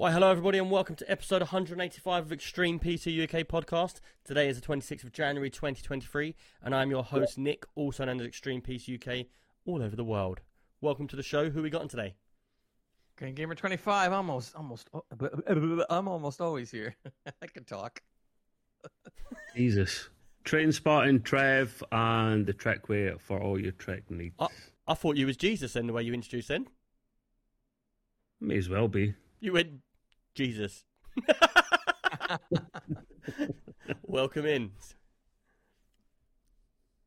Why, hello everybody, and welcome to episode 185 of Extreme PC UK podcast. Today is the 26th of January 2023, and I'm your host Nick, also known as Extreme PC UK, all over the world. Welcome to the show. Who we got on today? Green Gamer 25, almost, almost, uh, I'm almost always here. I can talk. Jesus. Train Spartan, Trev, and the Trekway for all your Trek needs. I, I thought you was Jesus in the way you introduced then. May as well be. You went Jesus. Welcome in.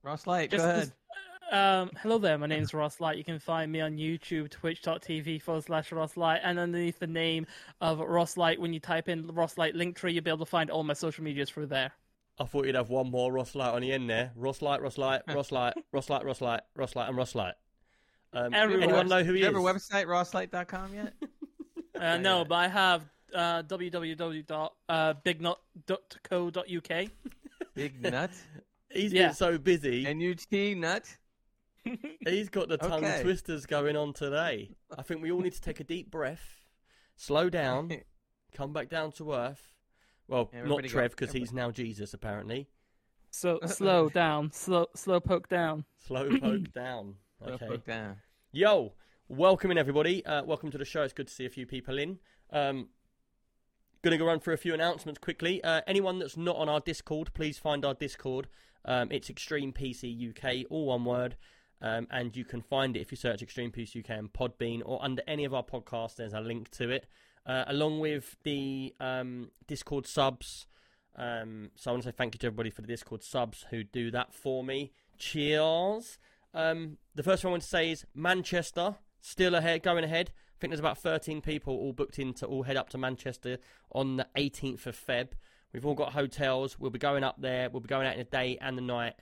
Ross Light, Just go as- ahead. Um, hello there, my name's Ross Light. You can find me on YouTube, twitch.tv forward slash Ross Light, and underneath the name of Ross Light, when you type in Ross Light Linktree, you'll be able to find all my social medias through there. I thought you'd have one more Ross Light on the end there. Ross Light, Ross Light, Ross Light, Ross Light, Ross Light, Ross Light, and Ross Light. Um, Everywhere. anyone know who Do you is? have a website, rosslight.com yet? Uh, no, but I have uh, www.bignut.co.uk. Big nut. He's Yeah. been so busy. N-U-T nut. He's got the tongue Okay. twisters going on today. I think we all need to take a deep breath, slow down, come back down to earth. Well, not Everybody go- Trev because he's now Jesus apparently. So slow down, slow slow poke down. Slow poke down. Go Okay. poke down. Yo, welcome in everybody. Uh, welcome to the show. It's good to see a few people in. Um, gonna go run through a few announcements quickly. Uh, anyone that's not on our Discord, please find our Discord. Um, it's Extreme PC UK, all one word. Um, and you can find it if you search Extreme PC UK and Podbean or under any of our podcasts. There's a link to it, uh, along with the um, Discord subs. Um, so I want to say thank you to everybody for the Discord subs who do that for me. Cheers. Um, the first one I want to say is Manchester still ahead, going ahead. I think there's about 13 people all booked in to all head up to Manchester on the 18th of Feb. We've all got hotels. We'll be going up there. We'll be going out in the day and the night.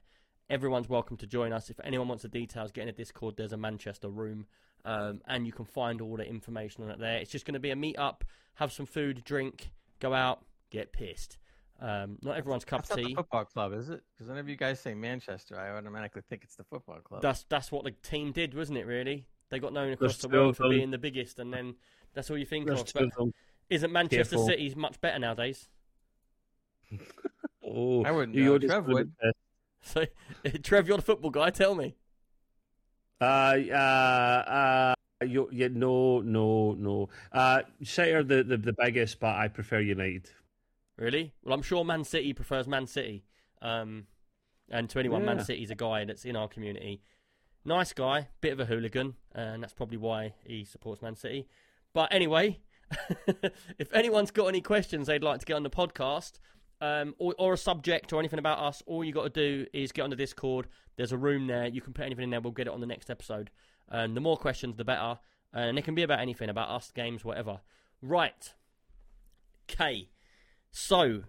Everyone's welcome to join us. If anyone wants the details, get in a Discord. There's a Manchester room, um, and you can find all the information on it there. It's just going to be a meet up, have some food, drink, go out, get pissed. Um, not everyone's cup That's of tea. football club, is it? Because whenever you guys say Manchester, I automatically think it's the football club. That's that's what the team did, wasn't it? Really, they got known across the world for done. being the biggest, and then that's all you think There's of. But isn't Manchester Careful. City's much better nowadays? Oh, I wouldn't Know. Trev would. So, Trev, you're the football guy. Tell me. Uh, uh, uh, you, yeah, no, no, no. Uh, City are the, the, the biggest, but I prefer United. Really? Well, I'm sure Man City prefers Man City. Um, and to anyone, Man Yeah. City's a guy that's in our community. Nice guy, bit of a hooligan, and that's probably why he supports Man City. But anyway, if anyone's got any questions they'd like to get on the podcast, um, or, or a subject or anything about us, all you got to do is get on the Discord. There's a room there. You can put anything in there. We'll get it on the next episode. And the more questions, the better. And it can be about anything, about us, games, whatever. Right. Okay. So,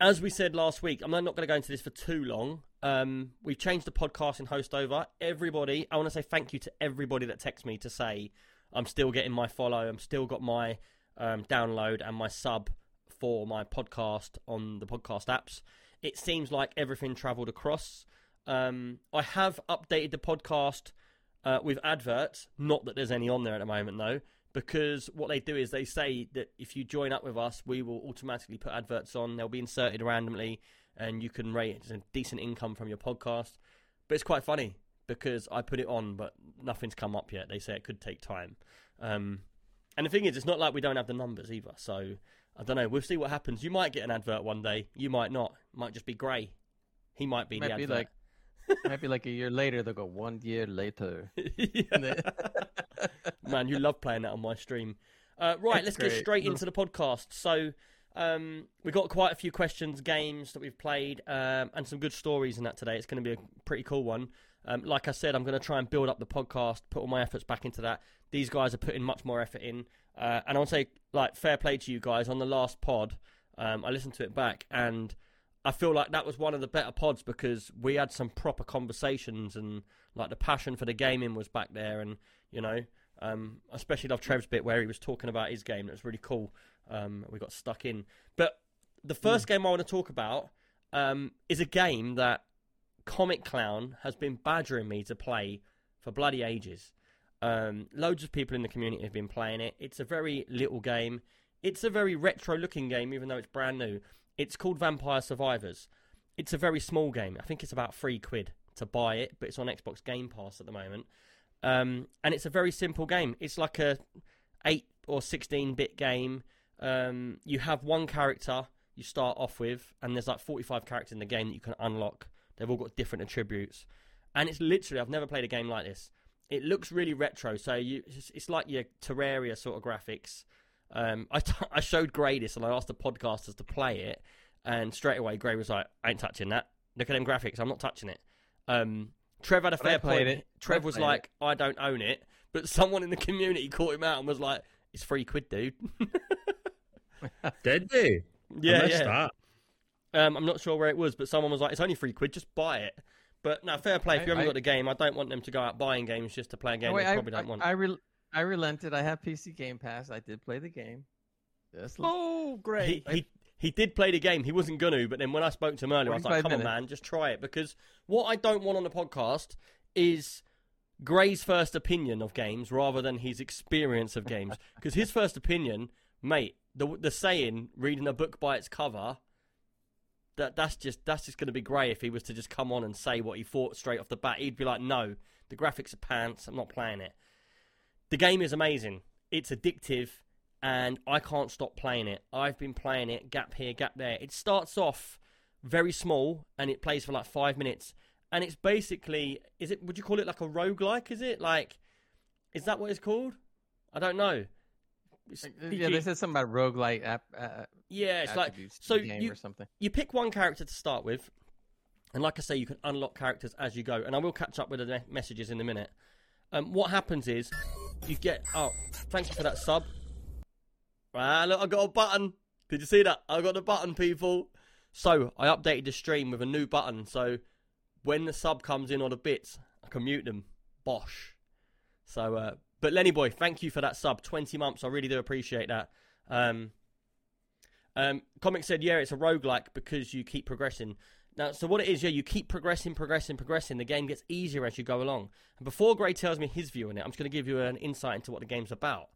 as we said last week, I'm not going to go into this for too long. Um, we've changed the podcast and host over. Everybody, I want to say thank you to everybody that texts me to say I'm still getting my follow, I'm still got my um, download and my sub for my podcast on the podcast apps. It seems like everything travelled across. Um, I have updated the podcast uh, with adverts. Not that there's any on there at the moment, though, because what they do is they say that if you join up with us, we will automatically put adverts on. They'll be inserted randomly, and you can rate a decent income from your podcast. But it's quite funny because I put it on, but nothing's come up yet. They say it could take time. Um, and the thing is, it's not like we don't have the numbers either. So I don't know. We'll see what happens. You might get an advert one day. You might not. Might just be Gray. He might be Might the be advert. like- Might be like a year later. They'll go one year later. Man, you love playing that on my stream. Uh, right, It's let's get straight into the podcast. So, um, we've got quite a few questions, games that we've played, um, and some good stories in that today. It's going to be a pretty cool one. Um, like I said, I'm going to try and build up the podcast, put all my efforts back into that. These guys are putting much more effort in, uh, and I want to say, like, fair play to you guys. On the last pod, um, I listened to it back, and I feel like that was one of the better pods because we had some proper conversations and like the passion for the gaming was back there, and you know, um, especially love Trev's bit where he was talking about his game. That was really cool. Um, we got stuck in, but the first game I want to talk about um, is a game that Comic Clown has been badgering me to play for bloody ages. Um, loads of people in the community have been playing it. It's a very little game. It's a very retro-looking game, even though it's brand new. It's called Vampire Survivors. It's a very small game. I think it's about three quid to buy it, but it's on Xbox Game Pass at the moment. Um, and it's a very simple game. It's like a eight or sixteen bit game. Um, you have one character you start off with, and there's like forty five characters in the game that you can unlock. They've all got different attributes, and it's literally I've never played a game like this. It looks really retro, so you it's, it's like your Terraria sort of graphics. Um, I, t- I showed Gray this and I asked the podcasters to play it, and straight away Gray was like, "I ain't touching that. Look at them graphics. I'm not touching it." Um, Trev had a fair point. it. Trev was like, "I don't own it," but someone in the community caught him out and was like, "It's three quid, dude." Did they? yeah, I missed yeah. that. Um, I'm not sure where it was, but someone was like, "It's only three quid. Just buy it." But no, fair play. If I- you haven't I- got the game, I don't want them to go out buying games just to play a game Oh, wait, they I, probably I, don't want. I, rel- I relented. I have PC Game Pass. I did play the game. Just Oh, great! he he did play the game. He wasn't gonna, but then when I spoke to him earlier, I was like, 45 "Come on, man, just try it." Because what I don't want on the podcast is Gray's first opinion of games rather than his experience of games. Because his first opinion, mate, the the saying "reading a book by its cover." That that's just that's just going to be Gray if he was to just come on and say what he thought straight off the bat. He'd be like, "No, the graphics are pants. I'm not playing it." The game is amazing. It's addictive and I can't stop playing it. I've been playing it, gap here, gap there. It starts off very small and it plays for like five minutes. And it's basically, is it? Would you call it like a roguelike? Is it like, is that what it's called? I don't know. Yeah, they said something about roguelike app. Uh, yeah, it's like so game you or something. you pick one character to start with, and like I say, you can unlock characters as you go. And I will catch up with the messages in a minute. Um, what happens is you get. Oh, thank you for that sub. Ah, look, I got a button. Did you see that? I got a button, people. So I updated the stream with a new button. So when the sub comes in or the bits, I can mute them. Bosh. So, uh, but Lenny boy, thank you for that sub. Twenty months. I really do appreciate that. Um, um, Comic said, yeah, it's a roguelike because you keep progressing. Now, so what it is, yeah, you keep progressing, progressing, progressing. The game gets easier as you go along. And before Gray tells me his view on it, I'm just going to give you an insight into what the game's about.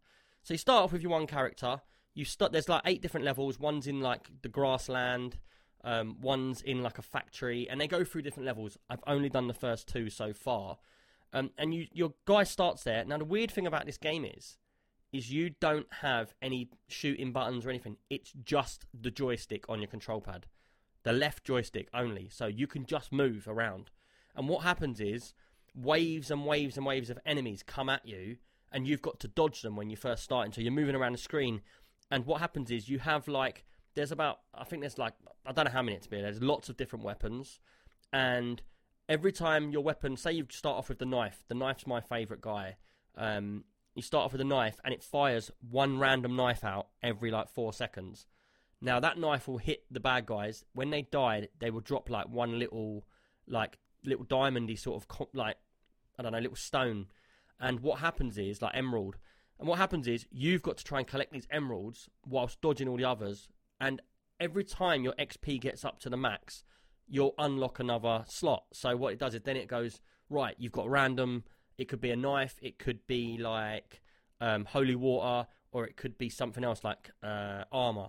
So you start off with your one character. You start. There's like eight different levels. One's in like the grassland. Um, one's in like a factory, and they go through different levels. I've only done the first two so far. Um, and you, your guy starts there. Now the weird thing about this game is, is you don't have any shooting buttons or anything. It's just the joystick on your control pad, the left joystick only. So you can just move around. And what happens is, waves and waves and waves of enemies come at you, and you've got to dodge them when you first start. And so you're moving around the screen. And what happens is you have like there's about I think there's like I don't know how many it's been. There's lots of different weapons, and every time your weapon, say you start off with the knife. The knife's my favourite guy. Um, you start off with a knife, and it fires one random knife out every like four seconds. Now that knife will hit the bad guys. When they die, they will drop like one little, like little diamondy sort of like I don't know, little stone. And what happens is like emerald. And what happens is you've got to try and collect these emeralds whilst dodging all the others. And every time your XP gets up to the max, you'll unlock another slot. So what it does is then it goes right. You've got random. It could be a knife. It could be like um, holy water, or it could be something else like uh, armor.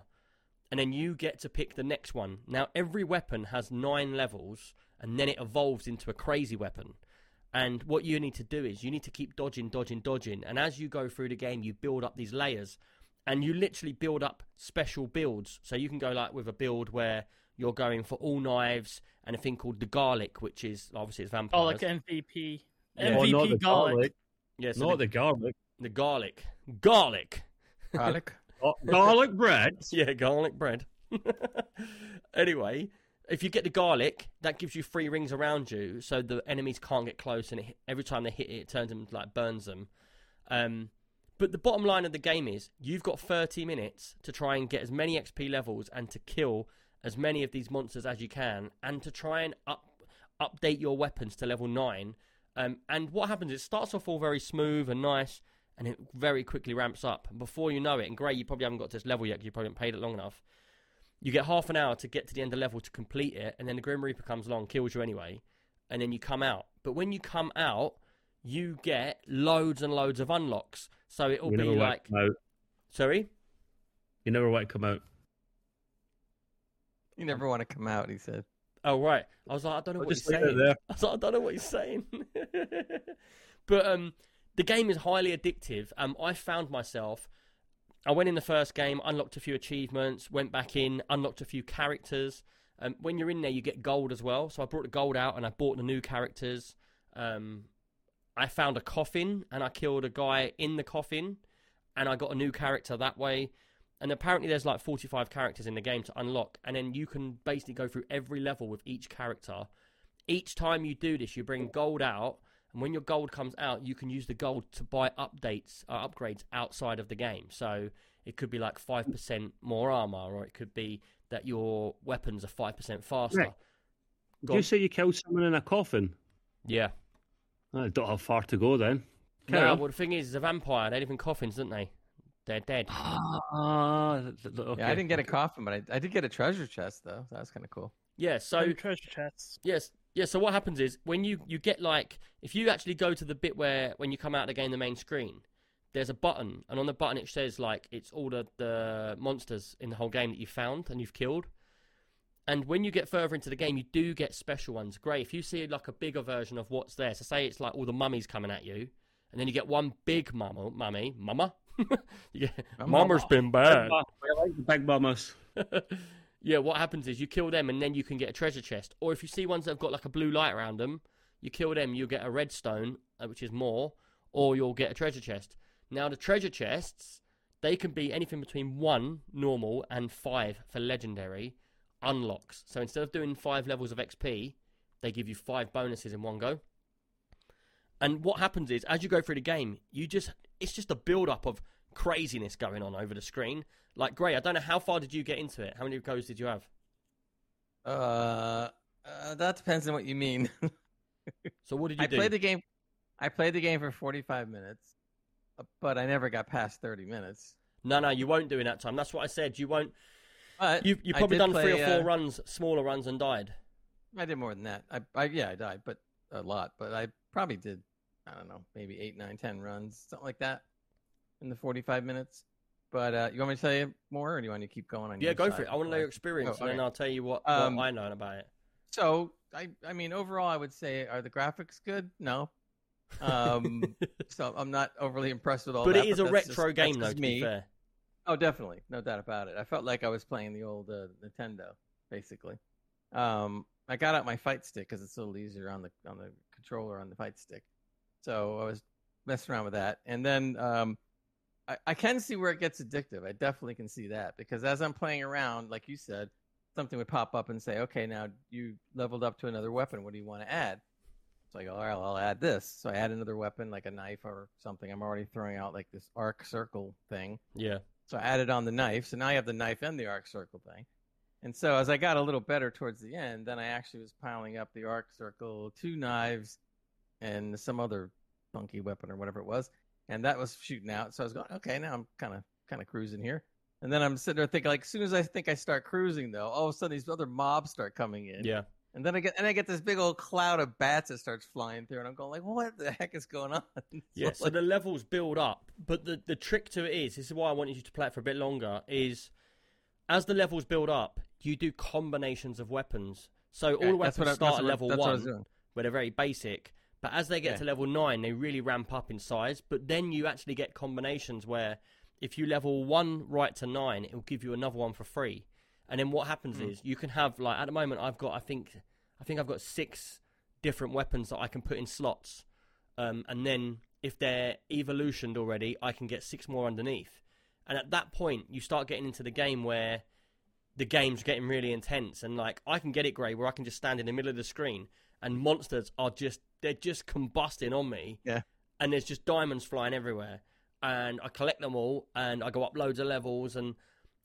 And then you get to pick the next one. Now every weapon has nine levels, and then it evolves into a crazy weapon. And what you need to do is you need to keep dodging, dodging, dodging. And as you go through the game, you build up these layers. And you literally build up special builds. So you can go like with a build where you're going for all knives and a thing called the garlic, which is obviously it's vampires. Oh, like MVP. Yeah. Oh, MVP not the garlic. garlic. yeah, so Not the, the garlic. the garlic. Garlic. Garlic. Oh, garlic bread. Yeah, garlic bread. anyway, if you get the garlic, that gives you three rings around you, so the enemies can't get close, and it, every time they hit it, it turns them like burns them. Um, but the bottom line of the game is you've got 30 minutes to try and get as many XP levels and to kill as many of these monsters as you can, and to try and up update your weapons to level nine. Um, and what happens? It starts off all very smooth and nice, and it very quickly ramps up. And before you know it, and Gray, you probably haven't got to this level yet. You probably haven't played it long enough. You get half an hour to get to the end of the level to complete it, and then the Grim Reaper comes along, kills you anyway, and then you come out. But when you come out, you get loads and loads of unlocks. So it'll You be like, to come out. sorry, You never want to come out. You never want to come out, he said. oh right. I was like, I don't know I'll what he's just leave it saying. there. I was like, I don't know what he's saying. but um, the game is highly addictive. Um, I found myself. I went in the first game, unlocked a few achievements, went back in, unlocked a few characters. Um, when you're in there, you get gold as well. So I brought the gold out and I bought the new characters. Um, I found a coffin and I killed a guy in the coffin, and I got a new character that way. And apparently, there's like 45 characters in the game to unlock, and then you can basically go through every level with each character. Each time you do this, you bring gold out, and when your gold comes out, you can use the gold to buy updates, uh, upgrades outside of the game. So it could be like five percent more armor, or it could be that your weapons are five percent faster. Right. Did you say you killed someone in a coffin? Yeah. I don't have far to go then. Carry No, on. well, the thing is, a vampire. They live in coffins, don't they? They're dead. Th- th- okay. Yeah, I didn't get a coffin, but I, I did get a treasure chest though. That was kind of cool. Yeah. So Some treasure chests. Yes, yeah. So what happens is when you you get like if you actually go to the bit where when you come out of the game, the main screen, there's a button, and on the button it says like it's all the the monsters in the whole game that you found and you've killed. And when you get further into the game, you do get special ones. Great. If you see like a bigger version of what's there, so say it's like all the mummies coming at you, and then you get one big mummy, mummy, mama. yeah, Mama. mama's been bad. I like the yeah, what happens is you kill them and then you can get a treasure chest. Or if you see ones that have got like a blue light around them, you kill them, you'll get a redstone, uh, which is more, or you'll get a treasure chest. Now, the treasure chests, they can be anything between one normal and five for legendary unlocks. So instead of doing five levels of XP, they give you five bonuses in one go. And what happens is, as you go through the game, you just it's just a build up of craziness going on over the screen. Like, Gray, I don't know how far did you get into it? How many goes did you have? Uh, uh that depends on what you mean. So what did you I do? played the game. I played the game for 45 minutes, uh, but I never got past 30 minutes. No, no, you won't do in that time. That's what I said. You won't. But You you probably done three or four uh, runs, smaller runs, and died. I did more than that. I, I yeah, I died, but a lot. But I probably did. I don't know, maybe eight, nine, ten runs, something like that, in the 45 minutes. But uh, you want me to tell you more, or do you want to keep going on? Yeah, go side for it. I want to know your experience, Oh, and then. I'll tell you what, Um, what I know about it. So I, I mean, overall, I would say, are the graphics good? No. Um, so I'm not overly impressed with all but that. it is a retro just- game, though. To me. be fair, Oh, definitely, no doubt about it. I felt like I was playing the old uh, Nintendo, basically. Um, I got out my fight stick because it's a little easier on the on the controller on the fight stick. So I was messing around with that, and then um, I, I can see where it gets addictive. I definitely can see that because as I'm playing around, like you said, something would pop up and say, "Okay, now you leveled up to another weapon. What do you want to add?" It's like, all right, I'll add this. So I add another weapon, like a knife or something. I'm already throwing out like this arc circle thing. yeah. So I added on the knife. So now I have the knife and the arc circle thing. And so as I got a little better towards the end, then I actually was piling up the arc circle, two knives, and some other funky weapon or whatever it was. And that was shooting out. So I was going, okay, now I'm kind of kind of cruising here. And then I'm sitting there thinking, like, as soon as I think I start cruising, though, all of a sudden these other mobs start coming in. Yeah. And then I get and I get this big old cloud of bats that starts flying through, and I'm going like, what the heck is going on? Yeah, So, like, the levels build up, but the, the trick to it is this is why I wanted you to play it for a bit longer. Is as the levels build up, you do combinations of weapons. So all the weapons I- start at level what one, where they're very basic. But as they get Yeah. to level nine, they really ramp up in size. But then you actually get combinations where if you level one right to nine, it will give you another one for free. And then what happens Hmm. is you can have like at the moment I've got I think I think I've got six different weapons that I can put in slots. Um, and then if they're evolutioned already, I can get six more underneath. And at that point, you start getting into the game where the game's getting really intense, and like I can get it grey where I can just stand in the middle of the screen, and monsters are just they're just combusting on me. Yeah. And there's just diamonds flying everywhere, and I collect them all, and I go up loads of levels, and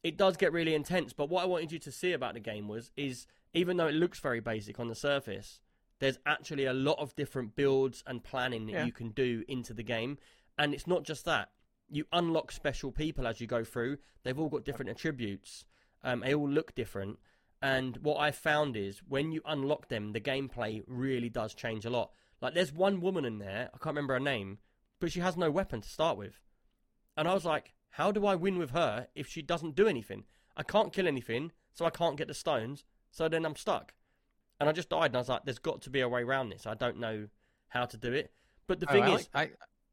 it does get really intense. But what I wanted you to see about the game was is even though it looks very basic on the surface, there's actually a lot of different builds and planning that Yeah. you can do into the game. And it's not just that. You unlock special people as you go through. They've all got different attributes. Um, they all look different. And what I found is when you unlock them, the gameplay really does change a lot. Like, there's one woman in there, I can't remember her name, but she has no weapon to start with. And I was like, how do I win with her if she doesn't do anything? I can't kill anything, so I can't get the stones, so then I'm stuck. And I just died, and I was like, there's got to be a way around this. I don't know how to do it. But the Oh, thing I, is, I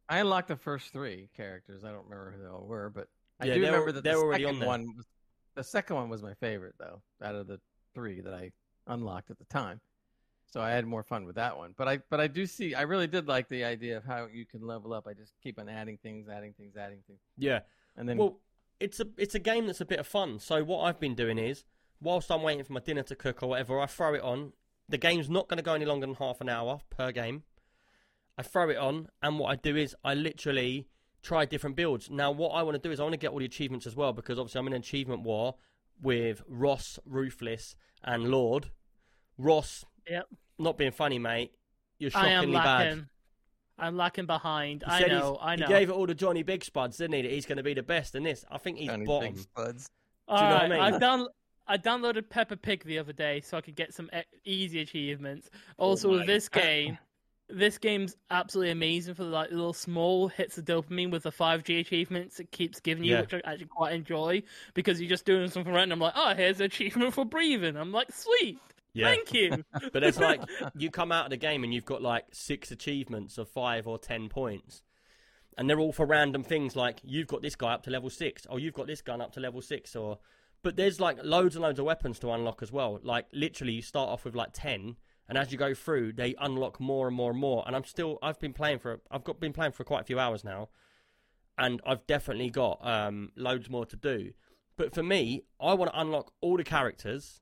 I unlocked the first three characters. I don't remember who they all were, but I Yeah, do remember that they're the second one. Was, the second one was my favorite though, out of the three that I unlocked at the time. So I had more fun with that one. But I but I do see I really did like the idea of how you can level up. I just keep on adding things, adding things, adding things, yeah, and then Well, it's a it's a game that's a bit of fun. So what I've been doing is, whilst I'm waiting for my dinner to cook or whatever, I throw it on. The game's not going to go any longer than half an hour per game. I throw it on, and what I do is I literally try different builds. Now, what I want to do is I want to get all the achievements as well because obviously I'm in an achievement war with Ross, Ruthless, and Lord. Ross, Yep. not being funny, mate. You're I am shockingly bad. I'm lacking behind. He I know. I know. He gave it all to Johnny Big Spuds, didn't he? That he's going to be the best in this. I think he's Johnny bottom. Big Spuds. Do you know what I mean? I've down, I downloaded Peppa Pig the other day so I could get some e- easy achievements. Oh also, Oh with this game, this game's absolutely amazing for the like little small hits of dopamine with the 5G achievements it keeps giving you, Yeah. which I actually quite enjoy because you're just doing something random. Like, oh, here's an achievement for breathing. I'm like, sweet, Yeah. thank you. But it's like you come out of the game and you've got like six achievements of five or ten points. And they're all for random things like you've got this guy up to level six, or you've got this gun up to level six, or but there's like loads and loads of weapons to unlock as well. Like literally you start off with like ten and as you go through they unlock more and more and more. And I'm still I've been playing for I've got been playing for quite a few hours now. And I've definitely got um loads more to do. But for me, I want to unlock all the characters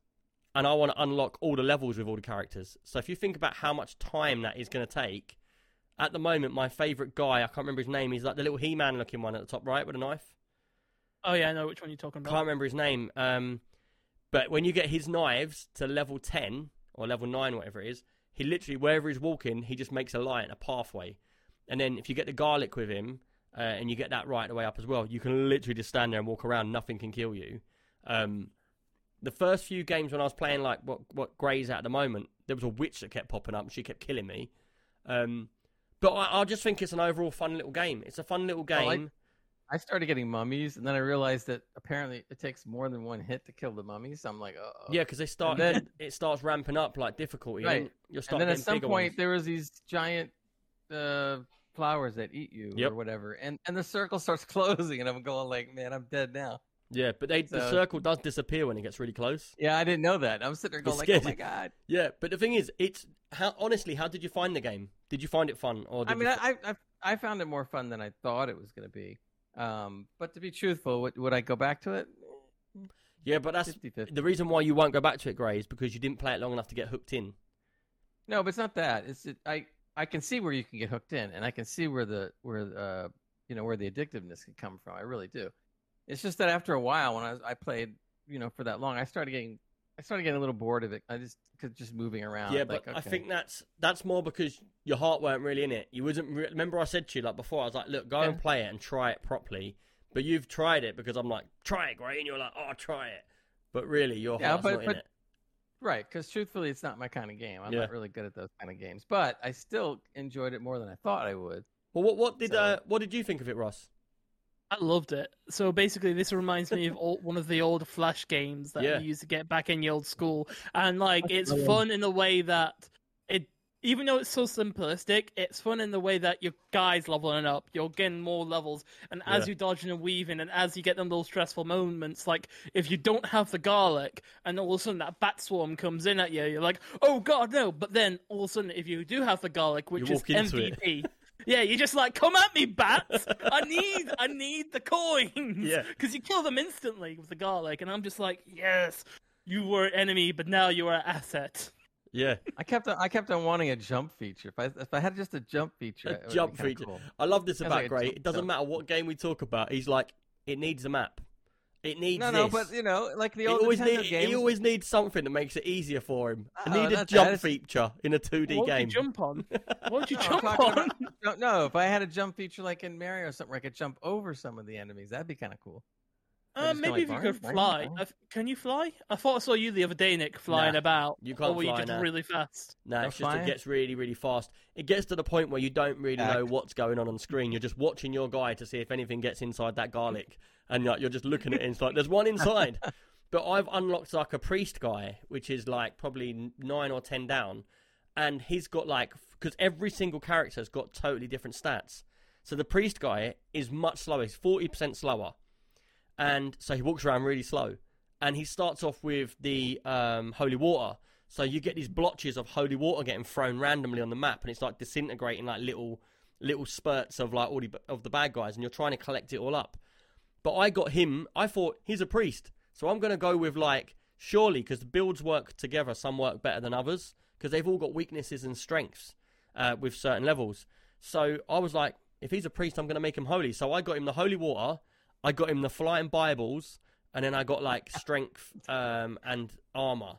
and I want to unlock all the levels with all the characters. So if you think about how much time that is going to take, at the moment, my favourite guy, I can't remember his name, he's like the little He Man looking one at the top right with a knife. Oh yeah, I know which one you're talking about. Can't remember his name. Um, but when you get his knives to level 10 or level 9, whatever it is, he literally, wherever he's walking, he just makes a light, a pathway. And then if you get the garlic with him, uh, and you get that right the way up as well, you can literally just stand there and walk around, nothing can kill you. Um, the first few games when I was playing like what what Gray's at at the moment, there was a witch that kept popping up and she kept killing me. Um, but I, I just think it's an overall fun little game. It's a fun little game. I started getting mummies, and then I realized that apparently it takes more than one hit to kill the mummies. So I'm like, oh. yeah, because they start. then- it starts ramping up like difficulty. Right. And you'll And then at some point ones. there was these giant uh, flowers that eat you Yep. or whatever, and and the circle starts closing, and I'm going like, man, I'm dead now. Yeah, but they, the circle does disappear when it gets really close. Yeah, I didn't know that. I'm sitting there going like, oh my god. Yeah, but the thing is, it's how honestly, how did you find the game? Did you find it fun, or did I mean, you, I, I I found it more fun than I thought it was going to be. Um, but to be truthful, would, would I go back to it? yeah, but that's 50-50. the reason why you won't go back to it, Gray, is because you didn't play it long enough to get hooked in. No, but it's not that. It's it, I I can see where you can get hooked in, and I can see where the where uh you know where the addictiveness can come from. I really do. It's just that after a while, when I was, I played you know for that long, I started getting I started getting a little bored of it. I just cause just moving around. Yeah, but like, I think that's that's more because your heart weren't really in it. You wasn't. Re- remember, I said to you like before. I was like, look, go and play it and try it properly. But you've tried it because I'm like, try it, Gray, and you're like, oh, try it. But really, your Yeah, heart's but- not in it. right because truthfully, it's not my kind of game. I'm Yeah. not really good at those kind of games, but I still enjoyed it more than I thought I would. Well, what what did So- uh, what did you think of it, Ross? I loved it. So basically, this reminds me of old, one of the old Flash games that Yeah. you used to get back in the old school, and like it's fun in the way that it, even though it's so simplistic, it's fun in the way that your guy's leveling up, you're getting more levels, and as Yeah. you're dodging and weaving, and as you get them little stressful moments, like if you don't have the garlic, and all of a sudden that bat swarm comes in at you, you're like, oh god no! But then all of a sudden, if you do have the garlic, which You is walk into it. MVP. Yeah, you're just like, come at me, bats! I need, I need the coins. Yeah. because you kill them instantly with the garlic, and I'm just like, yes, you were an enemy, but now you are an asset. Yeah, I kept on, I kept on wanting a jump feature. If I if I had just a jump feature, a it would be jump feature. cool. I love this about like Gray. jump It doesn't jump. matter what game we talk about. He's like, it needs a map. It needs No, this. no, but you know, like the he old always, Nintendo need, games. he always needs something that makes it easier for him. I Oh, need a jump that, it's- feature in a 2D what game. you jump on? What would you No, jump on? about- oh, no, no, if I had a jump feature like in Mario or something, where I could jump over some of the enemies, that'd be kind of cool. I Uh, maybe if you could fly. Barney. I th- Can you fly? I thought I saw you the other day, Nick, flying Nah, about. you can't or were you fly just now. really fast? No, No it's just it flying? gets really, really fast. It gets to the point where you don't really know what's going on on screen. You're just watching your guy to see if anything gets inside that garlic, and like, you're just looking at it. And it's like there's one inside. but I've unlocked like a priest guy, which is like probably nine or ten down, and he's got like because every single character's got totally different stats. So the priest guy is much slower. He's forty percent slower, and so he walks around really slow. And he starts off with the um, holy water. So you get these blotches of holy water getting thrown randomly on the map, and it's like disintegrating like little little spurts of like all the, of the bad guys, and you're trying to collect it all up. But I got him. I thought he's a priest, so I'm going to go with like surely because the builds work together. Some work better than others because they've all got weaknesses and strengths uh, with certain levels. So I was like, if he's a priest, I'm going to make him holy. So I got him the holy water. I got him the flying Bibles, and then I got like strength um, and armor.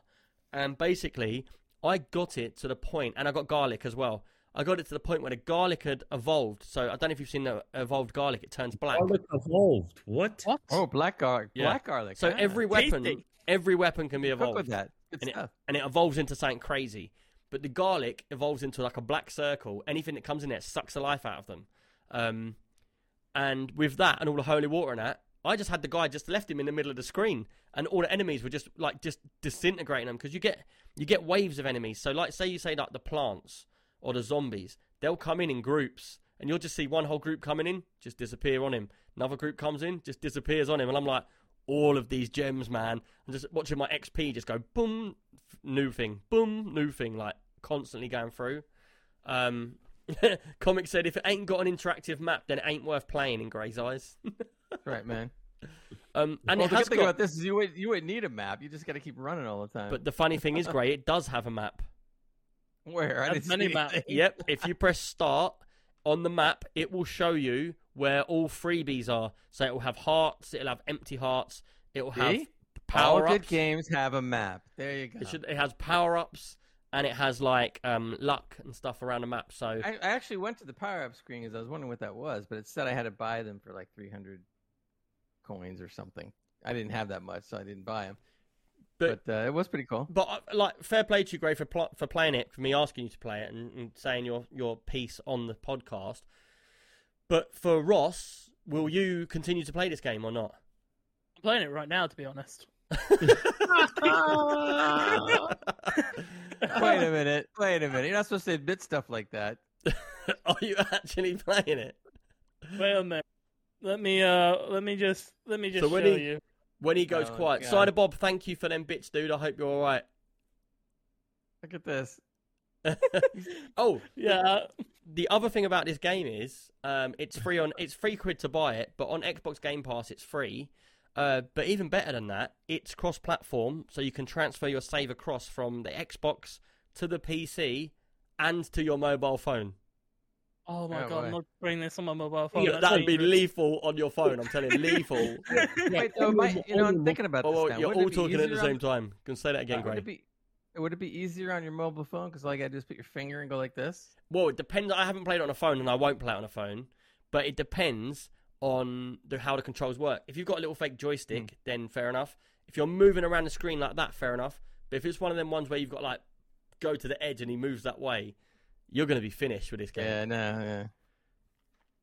And basically, I got it to the point, and I got garlic as well. I got it to the point where the garlic had evolved. So I don't know if you've seen the evolved garlic; it turns black. Garlic evolved. What? What? Oh, black garlic. Yeah. Black garlic. So ah. every weapon, tasty. every weapon can be Cook evolved, with that. Good and it, and it evolves into something crazy. But the garlic evolves into like a black circle. Anything that comes in there sucks the life out of them. Um, and with that and all the holy water and that, I just had the guy just left him in the middle of the screen, and all the enemies were just like just disintegrating them because you get you get waves of enemies. So like say you say like the plants or the zombies, they'll come in in groups, and you'll just see one whole group coming in, just disappear on him. Another group comes in, just disappears on him, and I'm like, all of these gems, man. I'm just watching my XP just go boom, new thing, boom, new thing, like constantly going through. Um, Comic said if it ain't got an interactive map, then it ain't worth playing in Gray's eyes. Right, man. Um, and well, the good thing got, about this is you would you wouldn't need a map. You just got to keep running all the time. but the funny thing is, Gray, it does have a map. where I didn't maps. Yep, if you press start on the map, it will show you where all freebies are. So it will have hearts, it'll have empty hearts, it will have See? All power good games have a map. There you go. It should. It has power ups and it has like um, luck and stuff around the map. So I, I actually went to the power up screen because I was wondering what that was, but it said I had to buy them for like 300 coins or something. I didn't have that much, so I didn't buy them. But- But, uh, it was pretty cool. But uh, like, fair play to you, Gray, for pl- for playing it, for me asking you to play it, and, and saying your your piece on the podcast. But for Ross, will you continue to play this game or not? I'm playing it right now, to be honest. wait a minute. Wait a minute. You're not supposed to admit stuff like that. Are you actually playing it? Wait a minute. Let me uh, let me just let me just So when show he- you. When he goes Oh, quiet, God. Cider Bob, thank you for them bits, dude. I hope you're all right. Look at this. oh, Yeah, the other thing about this game is um, it's free on it's free quid to buy it, but on Xbox Game Pass it's free. Uh, but even better than that, it's cross-platform, so you can transfer your save across from the Xbox to the PC and to your mobile phone. Oh my Oh, god, boy. I'm not bringing this on my mobile phone. Yeah, that'd be lethal on your phone. I'm telling you, lethal. Wait, though, my, you know, I'm thinking about oh, this well, now. you're Wouldn't all talking at the same on- time. Can say that again, would it be would it be easier on your mobile phone? Because all you gotta do is put your finger and go like this. Well, it depends. I haven't played it on a phone, and I won't play it on a phone. But it depends on the, how the controls work. If you've got a little fake joystick, Hmm. then fair enough. If you're moving around the screen like that, fair enough. But if it's one of them ones where you've got like go to the edge and he moves that way, you're going to be finished with this game. Yeah, no, yeah.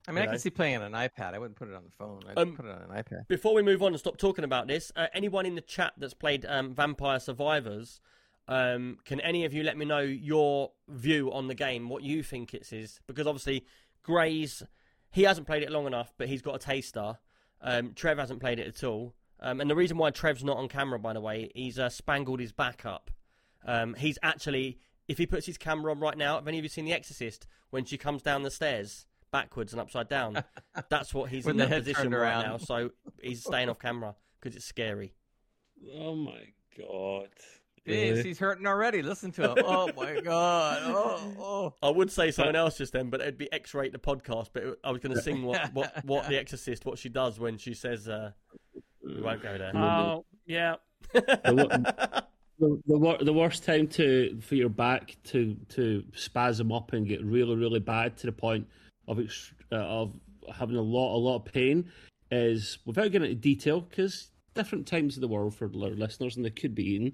I mean, You I know? can see playing on an iPad. I wouldn't put it on the phone. I'd Um, put it on an iPad. Before we move on and stop talking about this, uh, anyone in the chat that's played um, Vampire Survivors, um, can any of you let me know your view on the game, what you think it is? Because obviously, Gray's he hasn't played it long enough, but he's got a taster. Um, Trev hasn't played it at all, um, and the reason why Trev's not on camera, by the way, he's uh, spangled his back up. Um, he's actually, if he puts his camera on right now, have any of you seen The Exorcist when she comes down the stairs backwards and upside down? That's what he's in the that position right now. So he's staying off camera because it's scary. Oh my god. Jeez, Really? he's hurting already. Listen to him. Oh my god. Oh, oh. I would say something else just then, but it'd be X-rate the podcast. But it- I was going to sing what, what what the Exorcist what she does when she says uh, we won't go there. Oh yeah, The, the, the, worst time to for your back to to spasm up and get really really bad to the point of ex- uh, of having a lot a lot of pain is without getting into detail because different times of the world for our listeners and they could be eaten.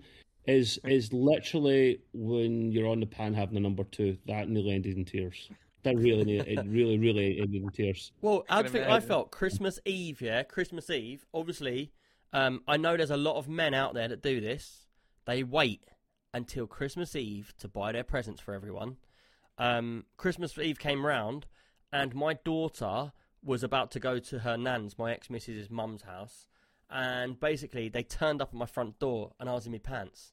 Is is literally when you're on the pan having a number two that nearly ended in tears. That really, ne- it really, really ended in tears. Well, how do can you think I felt Christmas Eve? Yeah, Christmas Eve. Obviously, um, I know there's a lot of men out there that do this. They wait until Christmas Eve to buy their presents for everyone. Um, Christmas Eve came round, and my daughter was about to go to her nan's, my ex missus's mum's house, and basically they turned up at my front door, and I was in my pants.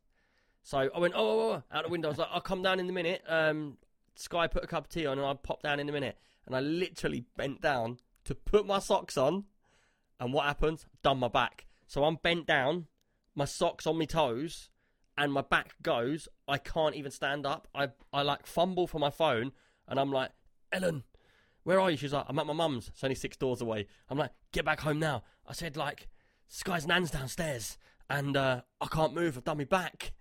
So I went, oh, oh, oh, out the window. I was like, I'll come down in a minute. Um, Sky put a cup of tea on, and I'll pop down in a minute. And I literally bent down to put my socks on, and what happens? Done my back. So I'm bent down, my socks on my toes, and my back goes. I can't even stand up. I I like fumble for my phone, and I'm like, Ellen, where are you? She's like, I'm at my mum's. It's only six doors away. I'm like, get back home now. I said like, Sky's nan's downstairs, and uh, I can't move. I've done my back,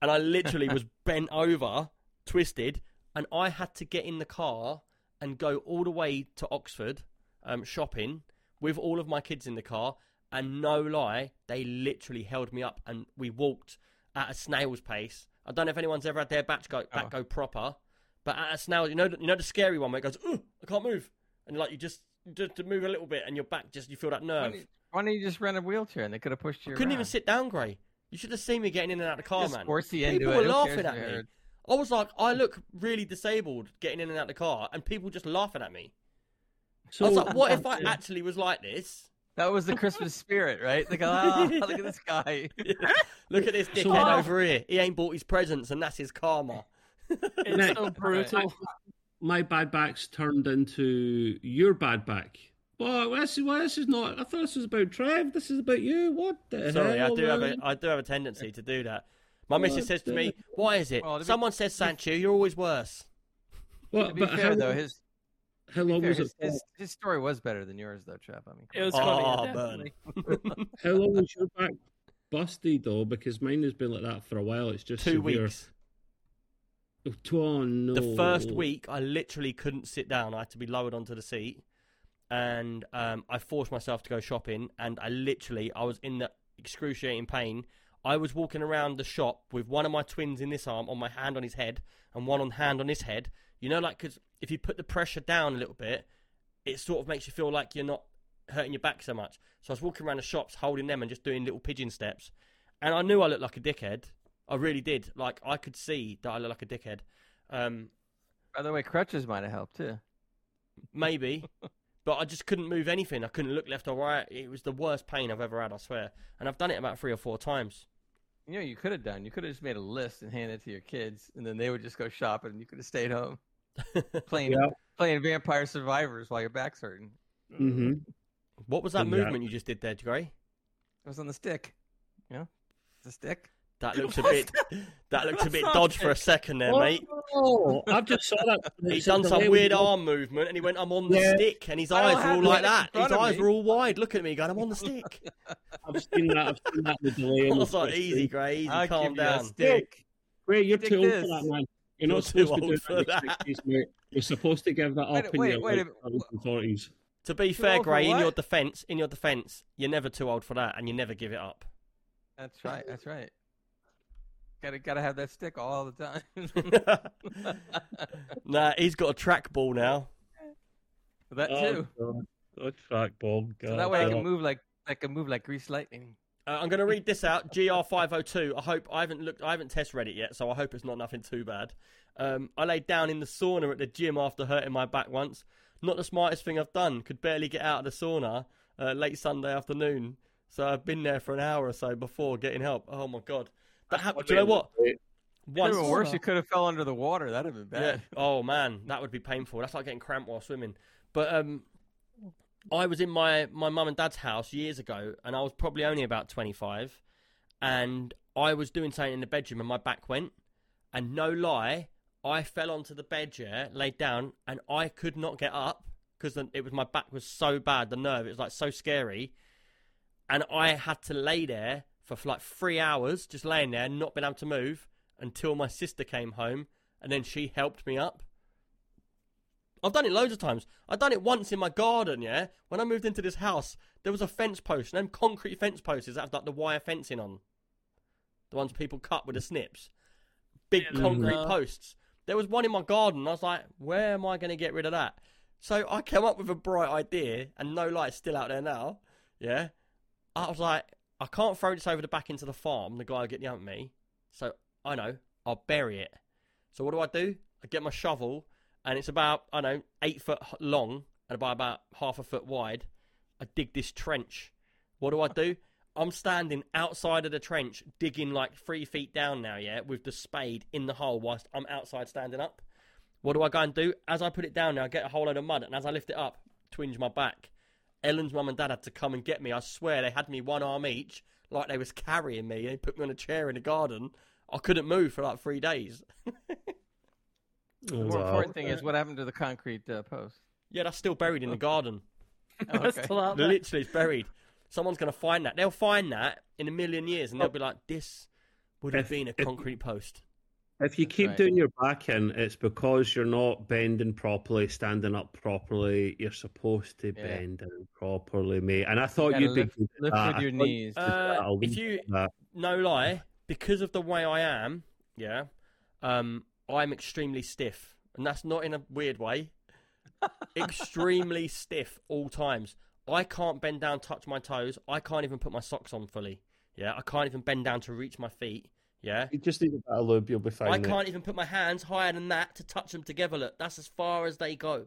and I literally was bent over, twisted, and I had to get in the car and go all the way to Oxford, um, shopping with all of my kids in the car. And no lie, they literally held me up, and we walked at a snail's pace. I don't know if anyone's ever had their back go back Oh. go proper, but at a snail, you know, you know the scary one where it goes, "Ooh, I can't move," and like you just just to move a little bit, and your back just you feel that nerve. why don't you just rent a wheelchair and they could have pushed you? Couldn't even sit down, Gray. You should have seen me getting in and out of the car, Just man. force you into People were Who laughing at me. heard? I was like, I look really disabled getting in and out of the car, and people just laughing at me. So I was like, what if I actually was like this? That was the Christmas spirit, right? They go, ah, look at this guy. Look at this dickhead So- over here. He ain't bought his presents, and that's his karma. It's so brutal. my bad back's turned into your bad back? Well, this is well, this is not. I thought this was about Trev. This is about you. What the Sorry, I hell? do have a man? I do have a tendency to do that. My missus says to me, "Why is it? Well, to be- Someone says Sancho, you're always worse." What, To be but fair, how, though, his, how long fair, was his, it? his, his story was better than yours, though, Trev. I mean, It was Oh, funny. burn. How long was your back busted though? Because mine has been like that for a while. It's just Two severe. weeks. Oh no! Oh, the first week, I literally couldn't sit down. I had to be lowered onto the seat, and um, I forced myself to go shopping. And I literally, I was in the excruciating pain. I was walking around the shop with one of my twins in this arm, on my hand on his head, and one on hand on his head. You know, like because if you put the pressure down a little bit, it sort of makes you feel like you're not hurting your back so much. So I was walking around the shops, holding them and just doing little pigeon steps. And I knew I looked like a dickhead. I really did. Like I could see that I looked like a dickhead. Um, by the way, crutches might have helped too. maybe, but I just couldn't move anything. I couldn't look left or right. It was the worst pain I've ever had. I swear. And I've done it about three or four times. You know, you could have done. You could have just made a list and handed it to your kids, and then they would just go shopping, and you could have stayed home playing Yeah. playing Vampire Survivors while your back's hurting. hmm what was that Exactly. movement you just did there, Gray? It was on the stick. You know, it's a stick. That looked a bit. That looked a bit dodge for a second there, mate. Oh, I've just saw that. He's done some weird we- arm movement, and he went, "I'm on the Yeah. stick," and his eyes were all like that. His eyes me. were all wide, Look at me, going, "I'm on the stick." I've seen that. I've seen that with delay. I on the was like, first "Easy, screen. Gray, easy, I'll calm give you a down." stick. Wait, you're Stick too old this. for that, man. You're You're not too supposed to do for that that. in your 60s, mate. You're supposed to give that up Wait, in wait, your wait a minute. 30s 40s. To be Too fair, old for Gray, in what? your defence, in your defence, you're never too old for that, and you never give it up. That's right. That's right. Gotta gotta have that stick all the time. nah, he's got a trackball now. that too. Oh, God. Oh, trackball. So that way I can move like I can move like grease lightning. Uh, I'm going to read this out. GR502. I hope I haven't looked. I haven't test read it yet, so I hope it's not nothing too bad. Um, I laid down in the sauna at the gym after hurting my back once. Not the smartest thing I've done. Could barely get out of the sauna uh, late Sunday afternoon. So I've been there for an hour or so before getting help. Oh my god, that happened. Do you know what? Once, Even worse, you could have fell under the water. That'd have been Yeah. bad. Oh man, that would be painful. That's like getting cramped while swimming. But um, I was in my my mum and dad's house years ago, and I was probably only about twenty five, and I was doing something in the bedroom, and my back went, and no lie, I fell onto the bed, yeah, laid down, and I could not get up because it was my back was so bad, the nerve, it was like so scary, and I had to lay there for like three hours, just laying there, not being able to move until my sister came home, and then she helped me up. I've done it loads of times. I've done it once in my garden, yeah? When I moved into this house, there was a fence post, and them concrete fence posts that have like the wire fencing on. The ones people cut with the snips. Big Yeah, concrete uh, posts. There was one in my garden. I was like, where am I going to get rid of that? So I came up with a bright idea, and no light's still out there now. Yeah. I was like, I can't throw this over the back into the farm. The guy will get the at me. So I know, I'll bury it. So what do I do? I get my shovel, and it's about, I know, eight foot long and about, about half a foot wide. I dig this trench. What do I do? I'm standing outside of the trench, digging like three feet down now, yeah, with the spade in the hole whilst I'm outside standing up. What do I go and do? As I put it down now, I get a whole load of mud, and as I lift it up, twinge my back. Ellen's mum and dad had to come and get me. I swear they had me one arm each, like they was carrying me. They put me on a chair in the garden. I couldn't move for like three days. The more important thing is what happened to the concrete uh, post. Yeah, that's still buried in the garden. Oh, okay. still out there. Literally, it's buried. Someone's going to find that. They'll find that in a million years, and they'll be like, "This would have been a concrete post." If you keep right. doing your back in, it's because you're not bending properly, standing up properly. You're supposed to Yeah. bend in properly, mate. And I thought gotta you'd be lift- good at Lift that. with your thought knees. Uh, if you- it. No lie, because of the way I am, yeah, um, I'm extremely stiff, and that's not in a weird way. extremely stiff all times. I can't bend down, touch my toes. I can't even put my socks on fully. Yeah, I can't even bend down to reach my feet. Yeah, You just need a bit lube, you'll be fine. I mate. can't even put my hands higher than that to touch them together. Look, that's as far as they go.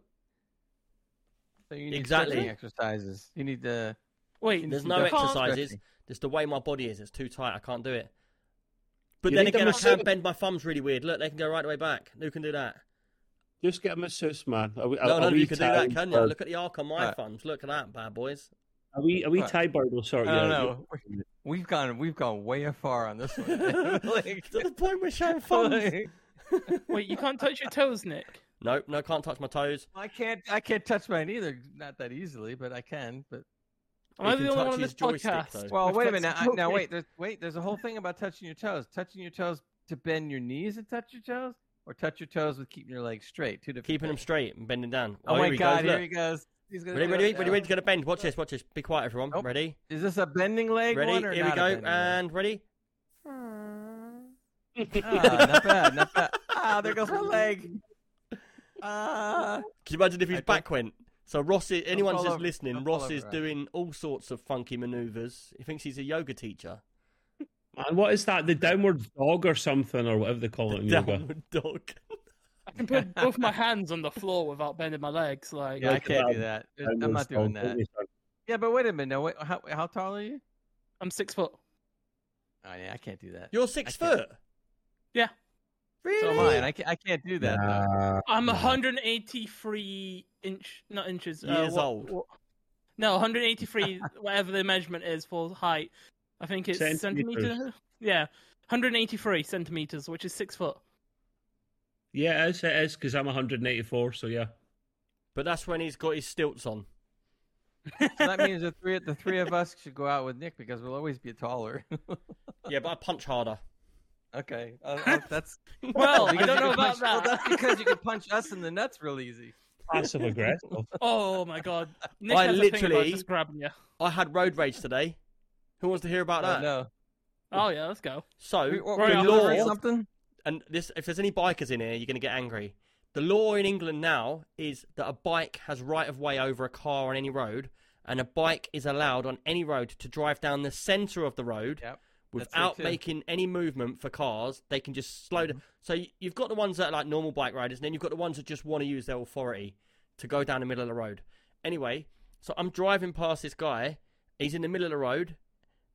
So you need Exactly. stretching exercises. You need to. Wait, There's no definitely exercises. stretching. Just the way my body is. It's too tight. I can't do it. But You then need a again, I masseuse. can bend my thumbs really weird. Look, they can go right the way back. Who can do that? Just get them a masseuse, man. A, wee- a, No, a none of wee you can do that, can you? Look at the arc on my Right. thumbs. Look at that, bad boys. A we a wee Right. Thai bird will sort I don't out. know. We- We've gone. We've gone way far on this one. like, To the point we're showing thumbs. like, wait, you can't touch your toes, Nick. no, no, can't touch my toes. I can't. I can't touch mine either. Not that easily, but I can. But Am I can the only one on this joystick, podcast? though. well, I've wait a minute. some- Now, now wait. There's wait. There's a whole thing about touching your toes. Touching your toes to bend your knees and touch your toes, or touch your toes with keeping your legs straight. Two different. Keeping them straight and bending down. Oh, oh here my he God! Goes, here he goes. He's gonna Ready, do ready, it ready, now. ready to bend. Watch this, watch this. Be quiet, everyone. Nope. Ready, Is this a bending leg ready. one or Here we not a go. bending leg? And ready. Ah, not bad, not bad. Ah, there goes my leg. Ah, Can you imagine if his I don't- back went? So Ross, is, anyone's fall just over- listening. Ross is over, doing all sorts of funky manoeuvres. He thinks he's a yoga teacher. And what is that? The downward dog or something, or whatever they call it in yoga? Downward dog. I can put both my hands on the floor without bending my legs. Like, yeah, I can't do that. I'm Downward not doing that. Yeah, but wait a minute. No, wait, how how tall are you? I'm six foot. Oh yeah, I can't do that. You're six I can't- foot. Yeah. Really? So am I, I can't, I can't do that. Nah. I'm Nah. 183 inch, not inches. uh, Years what- old. what- no, 183, whatever the measurement is for height. I think it's Centimeters. centimeters. Yeah, 183 centimeters, which is six foot. Yeah, it is. It is because I'm 184. So yeah. But that's when he's got his stilts on. So that means the three the three of us should go out with Nick because we'll always be taller. Yeah, but I punch harder. okay, uh, uh, that's Well, I don't you know about punch, well, that. that's because you can punch us in the nuts real easy. Passive aggressive. Oh my god, Nick I has a thing about literally- just grabbing you. I had road rage today. Who wants to hear about Oh, that? no, Oh yeah, let's go. So We- what, Right, the law, something. And this, if there's any bikers in here, you're going to get angry. The law in England now is that a bike has right of way over a car on any road, and a bike is allowed on any road to drive down the centre of the road Yep. without making any movement for cars. They can just slow down. So you've got the ones that are like normal bike riders, and then you've got the ones that just want to use their authority to go down the middle of the road. Anyway, so I'm driving past this guy. He's in the middle of the road,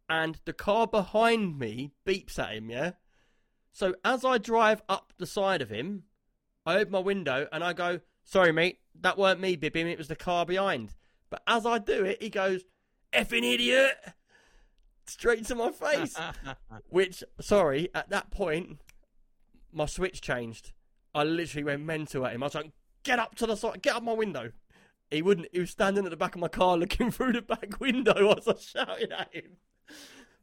and the car behind me beeps at him. Yeah. So as I drive up the side of him, I open my window and I go, "Sorry, mate, that weren't me bipping. It was the car behind." But as I do it, he goes, "Effing idiot!" Straight to my face. Which, sorry, at that point, my switch changed. I literally went mental at him. I was like, "Get up to the side, get up my window." He wouldn't. He was standing at the back of my car, looking through the back window. As I shouting at him.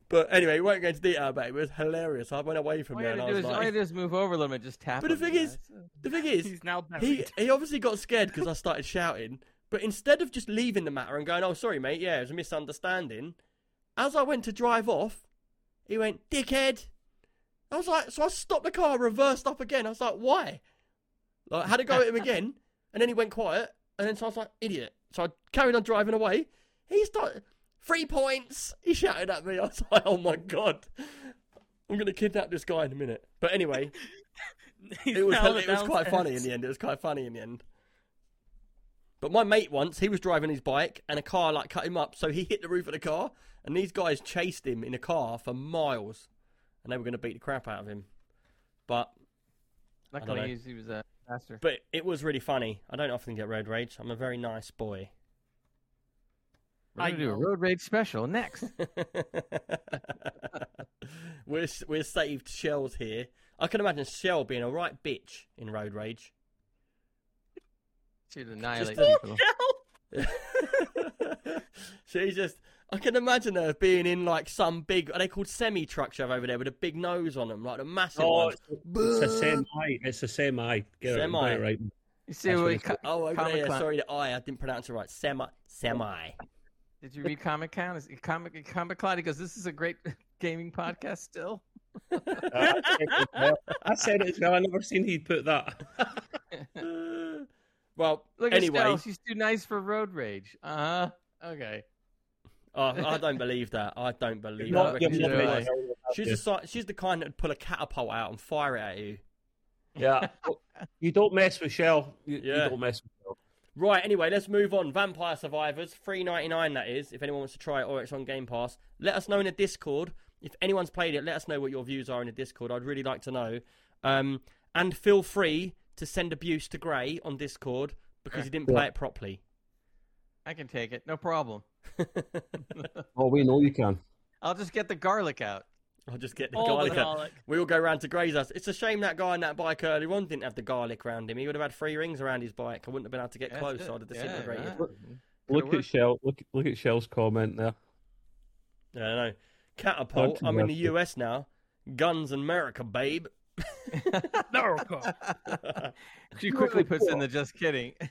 But anyway, we won't go into detail about it. It was hilarious. I went away from All there you and I to was is like, had to do move over a little bit, just tap. But the thing you is- the thing is, He's now he buried. he obviously got scared because I started shouting. But instead of just leaving the matter and going, "Oh, sorry, mate, yeah, it was a misunderstanding," as I went to drive off, he went, "Dickhead." I was like, so I stopped the car, reversed up again. I was like, why? Like, I had to go at him again, and then he went quiet, and then so I was like, idiot. So I carried on driving away. He started three points. He shouted at me. I was like, oh my god, I'm gonna kidnap this guy in a minute. But anyway, it was it was quite funny in the end. It was quite funny in the end. But my mate once he was driving his bike and a car like cut him up, so he hit the roof of the car, and these guys chased him in a car for miles, and they were going to beat the crap out of him. But don't know. Luckily, he was, he was a faster. but it was really funny. I don't often get road rage. I'm a very nice boy. We're gonna I do a road rage special next. we're we're saved shells here. I can imagine Shell being a right bitch in road rage. Should annihilate Just- people. She's just. I can imagine her being in like some big. Are they called semi trucks you have over there with a big nose on them, like the massive Oh, ones? it's, it's a semi. It's a semi. Get it Semi. right. You see That's what what he it's Oh, over Comic there. Sorry, the I. I didn't pronounce it right. Semi. Semi. Did you read Comic Con? Is Comic Comic Con? He goes, "This is a great gaming podcast." Still, I said it as well. I said it as. I never seen he'd put that. well, look anyway, at Stell. She's too nice for road rage. Uh huh. Okay. oh, I don't believe that. I don't believe that. I Not reckon your she's she's, mother, the kind- she's the she's the kind that'd pull a catapult out and fire it at you. Yeah. you don't mess with Shell. You, you Yeah. don't mess with Shell. Right, anyway, let's move on. Vampire Survivors, three ninety nine. That is, if anyone wants to try it or it's on Game Pass. Let us know in the Discord. If anyone's played it, let us know what your views are in the Discord. I'd really like to know. Um, and feel free to send abuse to Gray on Discord because he didn't play it properly. I can take it. No problem. Oh, we know you can. I'll just get the garlic out. I'll just get the All garlic. out. garlic. We all go round to Gray's house. It's a shame that guy on that bike earlier on didn't have the garlic around him. He would have had three rings around his bike. I wouldn't have been able to get Yeah, close. so I'd it. have Yeah, disintegrated. right. Look Could've at. Shell. Look, look at Shell's comment there. Yeah, I know. Catapult. I'm in the US now. Guns and America, babe. America. she quickly puts in the just kidding.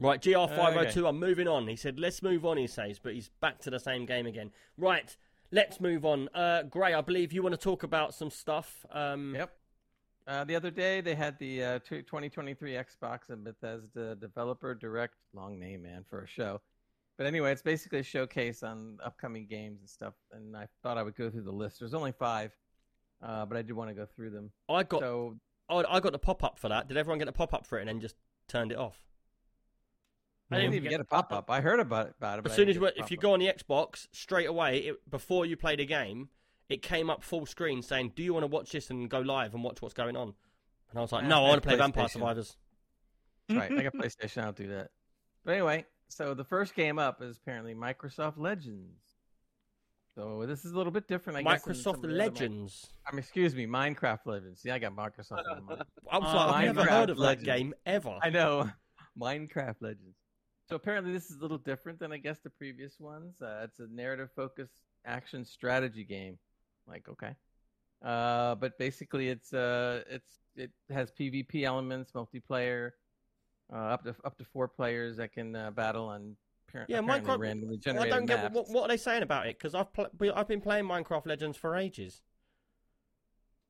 Right, GR502, Okay. I'm moving on. He said, let's move on, he says, but he's back to the same game again. Right, let's move on. Uh, Gray, I believe you want to talk about some stuff. Um, Yep. Uh, the other day they had the uh, 2023 Xbox and Bethesda Developer Direct. Long name, man, for a show. But anyway, it's basically a showcase on upcoming games and stuff. And I thought I would go through the list. There's only five, uh, but I did want to go through them. I got So I, I got the pop up for that. Did everyone get a pop up for it and then just turned it off? I didn't even get a pop up. I heard about it. About it As soon as you, if you go on the Xbox, straight away, it, before you play the game, it came up full screen saying, "Do you want to watch this and go live and watch what's going on?" And I was like, "No, I I want to play Vampire Survivors." Right. I got PlayStation. I don't do that. But anyway, so the first game up is apparently Microsoft Legends. So this is a little bit different, I guess. than some Microsoft of the other Mi- Legends. I mean, excuse me, Minecraft Legends. See, I got Microsoft on my mind. I was Uh, I've never heard of Legends. that game ever. I know. Minecraft Legends. So apparently this is a little different than I guess the previous ones. Uh, it's a narrative focused action strategy game. Like, okay. Uh, but basically it's uh it's it has PvP elements, multiplayer, uh, up to up to four players that can uh, battle on Yeah, Minecraft- randomly I don't get what, what are they saying about it because I've pl- I've been playing Minecraft Legends for ages.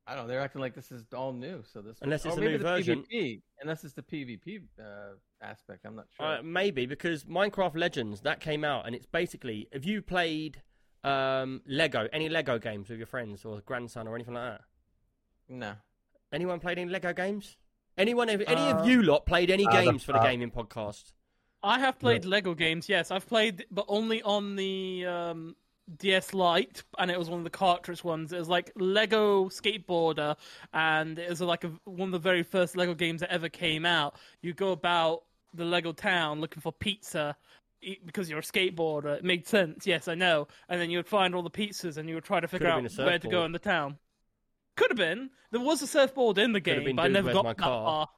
I don't know. They're acting like this is all new. So this Unless or it's a new the version. PvP, unless it's the PvP uh, aspect. I'm not sure. Uh, maybe because Minecraft Legends that came out and it's basically have you played um, Lego any Lego games with your friends or grandson or anything like that? no. Anyone played any Lego games? Anyone? Any Uh, of you lot played any uh, games for the uh, gaming podcast? I have played Lego games. Yes, I've played, but only on the um, DS Lite, and it was one of the cartridge ones. It was like Lego Skateboarder, and it was like a, one of the very first Lego games that ever came out. You go about the Lego town looking for pizza. Because you're a skateboarder, it made sense. Yes, I know. And then you would find all the pizzas, and you would try to figure out where to go in the town. Could have been. There was a surfboard in the game, but I never got My that Car? far.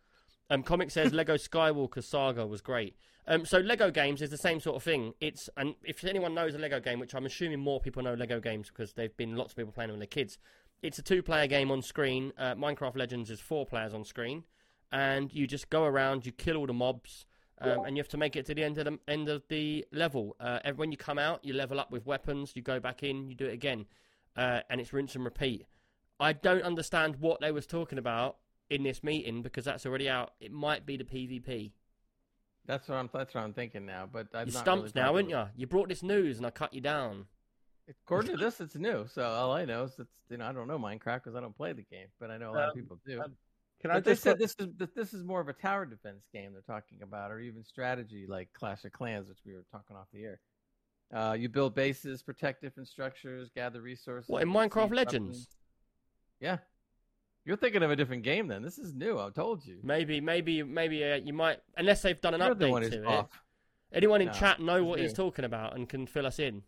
Um, Comic says Lego Skywalker Saga was great. Um, so Lego games is the same sort of thing. It's and if anyone knows a Lego game, which I'm assuming more people know Lego games because they've been lots of people playing them with their kids. It's a two-player game on screen. Uh, Minecraft Legends is four players on screen, and you just go around, you kill all the mobs, um, and you have to make it to the end of the end of the level. Uh, when you come out, you level up with weapons. You go back in, you do it again, uh, and it's rinse and repeat. I don't understand what they was talking about in this meeting because that's already out. It might be the PvP. That's what I'm. That's what I'm thinking now. But I'm You're not stumped really now, familiar aren't you? You brought this news and I cut you down. According to this, it's new. So all I know is it's you know I don't know Minecraft because I don't play the game, but I know a lot of Um, people do. um, Can I but they just said this is this is more of a tower defense game they're talking about, or even strategy like Clash of Clans, which we were talking off the air. Uh, you build bases, protect different structures, gather resources. What in receive Minecraft weapons. Legends? Yeah, you're thinking of a different game then. This is new. I told you. Maybe, maybe, maybe uh, you might, unless they've done an You're update to it. off. Anyone in No, chat know what he's talking about and can fill us in?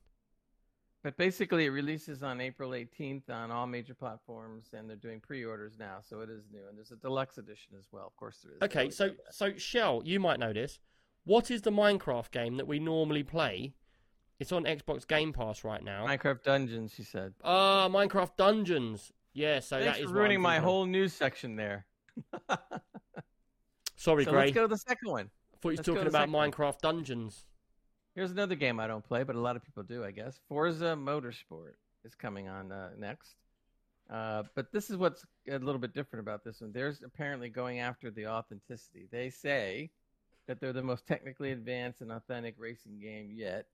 But basically, it releases on April 18th on all major platforms, and they're doing pre-orders now, so it is new. And there's a deluxe edition as well. Of course, there is. Okay, so so Shell, you might know this. What is the Minecraft game that we normally play? It's on Xbox Game Pass right now. Minecraft Dungeons, she said. Ah, Minecraft Dungeons. Yeah, so Thanks that is for what I'm ruining my whole news section there. Sorry, so Gray. let's go to the second one. thought you were talking about one. Minecraft Dungeons. Here's another game I don't play, but a lot of people do, I guess. Forza Motorsport is coming on uh, next. Uh, but this is what's a little bit different about this one. They're apparently going after the authenticity. They say that they're the most technically advanced and authentic racing game yet.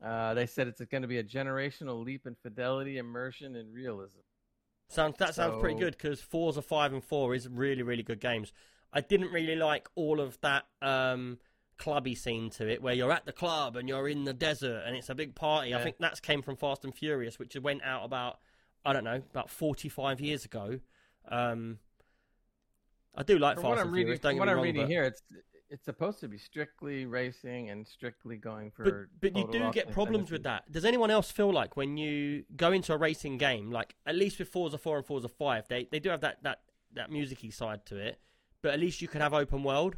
Uh, they said it's going to be a generational leap in fidelity, immersion, and realism. Sounds that sounds pretty good because Forza Five and Four is really really good games. I didn't really like all of that um, clubby scene to it, where you're at the club and you're in the desert and it's a big party. I think that's came from Fast and Furious, which went out about I don't know about 45 years ago. Um, I do like From Fast and I'm Furious. Don't from get what me I'm wrong, reading but, here, it's it's supposed to be strictly racing and strictly going but, for. but you do get problems with that. Does anyone else feel like when you go into a racing game, like at least with Forza 4 and Forza 5, they, they do have that, that, that musicy side to it, but at least you can have open world.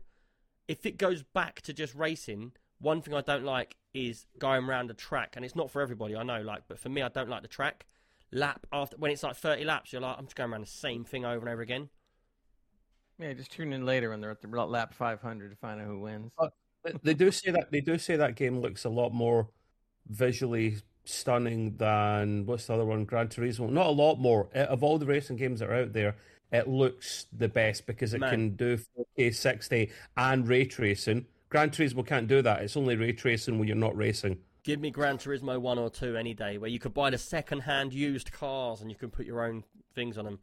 If it goes back to just racing, one thing I don't like is going around a track, and it's not for everybody, I know, like, but for me, I don't like the track. Lap after when it's like 30 laps, you're like, I'm just going around the same thing over and over again. Yeah, just tune in later when they're at the lap 500 to find out who wins. Uh, they do say that they do say that game looks a lot more visually stunning than what's the other one, Gran Turismo. Not a lot more. Uh, Of all the racing games that are out there, it looks the best because it Man. can do 4K 60 and ray tracing. Gran Turismo can't do that. It's only ray tracing when you're not racing. Give me Gran Turismo 1 or 2 any day, where you could buy the second hand used cars and you can put your own things on them.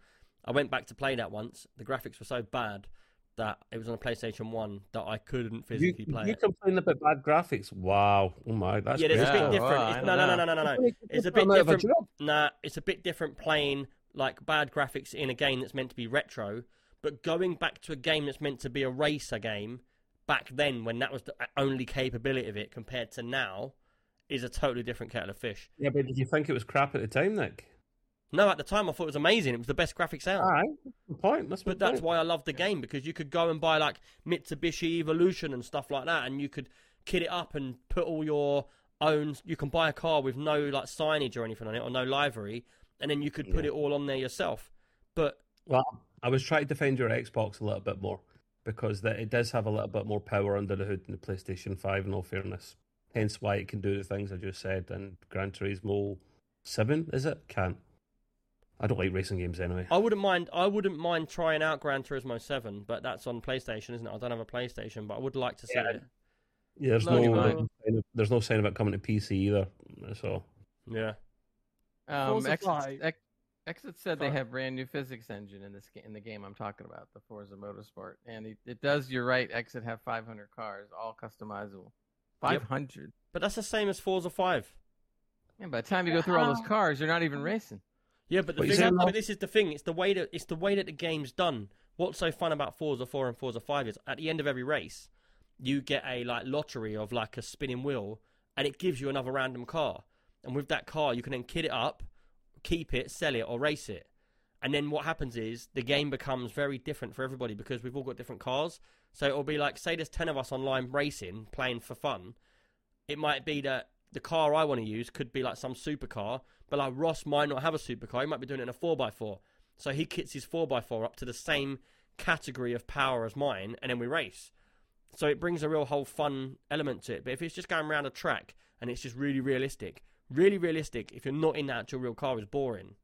I went back to play that once. The graphics were so bad that it was on a PlayStation 1 that I couldn't You, physically play you it. complain about bad graphics. Wow. Oh my, that's yeah, there's great a bit different. well, I It's- no, no, no, no, no, no, no. It's a bit I'm out of a different. Nah, it's a bit different playing like bad graphics in a game that's meant to be retro, but going back to a game that's meant to be a racer game back then when that was the only capability of it compared to now is a totally different kettle of fish. Yeah, but did you think it was crap at the time, Nick? No, at the time I thought it was amazing. It was the best graphics out. Aye, that's the point. That's But that's point. why I love the game because you could go and buy like Mitsubishi Evolution and stuff like that, and you could kit it up and put all your own. You can buy a car with no like signage or anything on it or no livery, and then you could put Yeah. it all on there yourself. But Well, I was trying to defend your Xbox a little bit more because that it does have a little bit more power under the hood than the PlayStation Five. In all fairness, hence why it can do the things I just said. And Gran Turismo Seven is it? Can't. I don't like racing games anyway. I wouldn't mind. I wouldn't mind trying out Gran Turismo Seven, but that's on PlayStation, isn't it? I don't have a PlayStation, but I would like to see Yeah. it. Yeah, there's No, no, like, sign of- there's no sign of it coming to PC either. So Yeah. Um, Exit, Ex- Exit said they have brand new physics engine in this in the game I'm talking about, the Forza Motorsport, and it, it does. You're right. Exit have 500 cars, all customizable. 500. But that's the same as Forza Five. And by the time you go through all those cars, you're not even racing. Yeah, but the What thing, saying, but this is the thing. It's the way that it's the way that the game's done. What's so fun about Forza Four and Forza Five is at the end of every race, you get a like lottery of like a spinning wheel, and it gives you another random car. And with that car, you can then kit it up, keep it, sell it, or race it. And then what happens is the game becomes very different for everybody because we've all got different cars. So it'll be like, say, there's 10 of us online racing, playing for fun. It might be that the car I want to use could be like some supercar, but like Ross might not have a supercar. He might be doing it in a 4x4. So he kits his 4x4 up to the same category of power as mine, and then we race. So it brings a real whole fun element to it. But if it's just going around a track and it's just really realistic, really realistic, if you're not in that actual real car, is boring.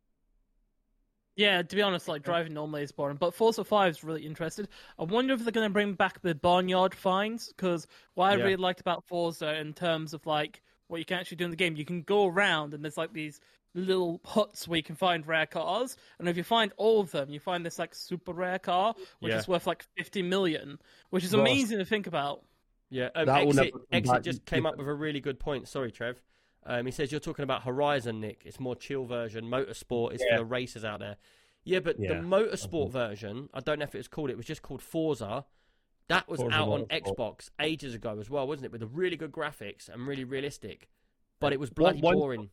Yeah, to be honest, like driving normally is boring. But Forza Five is really interested. I wonder if they're going to bring back the barnyard finds because what I Yeah. really liked about Forza in terms of like what you can actually do in the game, you can go around and there's like these little huts where you can find rare cars, and if you find all of them, you find this like super rare car which Yeah. is worth like fifty million, which is Ross. amazing to think about. Yeah, um, That will Exit, never Exit just came up with a really good point. Sorry, Trev. Um, he says you're talking about Horizon, Nick. It's more chill version. Motorsport is Yeah. for the racers out there. Yeah, but Yeah. the motorsport version, I don't know if it was called. It was just called Forza. That was out on Xbox ages ago as well, wasn't it? With the really good graphics and really realistic. But it was bloody one- boring.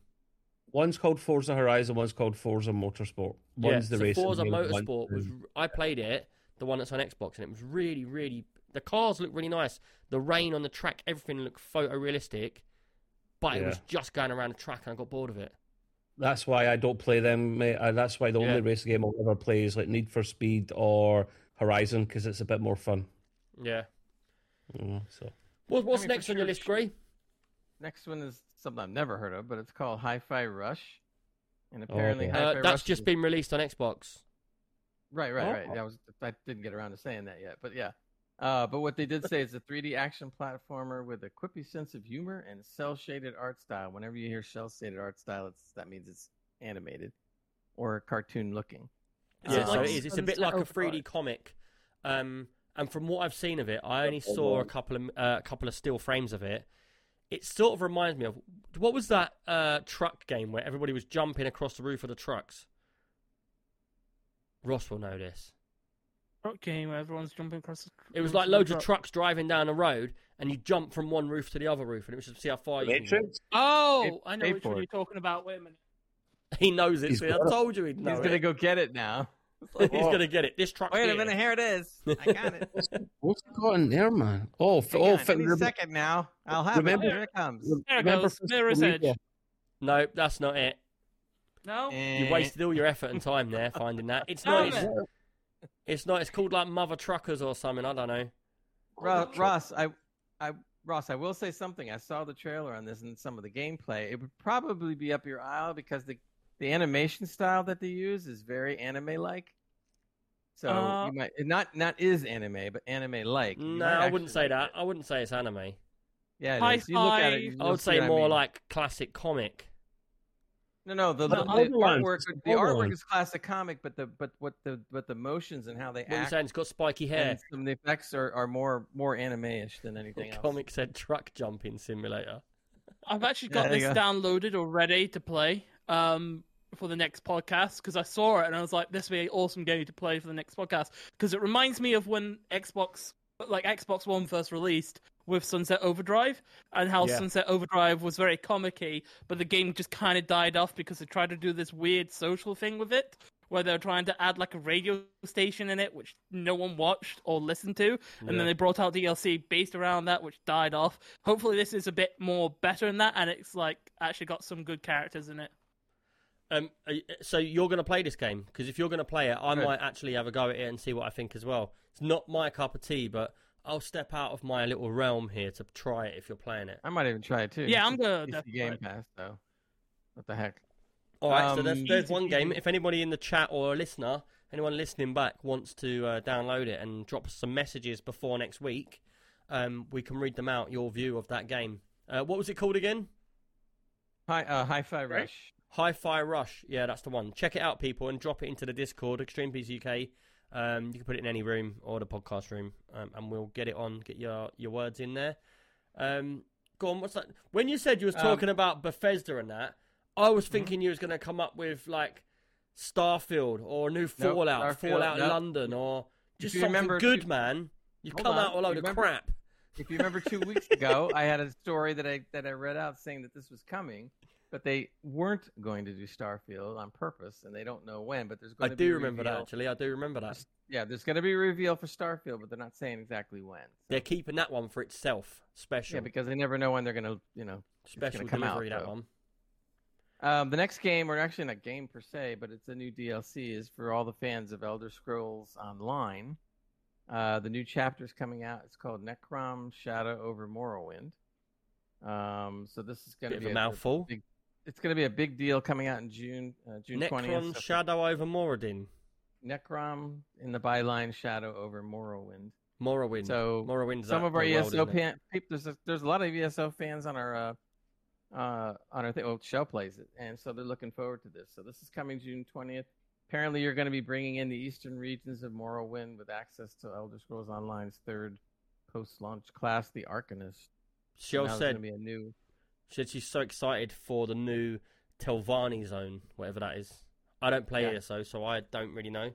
One's called Forza Horizon, one's called Forza Motorsport. Yeah, One's the so racing Forza game, Motorsport was. I played it, the one that's on Xbox, and it was really, really. The cars looked really nice. The rain on the track, everything looked photorealistic, but it was just going around the track, and I got bored of it. That's why I don't play them, mate. That's why the Yeah. only race game I'll ever play is like Need for Speed or Horizon because it's a bit more fun. Yeah. Mm, so What, what's I mean, for next on your list. Gray? Next one is something I've never heard of, but it's called Hi-Fi Rush, and apparently okay. Hi-Fi Uh, Rush that's is- just been released on Xbox. Right, right, right. Oh. That was I didn't get around to saying that yet, but yeah. Uh, but what they did say is a 3D action platformer with a quippy sense of humor and cel shaded art style. Whenever you hear cel shaded art style, it's that means it's animated or cartoon looking. Yeah, it so it is. It's a bit like a 3D comic. Um, and from what I've seen of it, I only saw a couple of uh, a couple of still frames of it. It sort of reminds me of what was that uh, truck game where everybody was jumping across the roof of the trucks. Ross will know this. Truck game where everyone's jumping across. The, It was like the loads of truck. trucks driving down the road, and you jump from one roof to the other roof, and it was just to see how far you can go. Oh, Pay- I know which one you're talking about. Wait a minute. He knows it. He's See, I told you he'd know He's it. gonna go get it now. He's gonna get it. This truck. Wait a minute, here it is. I got it. What's it got in there, man? Oh, f- Hang oh, on, fi- any rem- second now. I'll have remember- it. Here it comes. There it remember goes. Mirror's Physical Edge. Media? No, that's not it. No. You Eh. wasted all your effort and time there finding that. It's Damn not. It's, it's not. It's called like Mother Truckers or something. I don't know. Ro- Ross, I, I, Ross, I will say something. I saw the trailer on this and some of the gameplay. It would probably be up your aisle because the the animation style that they use is very anime-like. So Uh, you might not not is anime, but anime-like. No, might I wouldn't say like that. I wouldn't say it's anime. Yeah, it Hi. You look at it. You'll I would say what I more mean. like classic comic. no, no. The, the, No, the Borderlands, artwork, it's the artwork is classic comic, but the but what the but the motions and how they What are you act saying? It's got spiky hair. and some of the effects are, are more more anime-ish than anything else. Comic said truck jumping simulator. I've actually got there you this go. downloaded already to play um, for the next podcast because I saw it and I was like, this would be an awesome game to play for the next podcast because it reminds me of when Xbox, like Xbox One first released with Sunset Overdrive and how Yeah. Sunset Overdrive was very comic-y, but the game just kind of died off because they tried to do this weird social thing with it where they're trying to add like a radio station in it, which no one watched or listened to, and Yeah. then they brought out DLC based around that, which died off. Hopefully, this is a bit more better than that, and it's like actually got some good characters in it. Um, so you're going to play this game because if you're going to play it, I Good. might actually have a go at it and see what I think as well. It's not my cup of tea, but I'll step out of my little realm here to try it if you're playing it. I might even try it too. Yeah, I'm It's gonna PC definitely Game try Pass though. What the heck? All right, so there's, Um, there's one game. If anybody in the chat or a listener, anyone listening back wants to uh, download it and drop us some messages before next week, um, we can read them out. Your view of that game. Uh, what was it called again? Hi, uh, Hi-Fi Right. Rush. Hi-Fi Rush. Yeah, that's the one. Check it out, people, and drop it into the Discord, Extreme PC UK. Um, you can put it in any room or the podcast room, um, and we'll get it on. Get your your words in there. Um, go on. What's that? When you said you was Um, talking about Bethesda and that, I was thinking you was going to come up with like Starfield or a new Fallout, Starfield, Fallout nope. London, or just something remember- good, man. You've come on. out with a load You of crap. If you remember two weeks ago, I had a story that I that I read out saying that this was coming, but they weren't going to do Starfield on purpose, and they don't know when. But there's I going to be do a remember that reveal- actually. I do remember that. Yeah, there's going to be a reveal for Starfield, but they're not saying exactly when. So- They're keeping that one for itself, special, yeah, because they never know when they're going to, you know. special come out, that though. one. Um, the next game, or actually not game per se, but it's a new DLC, is for all the fans of Elder Scrolls Online. Uh, the new chapter is coming out. It's called Necrom Shadow over Morrowind. Um, so this is going to be a mouthful. big, it's going to be a big deal coming out in June, uh, June twentieth. Necron Shadow over Moradin. Necrom in the byline Shadow over Morrowind. Morrowind. So Morrowind's some of our ESO isn't it? fan, peop- there's a, there's a lot of ESO fans on our uh, uh, on our thing. Well, Shell plays it, and so they're looking forward to this. So this is coming June twentieth. Apparently, you're going to be bringing in the eastern regions of Morrowind with access to Elder Scrolls Online's third post-launch class, the Arcanist. Shell said going to be a new. Said she's so excited for the new Telvanni zone, whatever that is. I don't play Yeah. ESO, so I don't really know.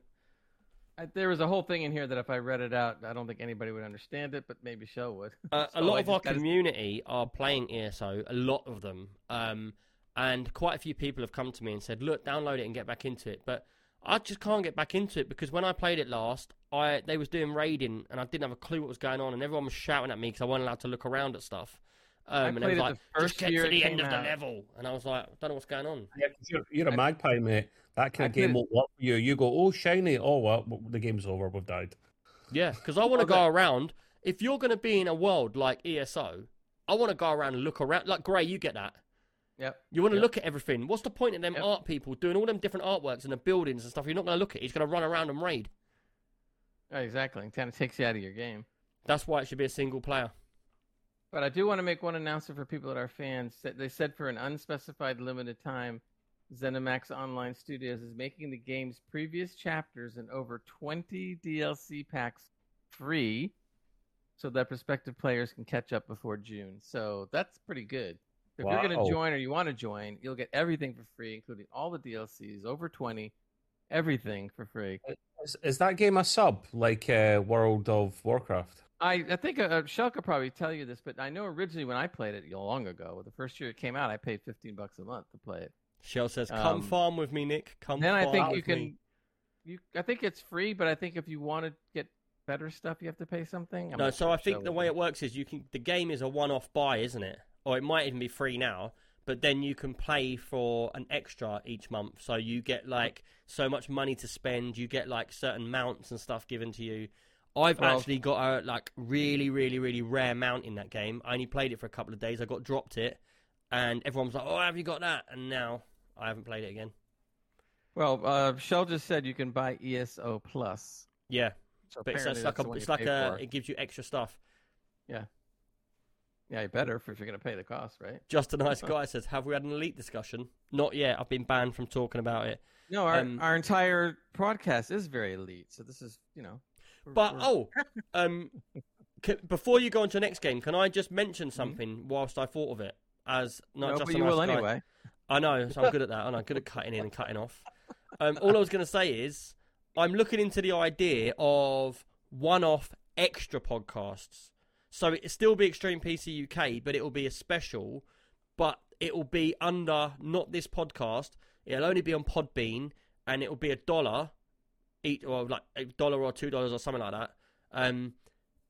I, there was a whole thing in here that if I read it out, I don't think anybody would understand it, but maybe Shell would. Uh, a lot I of our community are playing ESO, a lot of them, um, and quite a few people have come to me and said, "Look, download it and get back into it." But I just can't get back into it because when I played it last, I they was doing raiding and I didn't have a clue what was going on, and everyone was shouting at me because I wasn't allowed to look around at stuff. I Um, and played it was it like, the first "Just get year to the end of the out. level," and I was like, "I don't know what's going on." Yeah, 'cause you're, you're a I- magpie, mate. That kind I of game won't work for you. You go, oh, shiny. Oh, well, the game's over. We've died. Yeah, because I want to Well, go around. If you're going to be in a world like ESO, I want to go around and look around. Like Gray, you get that. Yep. You want to Yep. look at everything. What's the point of them Yep. art people doing all them different artworks and the buildings and stuff? You're not going to look at. it. He's going to run around and raid. Oh, exactly. It kind of takes you out of your game. That's why it should be a single player. But I do want to make one announcement for people that are fans. They said for an unspecified limited time, ZeniMax Online Studios is making the game's previous chapters and over 20 DLC packs free so that prospective players can catch up before June. So that's pretty good. If you're going to join or you want to join, you'll get everything for free, including all the DLCs, over 20, everything for free. Uh, Is, is that game a sub like uh, World of Warcraft? I, I think uh, Shell could probably tell you this, but I know originally when I played it long ago, the first year it came out, I paid 15 bucks a month to play it. Shell says, "Come Um, farm with me, Nick. Come." then I farm think you can, me." you. I think it's free, but I think if you want to get better stuff, you have to pay something. I'm No, so sure I think the way it works is you can. The game is a one-off buy, isn't it? Or it might even be free now. But then you can play for an extra each month, so you get like so much money to spend. You get like certain mounts and stuff given to you. I've Well- actually got a like really, really, really rare mount in that game. I only played it for a couple of days. I got dropped it, and everyone was like, "Oh, have you got that?" And now I haven't played it again. Well, uh, Shell just said you can buy ESO Plus. Yeah, So but it's, like a, it's like a, it gives you extra stuff. Yeah, you better if you're going to pay the cost, right? Just a nice guy says, "Have we had an elite discussion?" Not yet. I've been banned from talking about it. No, our Um, our entire podcast is very elite, so this is you know. we're- But we're- oh, um, c- before you go on to the next game, can I just mention something whilst I thought of it? As not Mm-hmm. no, just but a you nice will guy. anyway. I know, so I'm good at that. and I'm good at cutting in and cutting off. Um, all I was going to say is, I'm looking into the idea of one-off extra podcasts. So it'll still be Extreme PC UK, but it will be a special. But it will be under not this podcast. It'll only be on Podbean, and it will be a dollar each, or like a dollar or two dollars or something like that. Um,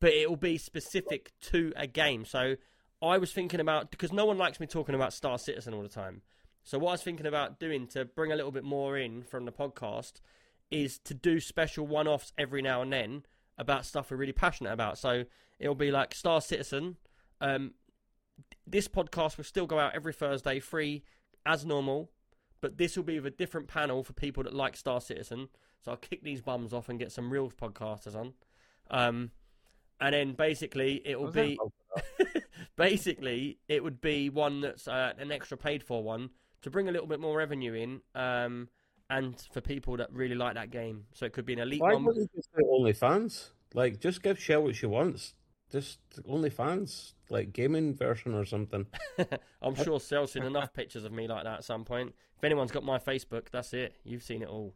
but it will be specific to a game. So I was thinking about because no one likes me talking about Star Citizen all the time. So what I was thinking about doing to bring a little bit more in from the podcast is to do special one-offs every now and then about stuff we're really passionate about. So it'll be like Star Citizen. Um, this podcast will still go out every Thursday, free as normal, but this will be with a different panel for people that like Star Citizen. So I'll kick these bums off and get some real podcasters on. Um, and then basically it will be basically it would be one that's uh, an extra paid for one to bring a little bit more revenue in um, and for people that really like that game so it could be an elite Why one wouldn't you just do OnlyFans? Like, just give Shell what she wants. Just OnlyFans, like gaming version or something. i'm sure Cell's seen enough pictures of me like that at some point if anyone's got my facebook that's it you've seen it all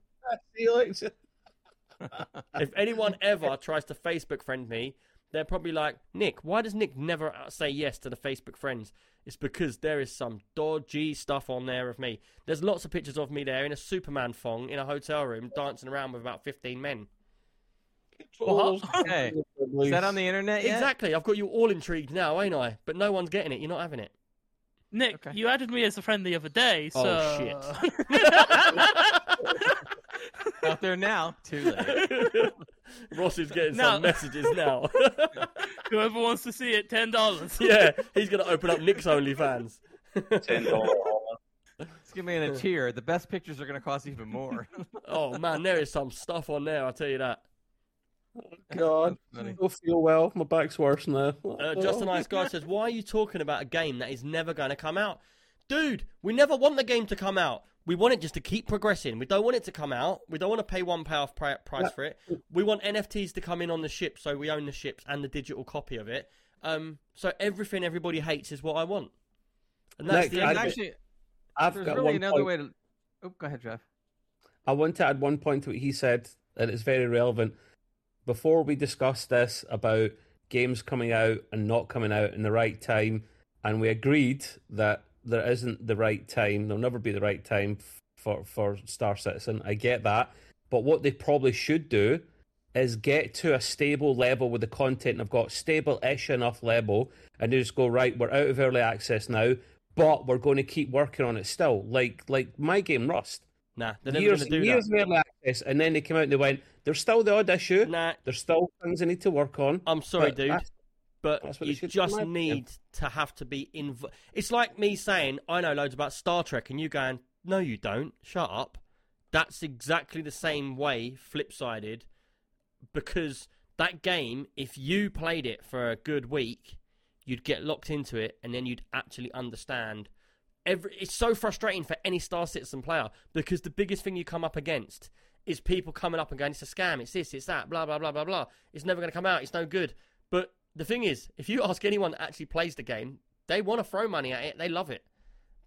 if anyone ever tries to facebook friend me they're probably like, Nick, why does Nick never say yes to the Facebook friends? It's because there is some dodgy stuff on there of me. There's lots of pictures of me there in a Superman thong in a hotel room dancing around with about 15 men. What? Hey, Is that on the internet yet? Exactly. I've got you all intrigued now, ain't I? But no one's getting it. You're not having it. Nick, Okay. you added me as a friend the other day, oh, so Oh, shit. Out there now. Too late. Ross is getting No. some messages now. whoever wants to see it, ten dollars. yeah, he's going to open up Nick's OnlyFans. Ten dollar. Let's give me in a tier. The best pictures are going to cost even more. Oh, man, there is some stuff on there, I'll tell you that. God, I don't feel well. My back's worse now. Uh, Just a nice guy says, "Why are you talking about a game that is never going to come out, dude? We never want the game to come out. We want it just to keep progressing. We don't want it to come out. We don't want to pay one pound pri- price for it. We want NFTs to come in on the ship, so we own the ships and the digital copy of it. Um, so everything everybody hates is what I want. And that's Nick, the end actually, I've there's got really one another point. way to. Oh, go ahead, Jeff. I want to add one point to what he said, and it's very relevant. Before we discussed this about games coming out and not coming out in the right time, and we agreed that there isn't the right time, there'll never be the right time for, for Star Citizen. I get that. But what they probably should do is get to a stable level with the content. I've got stable ish enough level, and they just go, right, we're out of early access now, but we're going to keep working on it still. Like like my game Rust Nah, they're never years, to do years that. of early access, and then they came out and they went, "There's still the odd issue. Nah, There's still things I need to work on." I'm sorry, dude. that's- but That's you they should do, in just need to have to be inv. It's like me saying I know loads about Star Trek, and you going, "No, you don't. Shut up." That's exactly the same way, flip sided, because that game, if you played it for a good week, you'd get locked into it, and then you'd actually understand. Every it's so frustrating for any Star Citizen player because the biggest thing you come up against is people coming up and going, "It's a scam. It's this. It's that. Blah blah blah blah blah. It's never going to come out. It's no good." But the thing is, if you ask anyone that actually plays the game, they want to throw money at it. They love it.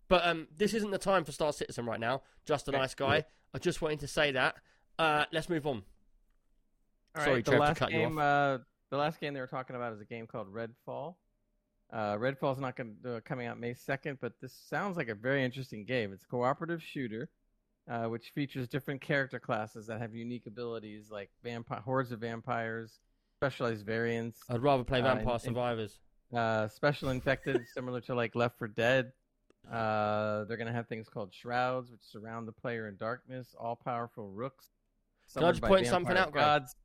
But um, this isn't the time for Star Citizen right now. Just a nice guy. I just wanted to say that. Uh, let's move on. All Sorry, right, the Trev, to last cut you game, uh, the last game they were talking about is a game called Redfall. Uh, Redfall's not going uh, coming out May second, but this sounds like a very interesting game. It's a cooperative shooter, uh, which features different character classes that have unique abilities, like vampire hordes of vampires, specialized variants, I'd rather play Uh, Vampire and- Survivors. uh, special infected, similar to like Left 4 Dead. Uh, they're gonna have things called shrouds, which surround the player in darkness. All powerful rooks. Can I just point something out, Greg? gods.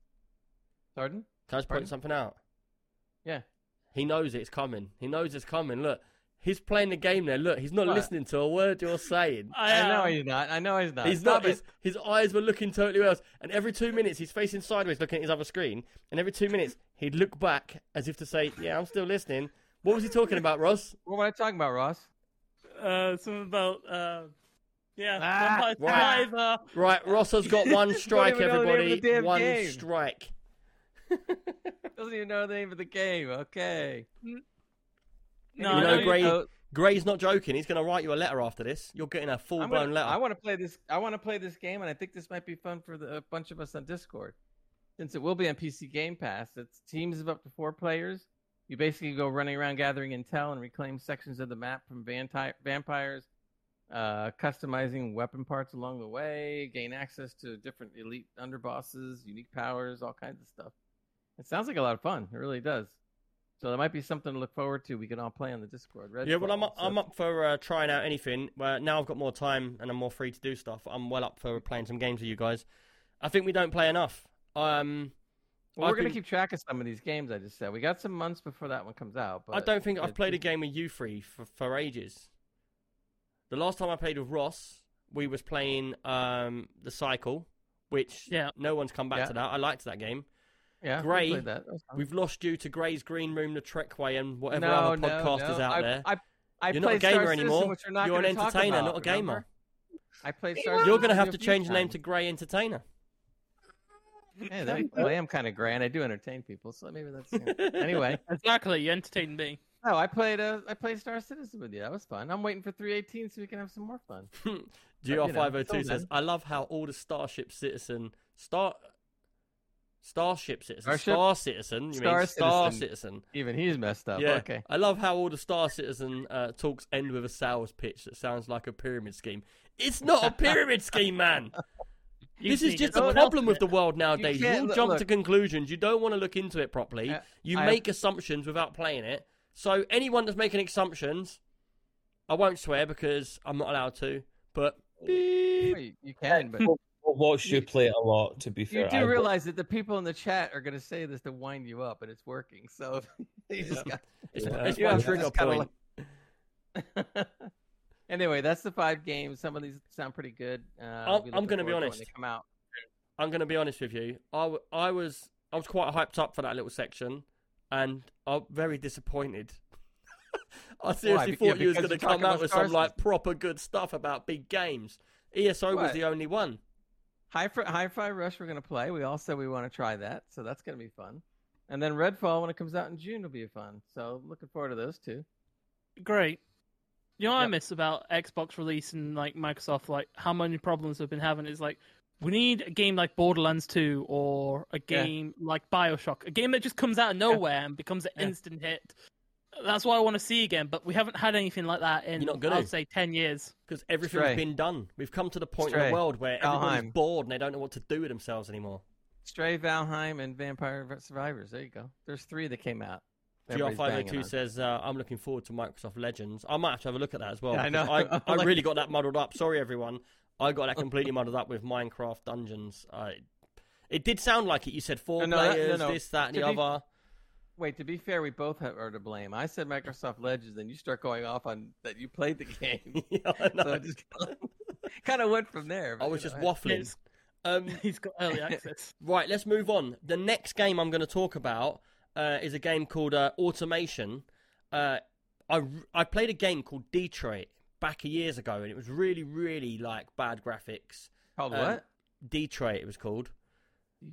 Pardon? Can I just Pardon? point something out? Yeah. He knows it's coming. He knows it's coming. Look, he's playing the game there. Look, he's not What? listening to a word you're saying. I, I know he's not. I know he's not. He's Stop not. His, his eyes were looking totally else, and every two minutes he's facing sideways, looking at his other screen. And every two minutes he'd look back as if to say, "Yeah, I'm still listening." What was he talking about, Ross? What was I talking about, Ross? uh, something about uh, yeah, Ah, right. Survivor. Right, Ross has got one strike, even know the name of everybody. One game. strike. Doesn't even know the name of the game. Okay. No, You I know, know you- Gray- Oh, Gray's not joking. He's going to write you a letter after this. You're getting a full I'm blown gonna- letter. I want to play this. I want to play this game, and I think this might be fun for the, a bunch of us on Discord, since it will be on PC Game Pass. It's teams of up to four players. You basically go running around gathering intel and reclaim sections of the map from vanti- vampires, uh, customizing weapon parts along the way, gain access to different elite underbosses, unique powers, all kinds of stuff. It sounds like a lot of fun. It really does. So there might be something to look forward to. We can all play on the Discord. yeah, well, I'm Redfall, so- I'm up for uh, trying out anything. Well, now I've got more time and I'm more free to do stuff. I'm well up for playing some games with you guys. I think we don't play enough. Um, Well, I've we're gonna been- keep track of some of these games. I just said we got some months before that one comes out. But I don't think I've it- played a game with you three for, for ages. The last time I played with Ross, we was playing um, the Cycle, which Yeah. no one's come back Yeah. to that. I liked that game. Yeah, we Gray, played that. That was fun. We've lost you to Gray's Green Room, the Trekway, and whatever no, other no, podcast no. is out I, there. I, I You're not a played Star gamer Citizen, anymore. which we're not You're an entertainer, about, not a gamer. remember? I played Star You're Citizen going to have to change the name to Gray Entertainer. Yeah, that, well, I am kind of gray, and I do entertain people, so maybe that's yeah. anyway. Exactly, you entertained me. No, I played. Uh, I played Star Citizen with you. That was fun. I'm waiting for 318 so we can have some more fun. GR502 until says, then. I love how all the Starship Citizen Star Starship Citizen. Starship? Star Citizen. You Star mean Star Citizen. Citizen? Even he's messed up. Yeah. Okay. I love how all the Star Citizen uh, talks end with a sales pitch that sounds like a pyramid scheme. It's not a pyramid scheme, man. You this is just to a problem with the world nowadays. You, can't- all jump look. to conclusions. You don't want to look into it properly. Uh, you I- make assumptions without playing it. So anyone that's making assumptions, I won't swear because I'm not allowed to. But beep. You you can, but I've watched you play it a lot. To be fair, you do I- realize that the people in the chat are going to say this to wind you up, and it's working. So you just got. it's, Yeah. it's Yeah, trigger just kinda anyway, that's the five games. Some of these sound pretty good. Uh, I'll I'm- I'm gonna be forward to honest. Come out. I'm going to be honest with you. I, w- I was I was quite hyped up for that little section, and I'm very disappointed. I seriously Be- yeah, thought you was going to come out with some like proper good stuff about big games. ESO was the only one. Hi Hi-Fi Rush, we're going to play. We all said we want to try that, so that's going to be fun. And then Redfall, when it comes out in June, will be fun. So looking forward to those two. Great. You know what I miss about Xbox release and like Microsoft, like how many problems we've been having is like we need a game like Borderlands 2 or a Yeah. game like Bioshock, a game that just comes out of nowhere and becomes an Yeah. instant hit. That's what I want to see again, but we haven't had anything like that in You're not gonna. I'd say ten years. Because everything's Stray. been done. We've come to the point in the world where everybody's Valheim. bored and they don't know what to do with themselves anymore. Stray, Valheim, and Vampire Survivors. There you go. There's three that came out. GR502 says, uh, I'm looking forward to Microsoft Legends. I might have to have a look at that as well. Yeah, I know. I, I really got that muddled up. Sorry, everyone. I got that completely muddled up with Minecraft Dungeons. I, it did sound like it. You said four No, no, that- no, players, no. this, that, and To the be- other. Wait, to be fair, we both have, are to blame. I said Microsoft Legends, then you start going off on that you played the game. Yeah, I so it just kind of went from there. I was just know, waffling. Um, He's got early access. Right, let's move on. The next game I'm going to talk about uh, is a game called uh, Automation. Uh, I I played a game called Detroit back a years ago, and it was really, really like bad graphics. Called um, what? Detroit, it was called.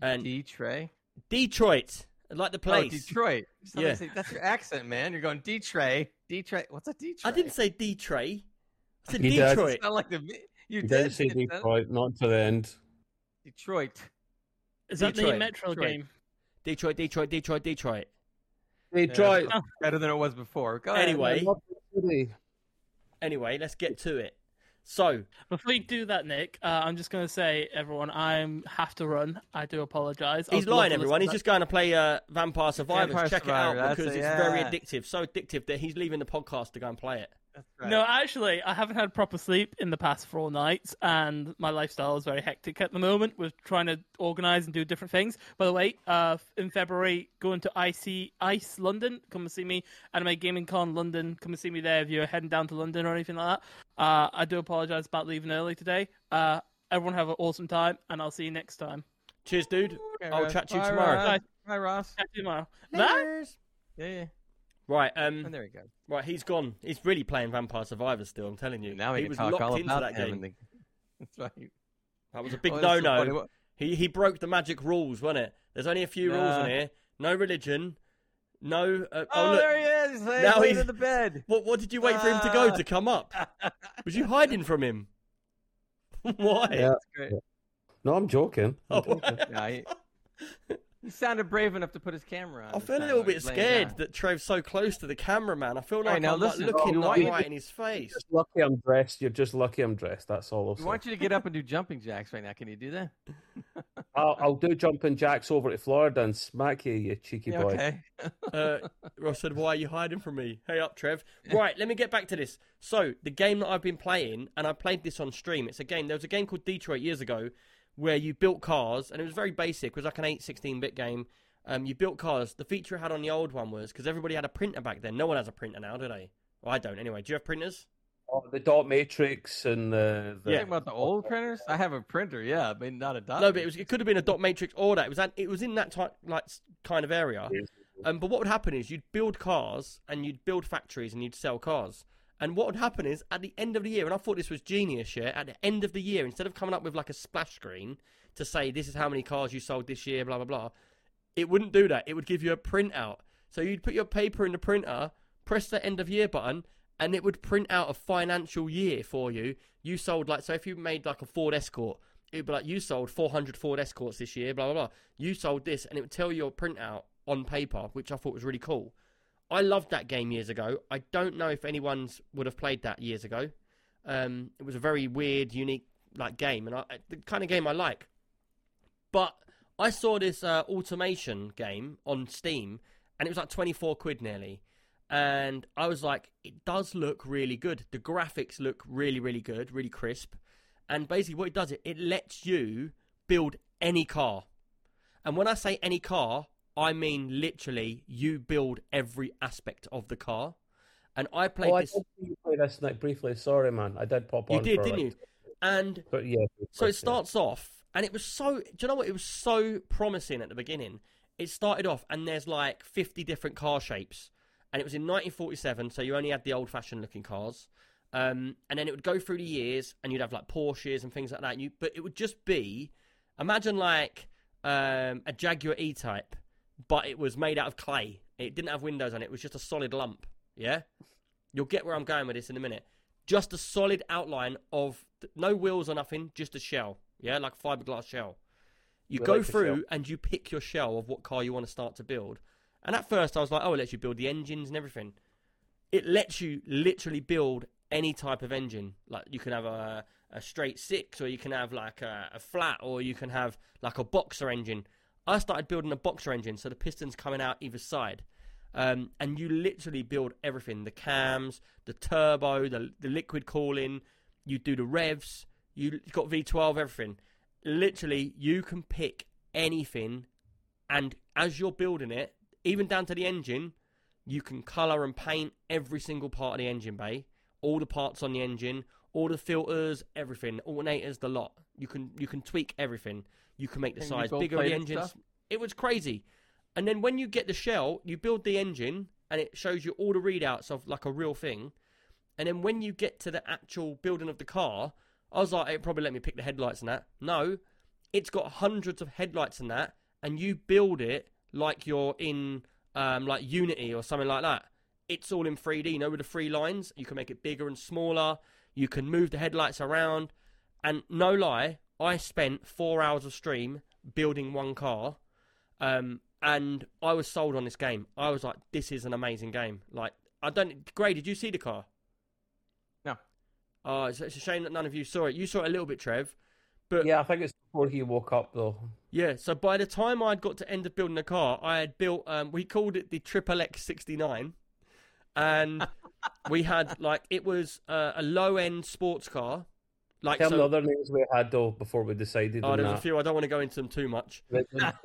and- D Trey. Detroit, like the Oh, place. Detroit. Somebody Yeah. say- that's your accent, man. You're going Detroit. Detroit. What's a Detroit? I didn't say Detroit. I said You did. Detroit. It's not like the you You did didn't say Detroit, not to the end. Detroit. Is that the Metro Detroit. game? Detroit, Detroit, Detroit, Detroit. Detroit. Yeah, better than it was before. Go. Anyway, Not the city. anyway, let's get to it. So, Before you do that, Nick, uh, I'm just going to say, everyone, I have to run. I do apologise. He's lying, everyone. He's listen just going to play uh, Vampire Survivors. Vampire Check Survivor, it out because it, it's very addictive. So addictive that he's leaving the podcast to go and play it. That's to- right. No, actually, I haven't had proper sleep in the past four nights, and my lifestyle is very hectic at the moment with trying to organise and do different things. By the way, uh, in February, going to IC Ice London. Come and see me. Anime Gaming Con London. Come and see me there if you're heading down to London or anything like that. Uh, I do apologise about leaving early today. Uh, everyone have an awesome time, and I'll see you next time. Cheers, dude. Okay, I'll Ross. chat to you Bye, tomorrow. Ross. Bye. Bye, Ross. Catch you tomorrow. Bye. Cheers. Yeah, yeah. Right, um, And there we go. right, he's gone. He's really playing Vampire Survivors still. I'm telling you. Now we he was talk locked all into that game. the- That's right. That was a big Oh, no-no. funny. What- He he broke the magic rules, wasn't it? There's only a few rules in here. No religion. No. Uh, Oh, oh, look. there he is. He's Now he's- in the bed. What what did you wait for him to go Ah. to come up? Was you hiding from him? Why? Yeah. That's great. No, I'm joking. I'm Oh, joking. Yeah, he, he sounded brave enough to put his camera on. I feel a little bit scared down. that Trev's so close to the cameraman. I feel like Right, now I'm like, looking we like you right to- in his face. Just lucky I'm dressed. You're just lucky I'm dressed. That's all I'll We say. want you to get up and do jumping jacks right now. Can you do that? I'll, I'll do jumping jacks over to Florida and smack you, you cheeky Yeah, boy. okay. Uh, Ross said, "Why are you hiding from me?" Hey up, Trev. Right, let me get back to this. So the game that I've been playing, and I played this on stream. It's a game. There was a game called Detroit years ago, where you built cars, and it was very basic. It was like an 8, 16-bit game. Um, you built cars. The feature it had on the old one was because everybody had a printer back then. No one has a printer now, do they? Well, I don't. Anyway, do you have printers? Oh, the dot matrix and the, the Yeah. Talking about the old printers? I have a printer, yeah, but not a dot. No, but it was. It could have been a dot matrix or that. It was. At, it was in that type, like kind of area. Um, but what would happen is you'd build cars and you'd build factories and you'd sell cars. And what would happen is at the end of the year, and I thought this was genius, yeah. At the end of the year, instead of coming up with like a splash screen to say this is how many cars you sold this year, blah blah blah, it wouldn't do that. It would give you a printout. So you'd put your paper in the printer, press the end of year button, and it would print out a financial year for you. You sold like so if you made like a Ford Escort, it'd be like you sold 400 Ford Escorts this year, blah blah blah. You sold this, and it would tell you your printout on paper, which I thought was really cool. I loved that game years ago. I don't know if anyone's would have played that years ago. Um, it was a very weird, unique like game, and I, the kind of game I like. But I saw this uh, automation game on Steam, and it was like 24 quid nearly. And I was like, it does look really good. The graphics look really, really good, really crisp. And basically, what it does, it, it lets you build any car. And when I say any car, I mean literally you build every aspect of the car. And I played Oh, I this. did you play this night briefly. Sorry, man. I did pop on. You did, didn't like- you? And But yeah. so it starts off, and it was so. Do you know what? It was so promising at the beginning. It started off, and there's like 50 different car shapes, and it was in 1947, so you only had the old-fashioned looking cars. Um, and then it would go through the years, and you'd have like Porsches and things like that. And you, but it would just be, imagine like um, a Jaguar E-Type, but it was made out of clay. It didn't have windows on it. It was just a solid lump. Yeah, you'll get where I'm going with this in a minute. Just a solid outline of no wheels or nothing, just a shell. Yeah, like a fiberglass shell. You go like through and you pick your shell of what car you want to start to build. And at first, I was like, oh, it lets you build the engines and everything. It lets you literally build any type of engine. Like you can have a, a straight six, or you can have like a, a flat, or you can have like a boxer engine. I started building a boxer engine, so the pistons coming out either side. Um, and you literally build everything: the cams, the turbo, the the liquid cooling. You do the revs. You you've got V12, everything. Literally, you can pick anything, and as you're building it, even down to the engine, you can color and paint every single part of the engine bay, all the parts on the engine, all the filters, everything, alternators, the lot. You can you can tweak everything. You can make the size bigger of the engines. stuff? It was crazy. And then when you get the shell, you build the engine, and it shows you all the readouts of like a real thing. And then when you get to the actual building of the car, I was like, it probably let me pick the headlights and that. No, it's got hundreds of headlights and that, and you build it like you're in um, like Unity or something like that. It's all in 3D, you know, with the three lines. You can make it bigger and smaller. You can move the headlights around. And no lie, I spent four hours of stream building one car. Um, and I was sold on this game. I was like, this is an amazing game. Like, I don't. Gray, did you see the car? No. Oh, it's, it's a shame that none of you saw it. You saw it a little bit, Trev. But Yeah, I think it's before he woke up though. yeah, so by the time I'd got to end of building the car, I had built. Um, we called it the Triple X sixty nine, and we had like it was uh, a low end sports car. Like Tell me the other names we had though before we decided oh, on there's a few. I don't want to go into them too much.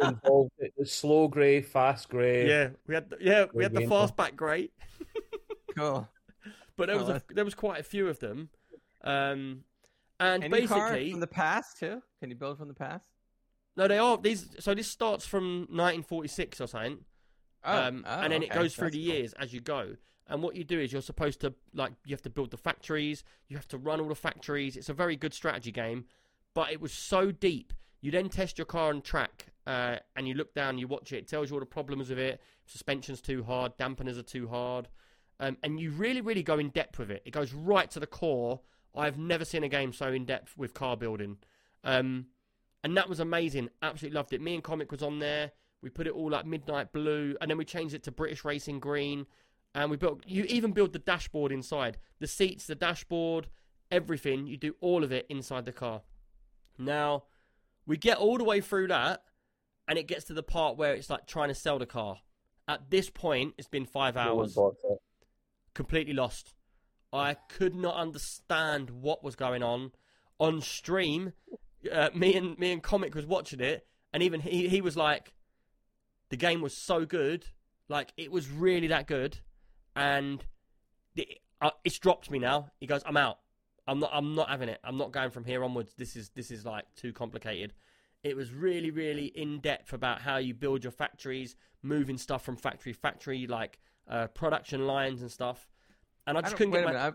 Involved- it slow grey, fast grey. Yeah, we had yeah we had the Green car. fastback grey, Cool. but there Oh, was a, there was quite a few of them, um, and Any basically from the past too? Can you build from the past? no, they are these. So this starts from 1946 or something. Oh, um, oh, and then it goes through That's the cool. years as you go. And what you do is you're supposed to like you have to build the factories, you have to run all the factories. It's a very good strategy game, but it was so deep. You then test your car on track, uh, and you look down, you watch it. It tells you all the problems of it. Suspension's too hard, dampeners are too hard, um, and you really, really go in depth with it. It goes right to the core. I've never seen a game so in depth with car building, um, and that was amazing. Absolutely loved it. Me and Comic was on there. We put it all like midnight blue, and then we changed it to British Racing Green. And we built. You even build the dashboard inside, the seats, the dashboard, everything. You do all of it inside the car. Now, we get all the way through that, and it gets to the part where it's like trying to sell the car. At this point, it's been five hours completely lost. I could not understand what was going on on stream. Uh, me and me and comic was watching it, and even he he was like, the game was so good, like it was really that good, and the, uh, it's dropped me now. He goes, I'm out. I'm not. I'm not having it. I'm not going from here onwards. This is this is like too complicated. It was really really in depth about how you build your factories, moving stuff from factory to factory, like uh, production lines and stuff. And I I just don't- couldn't wait get my. I,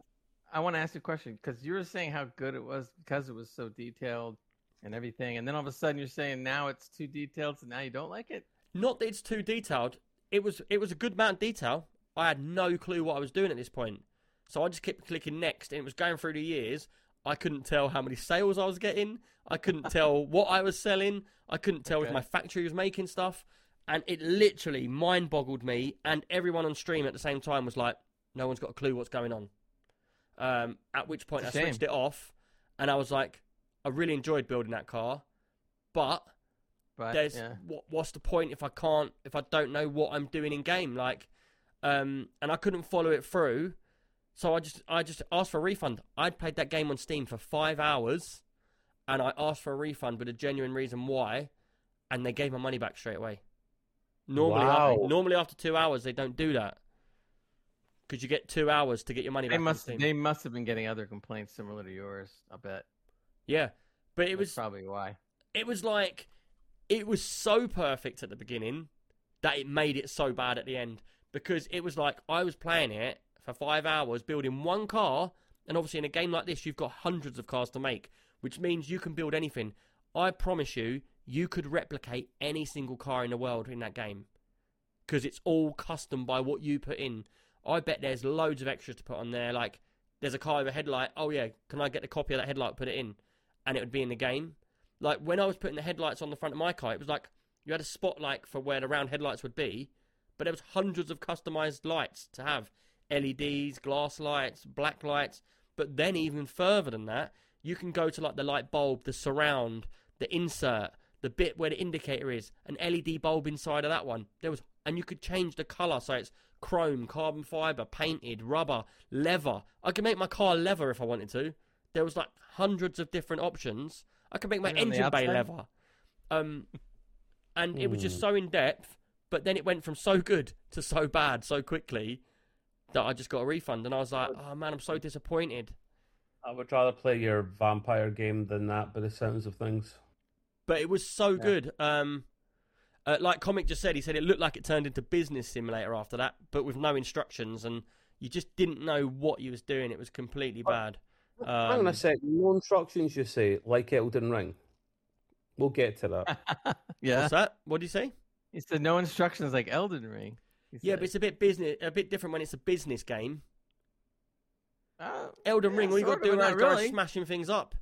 I want to ask you a question because you were saying how good it was because it was so detailed and everything, and then all of a sudden you're saying now it's too detailed, so now you don't like it. Not that it's too detailed. It was it was a good amount of detail. I had no clue what I was doing at this point, so I just kept clicking next, and it was going through the years. I couldn't tell how many sales I was getting. I couldn't tell what I was selling. I couldn't tell if my factory was making stuff. And it literally mind boggled me. And everyone on stream at the same time was like, no one's got a clue what's going on. Um, at which point I It's a shame. switched it off. And I was like, I really enjoyed building that car. But But there's yeah. what, what's the point if I can't if I don't know what I'm doing in game like um and I couldn't follow it through so I just I just asked for a refund I'd played that game on Steam for 5 hours and I asked for a refund with a genuine reason why and they gave my money back straight away normally Wow. normally after 2 hours they don't do that cuz you get 2 hours to get your money They back on must they must have been getting other complaints similar to yours. I bet yeah but it That's was probably why. it was like it was so perfect at the beginning that it made it so bad at the end because it was like I was playing it for five hours building one car and obviously in a game like this you've got hundreds of cars to make which means you can build anything. I promise you you could replicate any single car in the world in that game because it's all custom by what you put in. I bet there's loads of extras to put on there like there's a car with a headlight oh yeah can I get a copy of that headlight put it in and it would be in the game. Like when I was putting the headlights on the front of my car, it was like you had a spotlight for where the round headlights would be, but there was hundreds of customized lights to have LEDs, glass lights, black lights. But then even further than that, you can go to like the light bulb, the surround, the insert, the bit where the indicator is, an LED bulb inside of that one. There was, and you could change the color so it's chrome, carbon fiber, painted, rubber, leather. I could make my car leather if I wanted to. There was like hundreds of different options. I could make my Even on the engine bay leather. Um, and it was just so in depth. But then it went from so good to so bad so quickly that I just got a refund, and I was like, "Oh man, I'm so disappointed." I would rather play your vampire game than that, by the sounds of things. But it was so good. Um, uh, like Comic just said, he said it looked like it turned into Business Simulator after that, but with no instructions, and you just didn't know what you was doing. It was completely bad. Hang on Um, a sec. No instructions, you say, like Elden Ring. We'll get to that. yeah. What's that? What do you say? He said no instructions like Elden Ring. Yeah, but it's a bit business, a bit different when it's a business game. Uh, Elden yeah, Ring, all you got to do is really. smashing things up.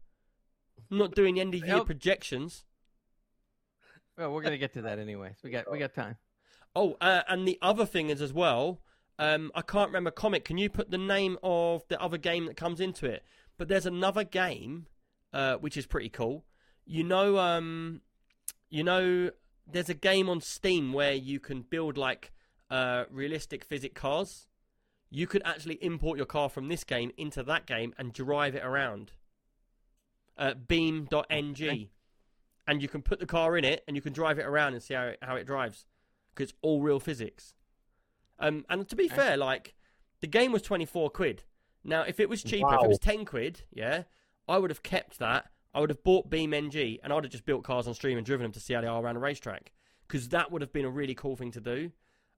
Not doing end of year Nope. projections. Well, we're gonna get to that anyways. We got we got time. Oh, uh, and the other thing is as well. Um, I can't remember comic. Can you put the name of the other game that comes into it? But there's another game, uh, which is pretty cool. You know, um, you know, there's a game on Steam where you can build like uh, realistic physic cars. You could actually import your car from this game into that game and drive it around. Uh, BeamNG. Okay. And you can put the car in it and you can drive it around and see how it, how it drives. Because it's all real physics. Um, and to be Okay. fair, like, the game was 24 quid. Now, if it was cheaper, if it was 10 quid, yeah, I would have kept that. I would have bought BeamNG and I would have just built cars on stream and driven them to see how they are around a racetrack. Because that would have been a really cool thing to do.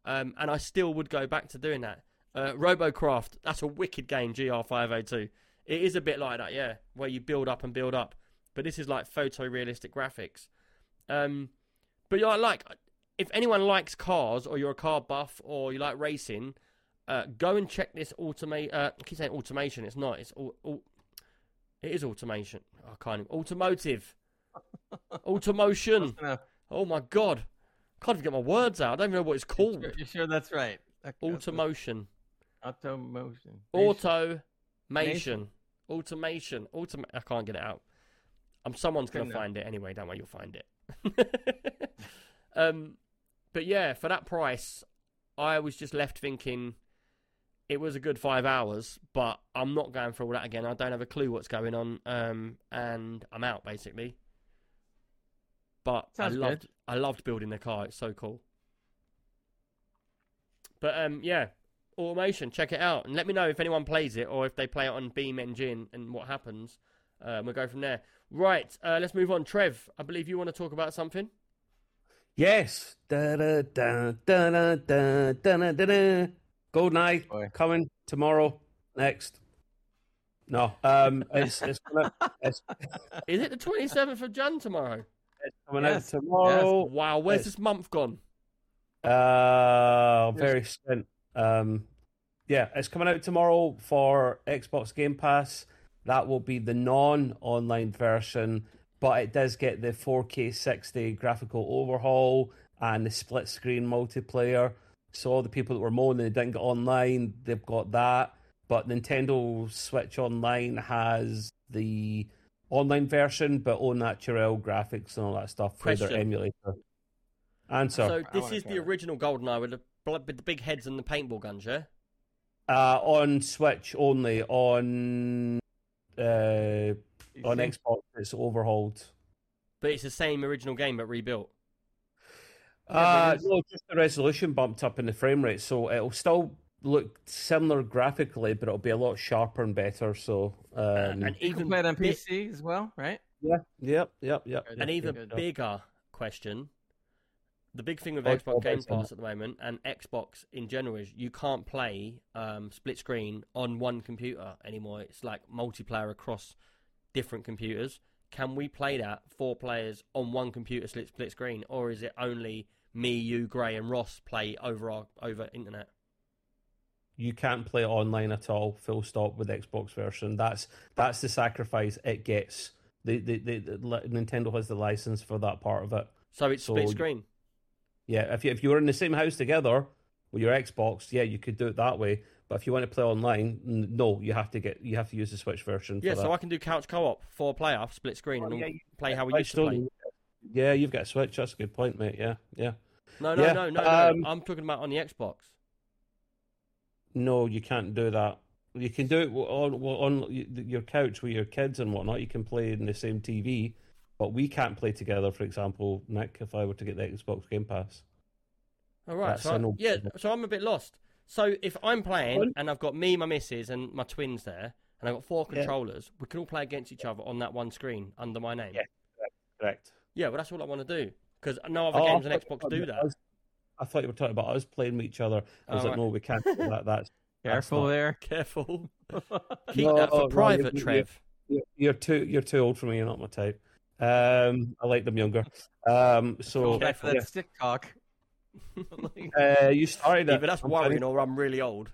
Um, and I still would go back to doing that. Uh, Robocraft, that's a wicked game, GR502. It is a bit like that, yeah, where you build up and build up. But this is like photorealistic graphics. Um, but yeah, like, if anyone likes cars or you're a car buff or you like racing, uh, go and check this automate. Uh, I keep saying automation. It's not. It's au- au- it is automation. I can't. Even, automotive. Automotion. Oh my god. Can't even get my words out. I don't even know what it's you called. sure, you sure that's right? That- that's Automotion. Automotion. Automation. Automation. Autom- I can't get it out. Um, someone's going to find it anyway. Don't worry, you'll find it. um, but yeah, for that price, I was just left thinking it was a good five hours, but I'm not going through all that again. I don't have a clue what's going on, um, and I'm out basically. But Sounds I good. loved, I loved building the car. It's so cool. But um, yeah, automation. Check it out and let me know if anyone plays it or if they play it on BeamNG and what happens. Uh, we'll go from there. Right, uh, let's move on. Trev, I believe you want to talk about something. Yes. Da da da da da da da da da. GoldenEye Boy. coming tomorrow. Next. No. Um. It's it's, gonna, it's, Is it the twenty seventh of Jan tomorrow? it's coming Yes, out tomorrow. Wow, where's Yes. this month gone? Uh, very soon. Um, yeah, it's coming out tomorrow for Xbox Game Pass. That will be the non-online version, but it does get the 4K 60 graphical overhaul and the split screen multiplayer. So all the people that were moaning they didn't get online, they've got that. But Nintendo Switch Online has the online version, but au naturel graphics and all that stuff for their emulator. Answer. So this is the original GoldenEye with the, with the big heads and the paintball guns, yeah? Uh, on Switch only. On uh, on? Xbox, it's overhauled. But it's the same original game but rebuilt. But Uh, no, just the resolution bumped up in the frame rate, so it'll still look similar graphically, but it'll be a lot sharper and better. So, um, and You can even play it on bi- PC as well, right? yeah, yep, yep, yep. Good. An even Good. bigger question. The big thing with Xbox oh, Game Pass at the moment and Xbox in general is you can't play um, split screen on one computer anymore. It's like multiplayer across different computers. Can we play that four players on one computer split split screen, or is it only me, you, Gray, and Ross play over our, over internet? You can't play online at all. Full stop with the Xbox version. That's that's the sacrifice it gets. The the, the, the Nintendo has the license for that part of it. So it's split screen. Yeah, if you if you were in the same house together with your Xbox, yeah, you could do it that way. But if you want to play online, no, you have to get you have to use the Switch version. For Yeah, that. so I can do couch co-op, four player, split screen, Oh, and yeah, you- play how we Switch used to play. Yeah, you've got a Switch. That's a good point, mate. Yeah, yeah. No, no, Yeah, no, no, um, no. I'm talking about on the Xbox. No, you can't do that. You can do it on on your couch with your kids and whatnot. You can play in the same TV, but we can't play together. For example, Nick, if I were to get the Xbox Game Pass, All right, That's so I- an yeah, so I'm a bit lost. So if I'm playing and I've got me, my missus, and my twins there, and I've got four Yeah. controllers, we can all play against each other on that one screen under my name. Yeah. correct? Yeah, well, that's what I want to do because no other Oh, games I on Xbox do that. about us- I thought you were talking about us playing with each other. I was Oh, like, right. no, we can't do that. That's Careful not- there. Careful, keep No, that for no, private, you- you- Trev. You're, you're too you're too old for me. You're not my type. Um, I like them younger. Um, so Back to that yeah. stick talk. uh, you started it. Either that's I'm worrying or I'm really old.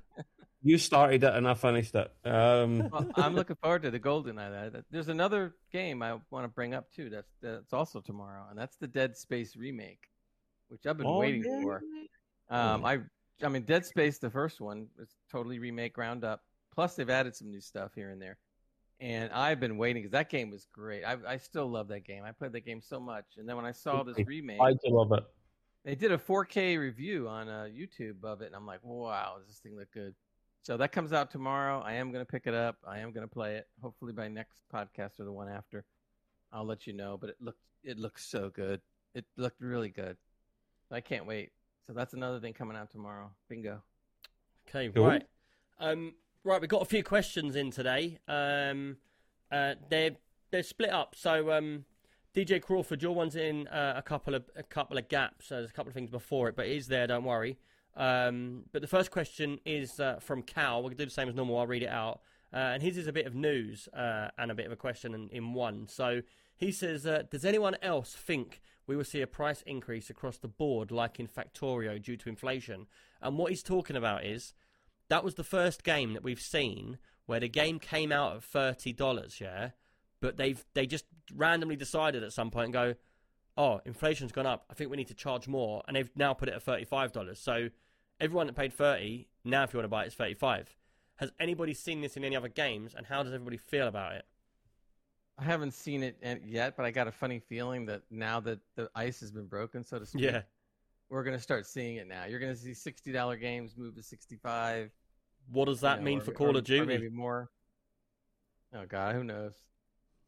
You started it and I finished it. Um, Well, I'm looking forward to the GoldenEye. That- There's another game I want to bring up too. That's that's also tomorrow, and that's the Dead Space remake, which I've been oh, waiting yeah. for. Um, I I mean, Dead Space, the first one, was totally remake, ground up. Plus, they've added some new stuff here and there. And I've been waiting because that game was great. I I still love that game. I played that game so much. And then when I saw this remake, I do love it. They did a 4K review on uh, YouTube of it, and I'm like, wow, does this thing look good? So that comes out tomorrow. I am going to pick it up. I am going to play it. Hopefully by next podcast or the one after, I'll let you know. But it looked it looks so good. It looked really good. I can't wait. So that's another thing coming out tomorrow. Bingo. Okay, Cool. right. Um, right, we've got a few questions in today. Um, uh, they're they're split up. So um, DJ Crawford, your one's in uh, a couple of a couple of gaps. Uh, there's a couple of things before it, but it is there. Don't worry. Um, but the first question is uh, from Cal. We'll do the same as normal. I'll read it out. Uh, and his is a bit of news uh, and a bit of a question in, in one. So he says, uh, Does anyone else think we will see a price increase across the board, like in Factorio, due to inflation? And what he's talking about is that was the first game that we've seen where the game came out at thirty dollars, yeah, but they've they just randomly decided at some point and go, oh, inflation's gone up. I think we need to charge more, and they've now put it at thirty five dollars. So everyone that paid thirty now, if you want to buy it, it's thirty five. Has anybody seen this in any other games, and how does everybody feel about it? I haven't seen it yet, but I got a funny feeling that now that the ice has been broken, so to speak, Yeah, we're going to start seeing it now. You're going to see sixty dollar games move to sixty five. what does that you know, mean or- for Call or- of Duty? Maybe more. Oh God, who knows?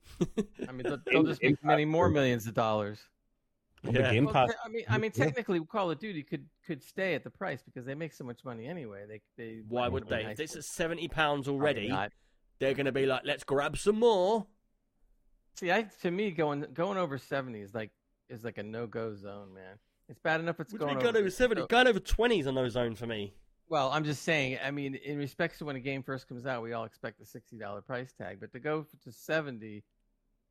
I mean, they'll, they'll just make many more millions of dollars. On Yeah. the Game Well, Pass. te- I mean, I mean, Yeah. technically, Call of Duty could could stay at the price because they make so much money anyway. They they Why would they? nice If it's seventy pounds already, they're going to be like, let's grab some more. See, I to me going going over seventy is like is like a no go zone, man. It's bad enough it's Would we going over over seventy? so- Going over twenties on no zone for me. Well, I'm just saying. I mean, in respects to when a game first comes out, we all expect the sixty dollar price tag, but to go to seventy,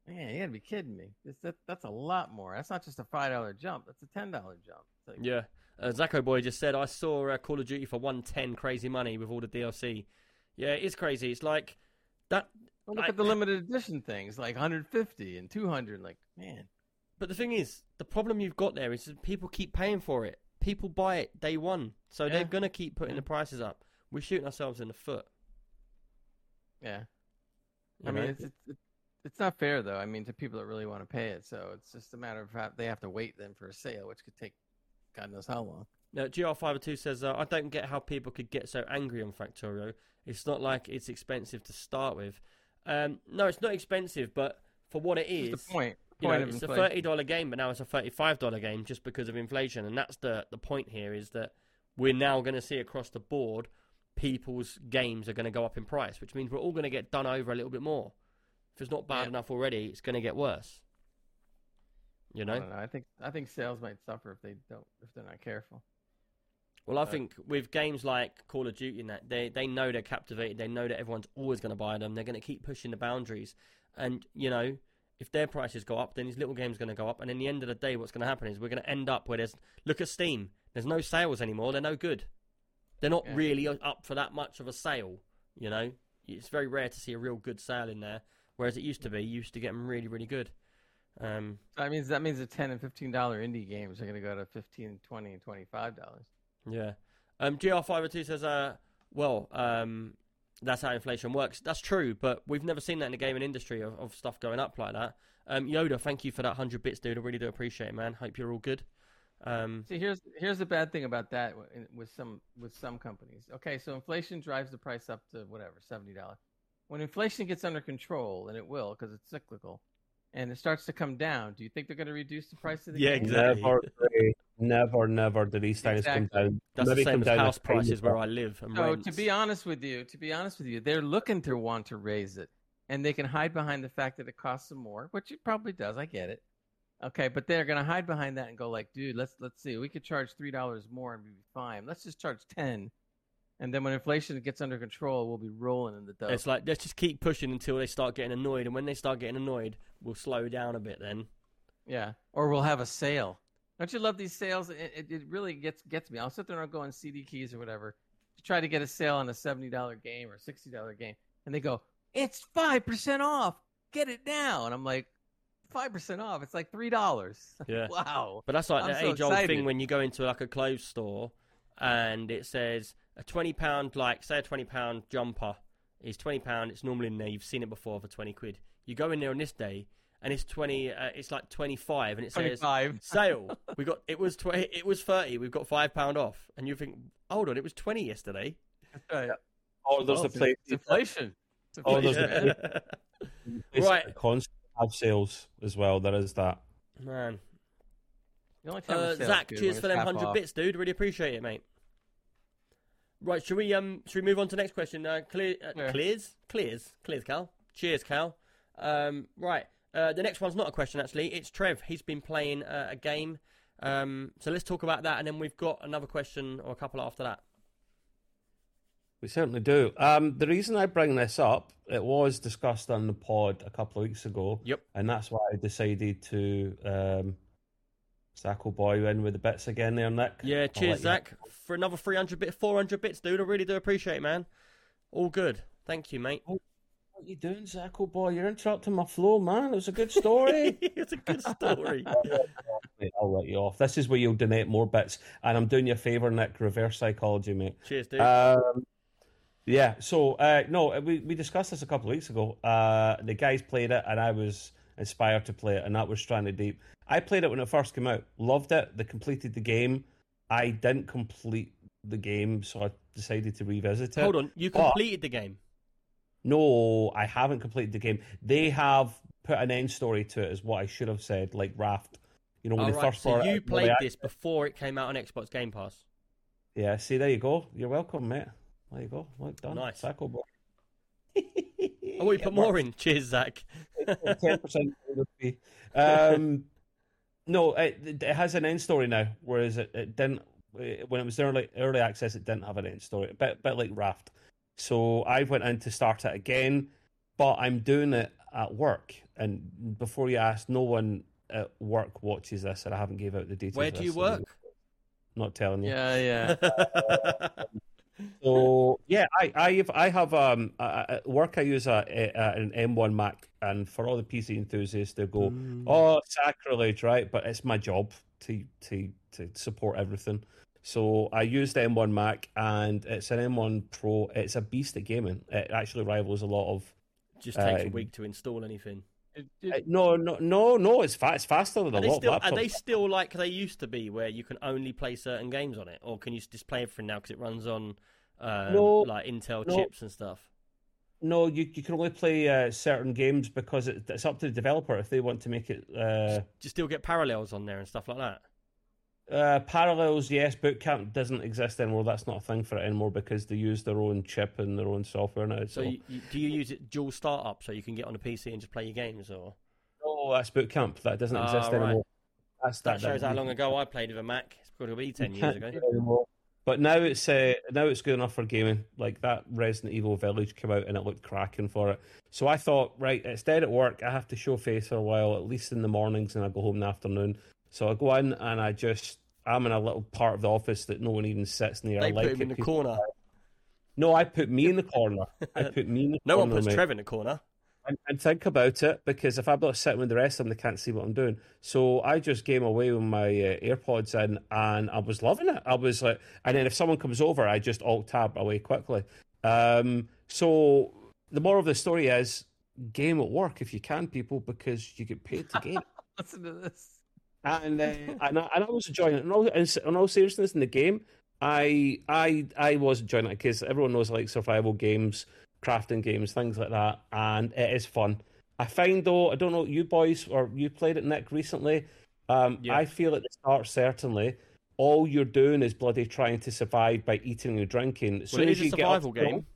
man, you gotta be kidding me. This, that, that's a lot more. That's not just a five dollar jump. That's a ten dollar jump. Like, Yeah. Uh, Zacko Boy just said, I saw uh, Call of Duty for 110 crazy money with all the DLC. Yeah, it is crazy. It's like that. Well, look at the limited edition things, like 150 and 200. Like, man, But the thing is, the problem you've got there is that people keep paying for it. People buy it day one, so Yeah. they're gonna keep putting the prices up. We're shooting ourselves in the foot. yeah. you I mean, know? it's, it's it's it's not fair though. I mean, to people that really want to pay it, so it's just a matter of how they have to wait then for a sale, which could take God knows how long. Now, GR502 says, uh, I don't get how people could get so angry on Factorio. It's not like it's expensive to start with. Um, no, it's not expensive, but for what it is, the point. You know, it's a thirty dollar game, but now it's a thirty five dollar game just because of inflation, and that's the the point here is that we're now going to see across the board people's games are going to go up in price, which means we're all going to get done over a little bit more. If it's not bad Yeah. enough already, it's going to get worse. You I know. don't know. I think I think sales might suffer if they don't if they're not careful. Well, I think with games like Call of Duty and that, they they know they're captivated. They know that everyone's always going to buy them. They're going to keep pushing the boundaries, and you know, if their prices go up, then these little games are going to go up. And in the end of the day, what's going to happen is we're going to end up where there's look at Steam. There's no sales anymore. They're no good. They're not Yeah. really up for that much of a sale. You know, it's very rare to see a real good sale in there. Whereas it used to be, you used to get them really, really good. Um, So that means that means the ten and fifteen dollar indie games are going to go to 15, 20, and twenty five dollars. Yeah. Um, GR502 says, uh, well, um, that's how inflation works. That's true, but we've never seen that in the gaming industry of, of stuff going up like that. Um, Yoda, thank you for that 100 bits, dude. I really do appreciate it, man. Hope you're all good. Um, See, here's here's the bad thing about that with some with some companies. Okay, so inflation drives the price up to whatever seventy dollars. When inflation gets under control, and it will because it's cyclical, and it starts to come down, do you think they're going to reduce the price of the Yeah, game? exactly. Never, never, never do these things Exactly. come down. that's the same come as down house prices where. I live and So rents. to be honest with you, to be honest with you, they're looking to want to raise it, and they can hide behind the fact that it costs them more, which it probably does. I get it. Okay, but they're gonna hide behind that and go like, dude, let's let's see, we could charge three dollars more and we'd be fine. Let's just charge ten, and then when inflation gets under control, we'll be rolling in the dough. It's like, let's just keep pushing until they start getting annoyed. And when they start getting annoyed, we'll slow down a bit then. Yeah, or we'll have a sale. Don't you love these sales? It, it, it really gets gets me. I'll sit there and I'll go on CD keys or whatever to try to get a sale on a seventy dollar game or sixty dollar game, and they go, "It's five percent off. Get it now." And I'm like, five percent off. It's like three dollars. Yeah. wow. But that's like I'm the so age old thing when you go into like a clothes store and it says a twenty pound like say a twenty pound jumper is twenty pound. It's normally in there. You've seen it before for twenty quid. You go in there on this day and it's twenty. Uh, it's like twenty five and it Twenty says sale. We got it was twenty. It was thirty. We've got five pound off. And you think, hold on, it was twenty yesterday. Oh, there's Oh, the it's- It's inflation. Oh, there's inflation, a- man. Right. that Constantly have sales as well. There is that. Man, The only uh, Zach, good cheers for them hundred off. bits, dude. Really appreciate it, mate. Right, should we um should we move on to the next question? Uh, clear, uh, Yeah. clears, clears, clears, Cal. Cheers, Cal. Um, right, uh, the next one's not a question actually. It's Trev. He's been playing uh, a game. Um, so let's talk about that, and then we've got another question or a couple after that. We certainly do. Um, the reason I bring this up, it was discussed on the pod a couple of weeks ago. Yep. And that's why I decided to um, Sacco Boy in with the bits again there, Nick. Yeah, cheers, let you- Zach, for another three hundred bit, four hundred bits, dude. I really do appreciate it, man. All good. Thank you, mate. What you doing, Sacco Boy? You're interrupting my flow, man. It was a good story. it's a good story. I'll let you off. This is where you'll donate more bits. And I'm doing you a favour, Nick. Reverse psychology, mate. cheers, dude. Um, yeah, so uh, no, we we discussed this a couple of weeks ago. Uh, the guys played it, and I was inspired to play it, and that was Stranded Deep. I played it when it first came out, loved it. They completed the game. I didn't complete the game, so I decided to revisit it. Hold on, you But- completed the game. No, I haven't completed the game. They have put an end story to it, is what I should have said, like Raft. You know, when All they right, first so brought it you played this before it came out on Xbox Game Pass. Yeah, see, there you go. You're welcome, mate. There you go. Well done. Nice. Sacco boy. Oh, we put more in. Cheers, Zach. ten percent. Um, no, it, it has an end story now, whereas it, it didn't when it was early early access. It didn't have an end story, a bit bit like Raft. So I went in to start it again, but I'm doing it at work. And before you ask, no one at work watches this, and I haven't gave out the details. Where do you work? Not telling you. Yeah, yeah. So yeah, I, I have, I have um at work. I use a, a, an M1 Mac, and for all the PC enthusiasts, they go, Mm. "Oh, sacrilege!" Right? But it's my job to to to support everything. So I used the M1 Mac, and it's an M1 Pro. It's a beast at gaming. It actually rivals a lot of. Just takes a Uh, week to install anything. It- it- Uh, no, no, no, no. It's fa- It's faster than a they lot still of are they still like they used to be, where you can only play certain games on it, or can you just play everything now because it runs on um, No, like Intel no. chips and stuff? No, you you can only play uh, certain games because it, it's up to the developer if they want to make it. Uh, Do you still get parallels on there and stuff like that? Uh, parallels, yes. Bootcamp doesn't exist anymore. That's not a thing for it anymore because they use their own chip and their own software now. So, So, you, you, do you use it dual startup so you can get on a PC and just play your games, or no, that's boot camp. That doesn't Ah, exist right. anymore. That's that shows how long ago I played with a Mac? It's got to be ten years ago. do it anymore. But now it's uh, now it's good enough for gaming. Like that Resident Evil Village came out and it looked cracking for it. So I thought, right, it's dead at work. I have to show face for a while, at least in the mornings, and I go home in the afternoon. So I go in and I just I'm in a little part of the office that no one even sits near. They I put like him it in the 'cause- corner. No, I put me in the corner. I put me in the No corner. one puts mate. Trev in the corner. and, and think about it because if I'm not sitting with the rest of them, they can't see what I'm doing. So I just game away with my uh, AirPods in, and I was loving it. I was like, and then if someone comes over, I just alt tab away quickly. Um, so the moral of the story is game at work if you can, people, because you get paid to game. Listen to this. And uh, and, I, and I was enjoying it. In all, in, all seriousness, in the game, I I I was enjoying it because everyone knows I like survival games, crafting games, things like that, and it is fun. I find though, I don't know you boys or you played it, Nick, recently. Um, Yeah. I feel at the start certainly. All you're doing is bloody trying to survive by eating and drinking. As Well, it as a you get survival game.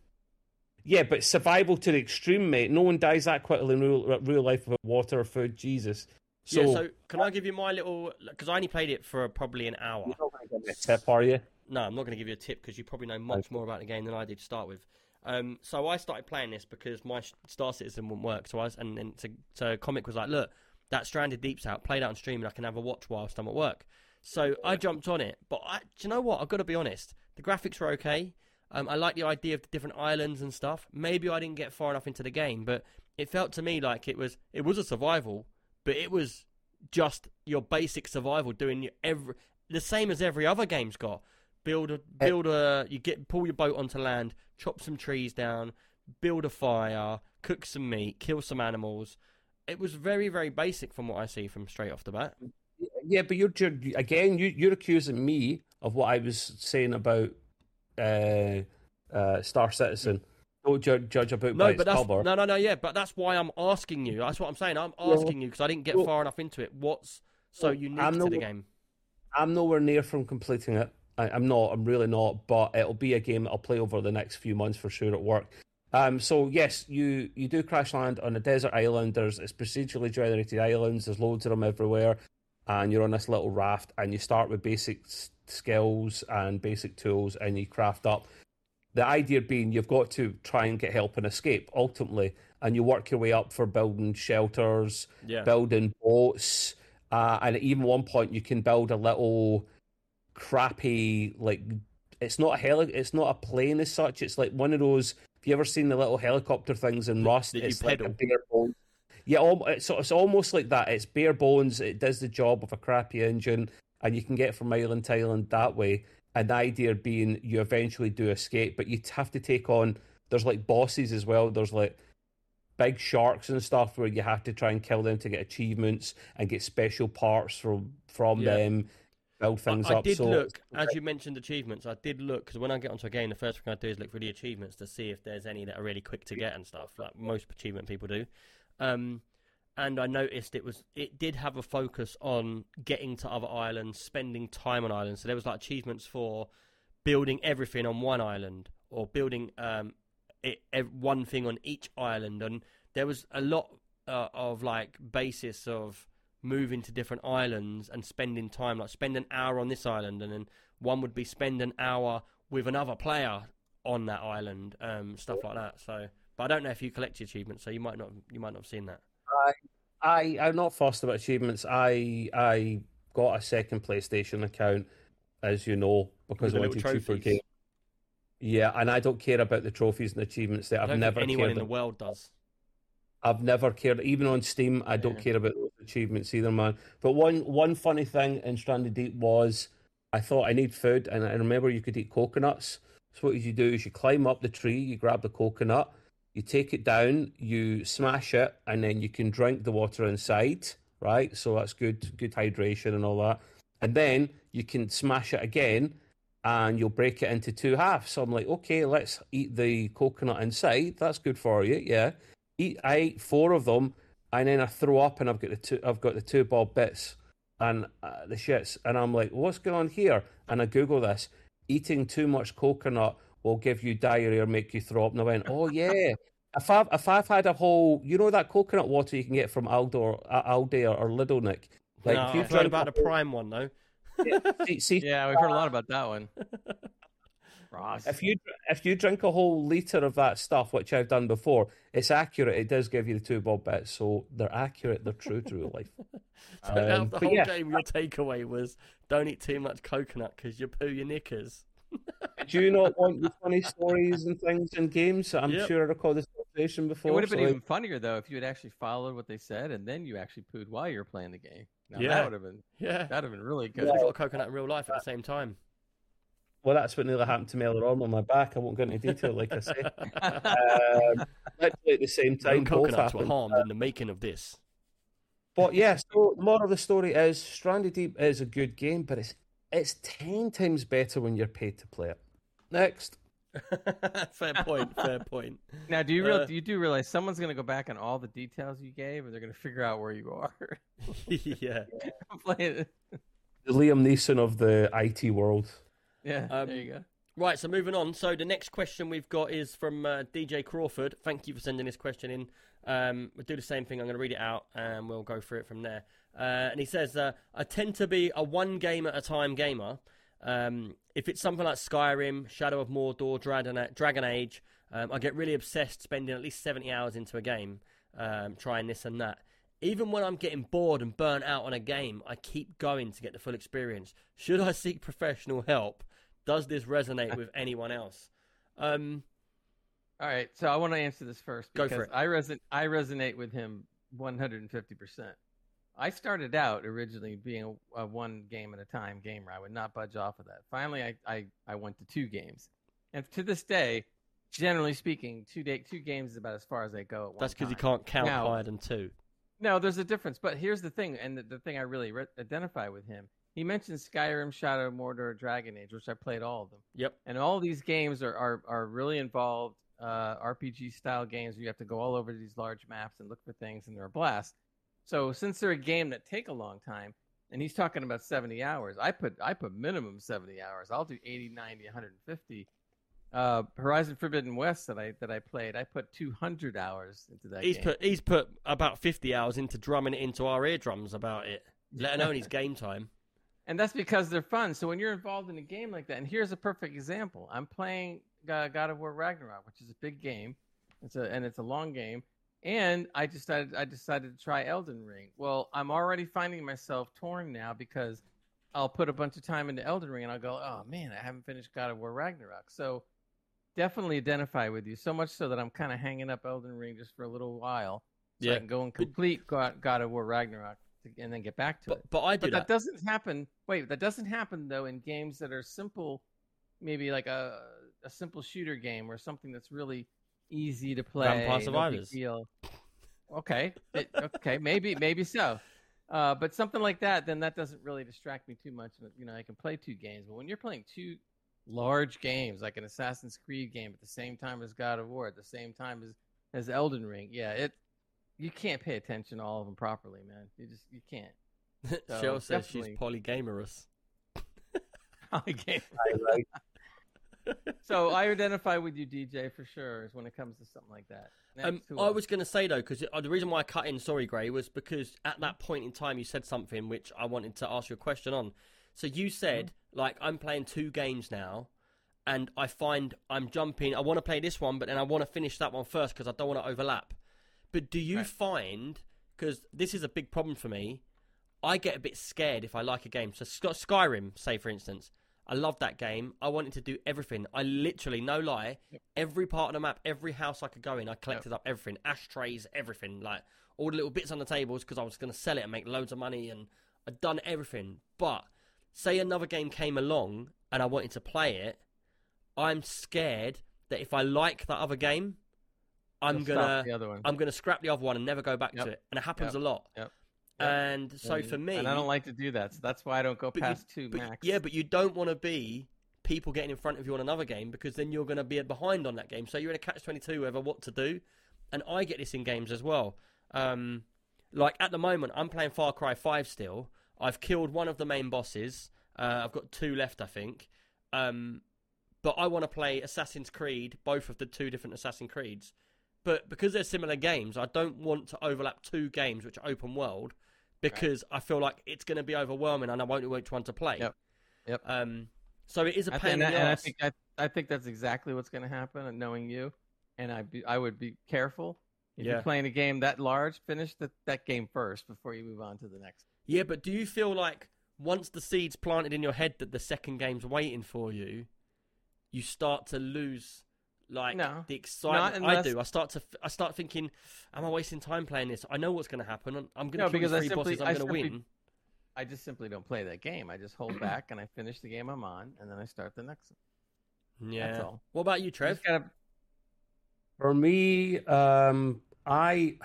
Yeah, but survival to the extreme, mate. No one dies that quickly in real, real life without water or food. Jesus. So, yeah. So can I give you my little? Because I only played it for probably an hour. you're not going to give me a tip, are you? No, I'm not going to give you a tip because you probably know much more about the game than I did to start with. Um, so I started playing this because my Star Citizen wouldn't work. So I was, and then so, so Comic was like, "Look, that Stranded Deep's out. Play that on stream, and I can have a watch whilst I'm at work." So I jumped on it. But I, do you know what? I've got to be honest. The graphics were okay. Um, I like the idea of the different islands and stuff. Maybe I didn't get far enough into the game, but it felt to me like it was it was a survival, but it was just your basic survival, doing your every the same as every other game's got. Build a build a you get pull your boat onto land, chop some trees down, build a fire, cook some meat, kill some animals. It was very very basic from what I see from straight off the bat. Yeah, but you're ju- again, you, you're accusing me of what I was saying about uh, uh, Star Citizen. Don't ju- judge a book by No, its but that's cover. no no no yeah, but that's why I'm asking you. That's what I'm saying. I'm asking you because I didn't get well- far enough into it. What's so well, unique I'm to not- the game? I'm nowhere near from completing it. I, I'm not. I'm really not. But it'll be a game that I'll play over the next few months for sure at work. Um, so yes, you you do crash land on a desert island. There's it's procedurally generated islands. There's loads of them everywhere, and you're on this little raft. And you start with basic s- skills and basic tools, and you craft up. The idea being you've got to try and get help and escape ultimately, and you work your way up for building shelters, Yeah. building boats, uh, and at even one point you can build a little crappy like it's not a heli- it's not a plane as such. It's like one of those. Have you ever seen the little helicopter things in Rust? It's like a bare bones. Yeah, it's, it's almost like that. It's bare bones. It does the job of a crappy engine, and you can get from island to island that way. And the idea being you eventually do escape, but you have to take on. There's like bosses as well. There's like big sharks and stuff where you have to try and kill them to get achievements and get special parts from from Yeah. them. Build things I, I up. did so look, as you mentioned achievements, I did look, because when I get onto a game, the first thing I do is look for the achievements to see if there's any that are really quick to get and stuff, like most achievement people do. Um, and I noticed it was, it did have a focus on getting to other islands, spending time on islands. So there was like achievements for building everything on one island or building um, it, ev- one thing on each island. And there was a lot uh, of like basis of moving to different islands and spending time, like spend an hour on this island, and then one would be spend an hour with another player on that island, um, stuff like that. So, but I don't know if you collect achievements, so you might not, you might not have seen that. I I'm not fussed about achievements. I I got a second PlayStation account, as you know, because With I wanted trophies. games. Yeah, and I don't care about the trophies and achievements there. I I've never anyone cared. in the world does. I've never cared. Even on Steam, I don't Yeah. care about those achievements either, man. But one one funny thing in Stranded Deep was I thought I need food, and I remember you could eat coconuts. So what did you do is you climb up the tree, you grab the coconut, you take it down, you smash it, and then you can drink the water inside, right? So that's good, good hydration and all that. And then you can smash it again, and you'll break it into two halves. So I'm like, okay, let's eat the coconut inside. That's good for you, yeah. Eat, I ate four of them, and then I throw up, and I've got the two, I've got the two bob bits, and uh, the shits, and I'm like, what's going on here? And I Google this. Eating too much coconut will give you diarrhea or make you throw up. And I went, oh yeah. If I've if I've had a whole, you know that coconut water you can get from Aldo or uh, Aldi or, or Lidl, Nick. Like no, if you I've heard about a the Prime one though. see, see Yeah, we've heard a lot about that one. Ross. If you if you drink a whole liter of that stuff, which I've done before, it's accurate. It does give you the two bob bits, so they're accurate. They're true to real life. So Um, the but whole yeah. game, your takeaway was don't eat too much coconut because you poo your knickers. Do you not want the funny stories and things in games? I'm Yep. sure I recalled this conversation before. it would have been so, like, even funnier though if you had actually followed what they said and then you actually pooed while you were playing the game. Now, Yeah. that would have been Yeah, that'd have been really because good. I got a coconut in real life at the same time. well, that's what nearly happened to me earlier on on my back. I won't go into detail, like I say. um, literally at the same No time, both coconuts were happened. harmed in the making of this. But yeah, so the moral of the story is Stranded Deep is a good game, but it's it's ten times better when you're paid to play it. Next. fair point. Fair point. Now, do you real, Uh, do you do realize someone's going to go back on all the details you gave, and they're going to figure out where you are? yeah. Playing it. The Liam Neeson of the IT world. Yeah, Um, there you go. Right, so moving on. So the next question we've got is from uh, DJ Crawford. Thank you for sending this question in. Um, we'll do the same thing. I'm going to read it out and we'll go through it from there. Uh, and he says, uh, I tend to be a one game at a time gamer. Um, if it's something like Skyrim, Shadow of Mordor, Dragon, Dragon Age, um, I get really obsessed spending at least 70 hours into a game, um, trying this and that. Even when I'm getting bored and burnt out on a game, I keep going to get the full experience. Should I seek professional help? Does this resonate with anyone else? Um, All right, so I want to answer this first Go because for it. I reson- I resonate with him 150. I started out originally being a, a one game at a time gamer. I would not budge off of that. Finally, I, I, I went to two games, and to this day, generally speaking, two day two games is about as far as I go. That's because you can't count Now- higher than two. No, there's a difference. But here's the thing, and the, the thing I really re- identify with him. He mentioned Skyrim, Shadow of Mordor, Dragon Age, which I played all of them. Yep. And all these games are, are, are really involved uh, RPG style games where you have to go all over these large maps and look for things, and they're a blast. So since they're a game that take a long time, and he's talking about 70 hours, I put I put minimum 70 hours. I'll do 80, 90, 150. Uh, Horizon Forbidden West that I that I played, I put 200 hours into that He's game. put he's put about fifty hours into drumming it into our eardrums about it, let alone his game time. And that's because they're fun. So when you're involved in a game like that, and here's a perfect example: I'm playing God God of War Ragnarok, which is a big game. It's a and it's a long game. And I decided I decided to try Elden Ring. Well, I'm already finding myself torn now because I'll put a bunch of time into Elden Ring and I'll go, oh man, I haven't finished God of War Ragnarok. So definitely identify with you so much so that I'm kind of hanging up Elden Ring just for a little while, so Yeah. I can go and complete God, God of War Ragnarok to, and then get back to it. But but I do But that. that doesn't happen. Wait, that doesn't happen though in games that are simple, maybe like a a simple shooter game or something that's really easy to play. Vampire no big Survivors. deal. Okay, it, okay, maybe maybe so. Uh, but something like that, then that doesn't really distract me too much. You know, I can play two games, but when you're playing two large games, like an Assassin's Creed game, at the same time as God of War, at the same time as as Elden Ring, yeah, it you can't pay attention to all of them properly, man. You just you can't. so Shell says definitely- she's polygamorous. game. So I identify with you, DJ, for sure, is when it comes to something like that. Um, I was going to say though, because the reason why I cut in, sorry, Gray, was because at that point in time you said something which I wanted to ask you a question on. So you said, Mm-hmm. like, I'm playing two games now, and I find I'm jumping. I want to play this one, but then I want to finish that one first because I don't want to overlap. But do you Right. find, because this is a big problem for me, I get a bit scared if I like a game. So Sky- Skyrim, say for instance, I loved that game. I wanted to do everything. I literally, no lie, every part of the map, every house I could go in, I collected up everything, ashtrays, everything, like all the little bits on the tables because I was going to sell it and make loads of money, and I'd done everything. But say another game came along and I wanted to play it, I'm scared that if I like that other game, I'm You'll gonna the other one. I'm gonna scrap the other one and never go back Yep. to it, and it happens Yep. a lot. And so for me, and I don't like to do that, so that's why I don't go but you- past two but- max. Yeah, but you don't want to be people getting in front of you on another game because then you're going to be behind on that game. So you're in a catch twenty two over what to do. And I get this in games as well. Um, like at the moment, I'm playing Far Cry Five still. I've killed one of the main bosses. Uh, I've got two left, I think. Um, but I want to play Assassin's Creed, both of the two different Assassin's Creeds. But because they're similar games, I don't want to overlap two games which are open world because I feel like it's going to be overwhelming and I won't know which one to play. Yep. Yep. Um, so it is a pain think, in the and I ass. think I, I think that's exactly what's going to happen. And knowing you, and I be, I would be careful if Yeah. you're playing a game that large. Finish the, that game first before you move on to the next. Yeah, but do you feel like once the seeds planted in your head that the second game's waiting for you, you start to lose like No. the excitement? I do. I start to. I start thinking, am I wasting time playing this? I know what's going to happen. I'm- I'm going No, to kill because three simply- bosses. I'm going to win. I just simply don't play that game. I just hold back and I finish the game I'm on, and then I start the next one. Yeah. all. What about you, You Trev? just gotta- For me, um, I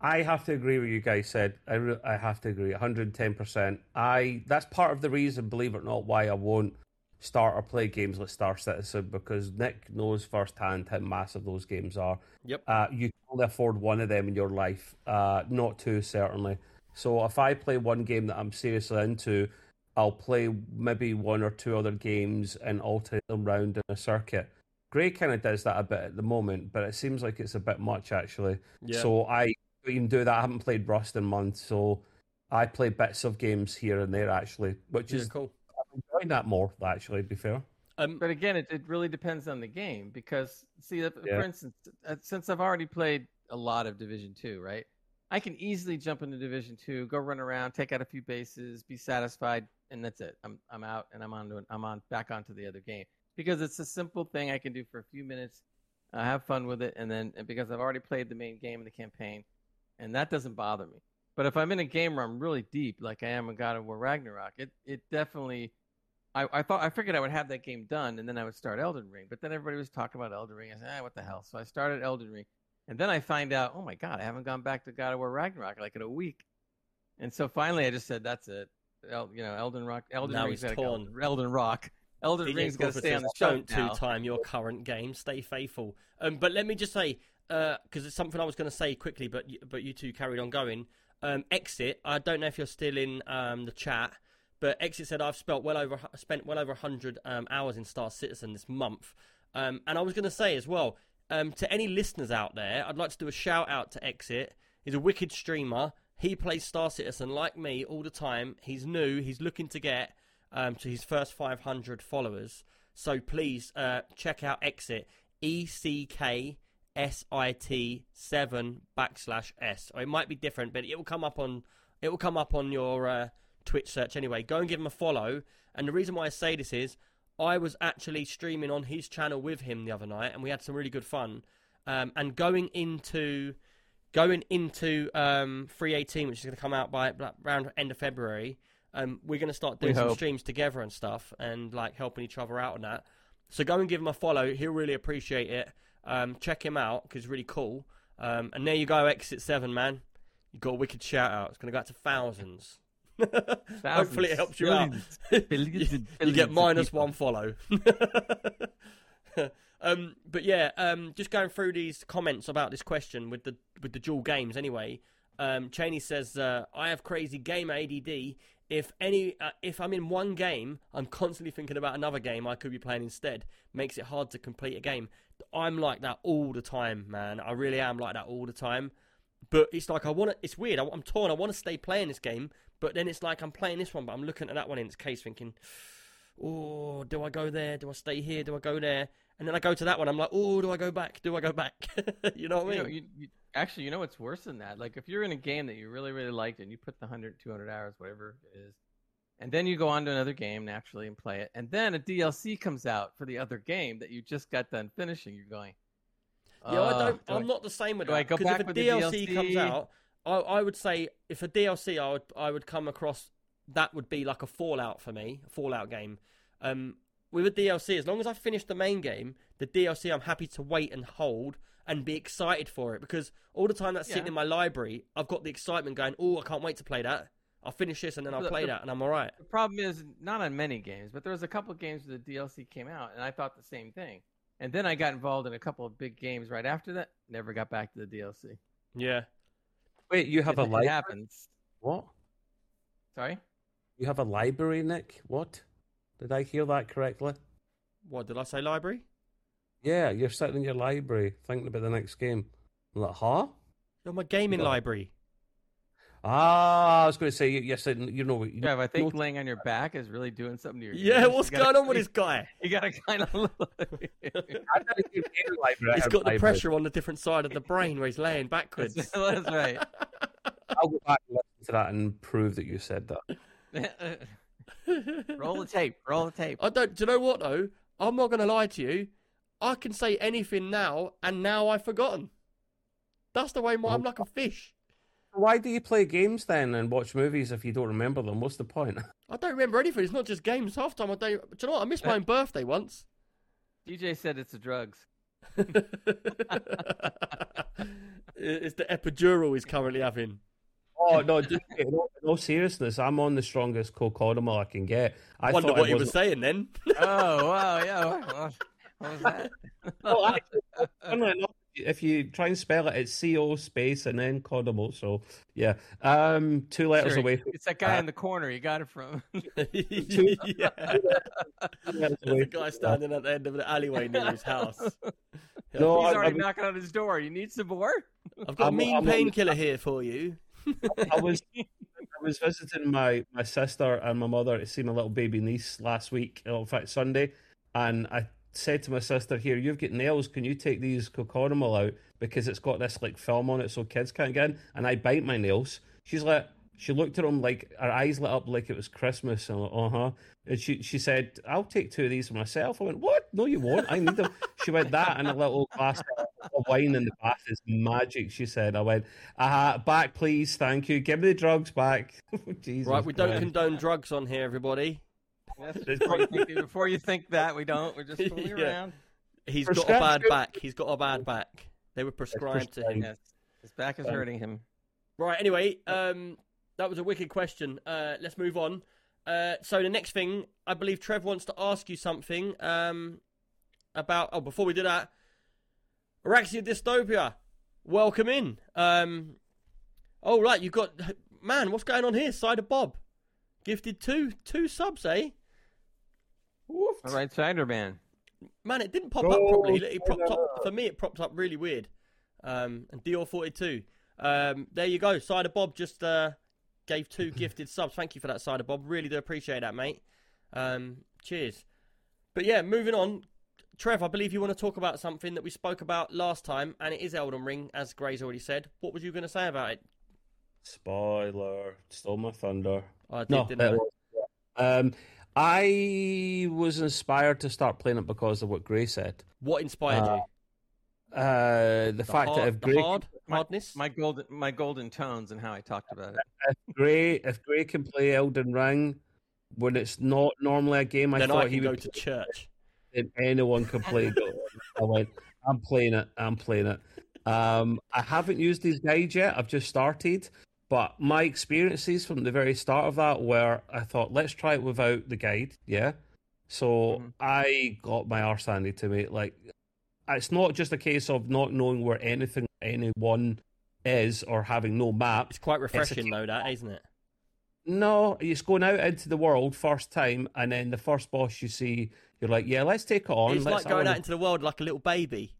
I have to agree with you guys said. I re- I have to agree, 110. percent I that's part of the reason, believe it or not, why I won't start or play games like Star Citizen because Nick knows firsthand how massive those games are. Yep. Uh, you can only afford one of them in your life, uh, not two certainly. So if I play one game that I'm seriously into, I'll play maybe one or two other games and alternate them round in a circuit. Gray kind of does that a bit at the moment, but it seems like it's a bit much actually. Yeah. So I even do that. I haven't played Rust in months, so I play bits of games here and there actually, which yeah, is cool. I'm enjoying that more actually. To be fair, Um, But again, it, it really depends on the game because see, if- Yeah. for instance, uh, since I've already played a lot of Division Two, right? I can easily jump into Division Two, go run around, take out a few bases, be satisfied, and that's it. I'm I'm out and I'm on to, I'm on back onto the other game because it's a simple thing I can do for a few minutes, uh, have fun with it, and then and because I've already played the main game of the campaign, and that doesn't bother me. But if I'm in a game where I'm really deep, like I am in God of War Ragnarok, it it definitely I, I thought I figured I would have that game done and then I would start Elden Ring. But then everybody was talking about Elden Ring. I said, ah, what the hell? So I started Elden Ring. And then I find out, oh my god, I haven't gone back to God of War Ragnarok like in a week. And so finally I just said, that's it. El, you know, Elden Rock Elden Now Ring's he's gotta go. torn. Elden Rock. Elden DJ Ring's gotta stay on the Don't two time your current game. Stay faithful. Um, but let me just say, because it's something I was going to say quickly, but you, but you two carried on going. Um, Exit. I don't know if you're still in um, the chat, but Exit said I've spent well over spent well over hundred um, hours in Star Citizen this month. Um, and I was going to say as well um, to any listeners out there, I'd like to do a shout out to Exit. He's a wicked streamer. He plays Star Citizen like me all the time. He's new. He's looking to get um, to his first 500 followers. So please uh, check out Exit E C K S I T seven backslash S. Or it might be different, but it will come up on it will come up on your uh, Twitch search anyway. Go and give him a follow. And the reason why I say this is I was actually streaming on his channel with him the other night, and we had some really good fun. Um, and going into going into um, 318, which is going to come out by like, around end of February, um, we're going to start doing We some hope. streams together and stuff, and like helping each other out on that. So go and give him a follow; he'll really appreciate it. Um, check him out because it's really cool. Um, and there you go, Exit Seven, man. You got a wicked shout out. It's going to go out to thousands. Hopefully, it helps you out. Billions, you, you get minus one follow. um, but yeah, um, just going through these comments about this question with the with the dual games. Anyway, um, Cheney says uh, I have crazy game ADD. If any, uh, if I'm in one game, I'm constantly thinking about another game I could be playing instead. Makes it hard to complete a game. I'm like that all the time, man. I really am like that all the time. But it's like I want to. It's weird. I, I'm torn. I want to stay playing this game, but then it's like I'm playing this one, but I'm looking at that one in its case, thinking, "Oh, do I go there? Do I stay here? Do I go there?" And then I go to that one. I'm like, "Oh, do I go back? Do I go back?" you know what I mean? know, you, you, actually, you know what's worse than that? Like, if you're in a game that you really, really liked and you put the 100, 200 hours, whatever it is, and then you go on to another game naturally and play it, and then a DLC comes out for the other game that you just got done finishing. You're going, Yeah, I "Oh, don't. do I'm not the same with do that. I go 'cause back if a DLC, DLC? comes out, I, I would say if a DLC, I would I would come across that would be like a Fallout for me, a Fallout game. Um, with a DLC, as long as I finish the main game, the DLC I'm happy to wait and hold and be excited for it because all the time that's sitting in my library, I've got the excitement going. Oh, I can't wait to play that. I'll finish this and then I'll The- play the- that and I'm all right. The problem is not on many games, but there was a couple of games where the DLC came out, and I thought the same thing. And then I got involved in a couple of big games right after that. Never got back to the DLC. Yeah. Wait, you have a library? happens. What? Sorry. You have a library, Nick? What? Did I hear that correctly? What did I say? Library? Yeah, you're sitting in your library thinking about the next game. I'm like, huh? You're my gaming No. library. Ah, I was going to say, yes. you're you know, you Trev, I think no- laying on your back is really doing something to your. Yeah, knees. what's You gotta- going on with this guy? You gotta kind of. I didn't hear gaming library, I He's heard got the pressure on the different side of the brain where he's laying backwards. That's, that's right. I'll go back and listen to that and prove that you said that. roll the tape. Roll the tape. I don't. Do you know what though? I'm not going to lie to you. I can say anything now, and now I've forgotten. That's the way my, I'm like a fish. Why do you play games then and watch movies if you don't remember them? What's the point? I don't remember anything. It's not just games. Half time I don't. Do you know what? I missed uh, my own birthday once. DJ said it's the drugs. it's the epidural he's currently having. Oh no! Just, in, all, in all seriousness, I'm on the strongest co-codamol I can get. I Wonder thought what I he was saying then. Oh wow, yeah. What, what- what was that? Well, actually, funnily enough, if you try and spell it, it's C O space and then codamol. So yeah, um, two letters Sure, away. From, It's that guy uh, in the corner. You got it from. yeah. two letters There's a guy standing at the end of the alleyway near his house. No, He's I- already I- knocking on his door. You need some more? I've got a I'm- mean painkiller here for you. I was I was visiting my, my sister and my mother to see my little baby niece last week, in fact Sunday, and I said to my sister, "Here, you've got nails. Can you take these co-codamol out because it's got this like film on it, so kids can't get in?" And I bite my nails. She's like, she looked at him like her eyes lit up like it was Christmas. And uh huh. And she she said, "I'll take two of these for myself." I went, "What? No, you won't. I need them." she went, "That and a little glass of wine in the bath is magic." She said. I went, uh-huh, back, please, thank you. Give me the drugs back. Jesus Right, we don't Christ. condone drugs on here, everybody. Yes, before, you think, before you think that, we don't. We're just fooling Yeah. around. He's got a bad back. He's got a bad back. They were prescribed to him. Yes. His back is Um, hurting him. Right. Anyway, um, that was a wicked question. Uh, let's move on. Uh, so the next thing, I believe Trev wants to ask you something um, about. Oh, before we do that, Araxia Dystopia, welcome in. Um, oh, right, you got man. What's going on here? Cider Bob, gifted two two subs, eh? All right, Spider-Man. Man, it didn't pop Oh, up properly. It propped up for me. It propped up really weird. Um, and Dior forty two. Um, there you go. Cider Bob just uh, gave two gifted subs. Thank you for that, Cider Bob. Really do appreciate that, mate. Um, cheers. But yeah, moving on. Trev, I believe you want to talk about something that we spoke about last time, and it is Elden Ring, as Gray's already said. What was you going to say about it? Spoiler. Stole my thunder. Oh, I did, No, didn't I? was- um, I was inspired to start playing it because of what Gray said. What inspired Uh, you? Uh, the, The, fact hard, that if the Gray, hard, My- hardness. My golden, my golden tones and how I talked about it. if Gray, if Gray can play Elden Ring when it's not normally a game, I then thought I he can go would to church. if anyone can play it. I went, I'm playing it. I'm playing it. Um, I haven't used these guides yet. I've just started, but my experiences from the very start of that were I thought, let's try it without the guide. Yeah. So Mhm. I got my arse handed to me. Like, it's not just a case of not knowing where anything, anyone is, or having no map. It's quite refreshing, though, that isn't it? No, it's going out into the world first time, and then the first boss you see, you're like, yeah, let's take it on. It's let's, like going out into the world like a little baby.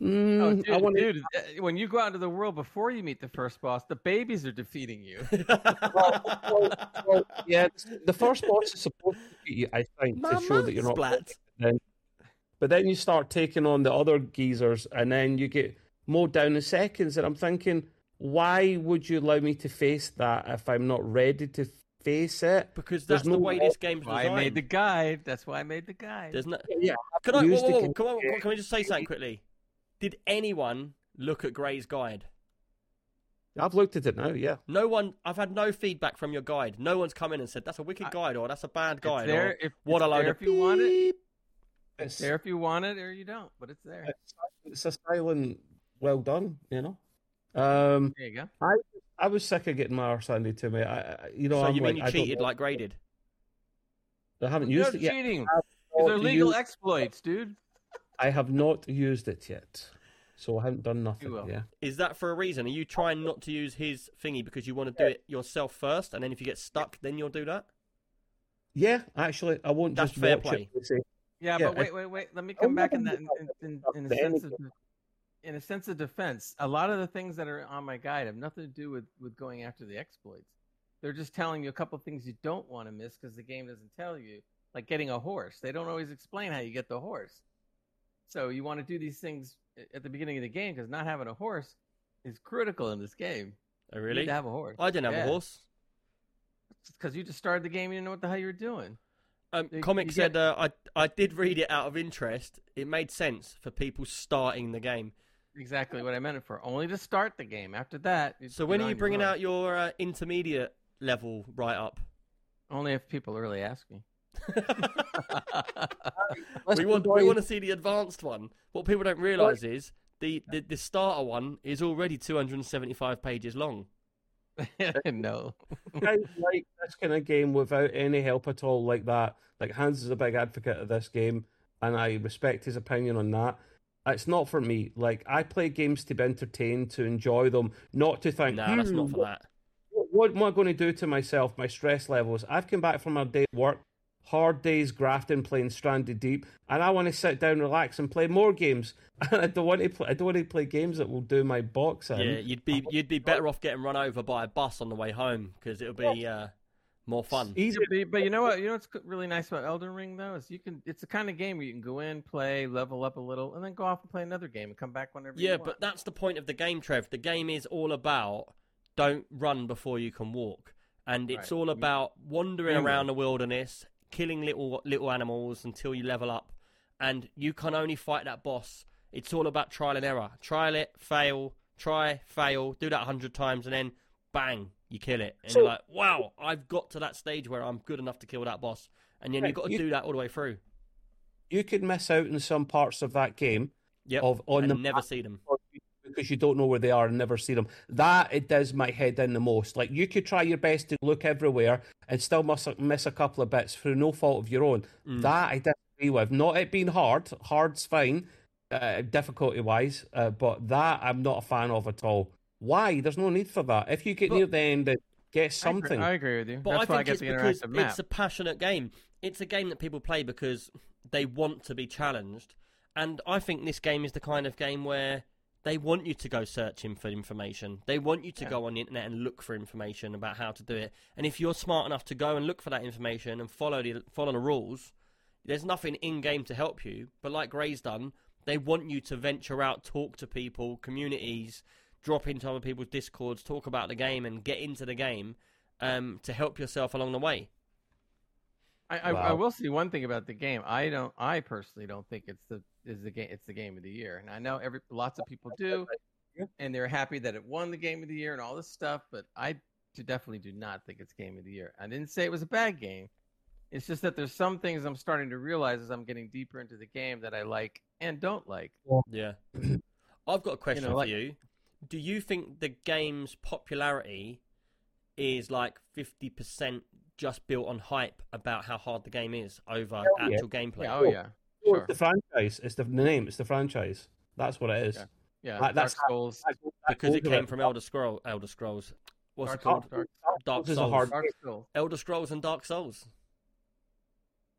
Mm, Oh, dude, I want dude, uh, when you go out into the world before you meet the first boss, the babies are defeating you. well, well, yeah, the first boss is supposed to be, you, I think, to show that you're not. Splat. But then you start taking on the other geezers, and then you get mowed down in seconds. And I'm thinking, why would you allow me to face that if I'm not ready to face it. Because There's that's the no way this game's Why I made the guide. That's why I made the guide. There's no. Yeah, Can I? Use Whoa, whoa, whoa, con- come on, can we just say something quickly? Did anyone look at Gray's guide? I've looked at it now. Yeah, No one. I've had no feedback from your guide. No one's come in and said that's a wicked I- guide or that's a bad It's guide there or if, what it's a load there of if you want it. It's it's, there if you want it or you don't, but it's there. it's, it's a silent, well done. You know. Um, There you go. I I was sick of getting my arse handed to me. I, I you know, so I'm you like, mean you cheated like Gray did? I haven't You're used it yet. cheating. These are legal you- exploits, dude. I have not used it yet, so I haven't done nothing. Yeah. Is that for a reason? Are you trying not to use his thingy because you want to do it yourself first, and then if you get stuck, then you'll do that? Yeah, actually, I won't That's just fair watch play. it Yeah, Yeah, but wait, wait, wait. Let me I come back in that in, in, in, in a sense of in a sense of defense. A lot of the things that are on my guide have nothing to do with with going after the exploits. They're just telling you a couple things you don't want to miss because the game doesn't tell you. Like getting a horse, they don't always explain how you get the horse. So you want to do these things at the beginning of the game because not having a horse is critical in this game. Oh, You really? need to have a horse. I didn't have Yeah. a horse. because you just started the game. You didn't know what the hell you were doing. Um, You- Comic you said get- uh, I I did read it out of interest. It made sense for people starting the game. Exactly what I meant it for. Only to start the game. After that. So when you're you on your bringing out your uh, intermediate level write up? Only if people really ask me. Let's we want go we want to see the advanced one. What people don't realise is the, the the starter one is already 275 pages long. no. guys like this kind of game without any help at all, like that. Like Hans is a big advocate of this game, and I respect his opinion on that. It's not for me. Like I play games to be entertained, to enjoy them, not to think. Nah, that's not "Hmm, for that. what, what am I going to do to myself? My stress levels. I've come back from a day of work, hard days grafting, playing Stranded Deep, and I want to sit down, relax, and play more games. And I don't want to play. I don't want to play games that will do my box in. Yeah, you'd be you'd be better off getting run over by a bus on the way home because it'll be uh, more fun. Easy. But, but you know what? You know what's really nice about Elden Ring though is you can. It's the kind of game where you can go in, play, level up a little, and then go off and play another game and come back whenever. You want. Yeah, but that's the point of the game, Trev. The game is all about don't run before you can walk, and it's Right. all about wandering Dreaming. around the wilderness, killing little little animals until you level up, and you can only fight that boss. It's all about trial and error. Trial it, fail, try, fail, do that a hundred times, and then bang, you kill it, and So- you're like, wow, I've got to that stage where I'm good enough to kill that boss, and then Right, you've got to you- do that all the way through. You could miss out in some parts of that game Yep, of on and the never map see them. Because you don't know where they are and never see them. That it does my head in the most. Like you could try your best to look everywhere and still miss a, miss a couple of bits through no fault of your own. Mm. That I disagree with. Not it being hard. Hard's fine, uh, difficulty wise, uh, but that I'm not a fan of at all. Why? There's no need for that. If you get But- near the end, and get I agree- something. I agree with you. But That's I why I think get it's because map. it's a passionate game. It's a game that people play because they want to be challenged. And I think this game is the kind of game where they want you to go searching for information. They want you to Yeah. go on the internet and look for information about how to do it. And if you're smart enough to go and look for that information and follow the follow the rules, there's nothing in game to help you. But like Gray's done, they want you to venture out, talk to people, communities, drop into other people's discords, talk about the game, and get into the game um, to help yourself along the way. I, I, I will say one thing about the game. I don't. I personally don't think it's the is the game. It's the game of the year, and I know every lots of people do, and they're happy that it won the game of the year and all this stuff. But I definitely do not think it's game of the year. I didn't say it was a bad game. It's just that there's some things I'm starting to realize as I'm getting deeper into the game that I like and don't like. Yeah. I've got a question like- for you. Do you think the game's popularity is like 50% just built on hype about how hard the game is over Hell yeah. actual gameplay? Yeah, oh yeah, sure, It's the franchise. It's the, the name. It's the franchise. That's what it is. Yeah. yeah. That- Dark that's Souls, That- that Because it came with from Elder Scroll, Elder Scrolls. What's Dark it called? Souls, Dark, Dark Souls is a Souls. hard- Dark Souls. Elder Scrolls and Dark Souls.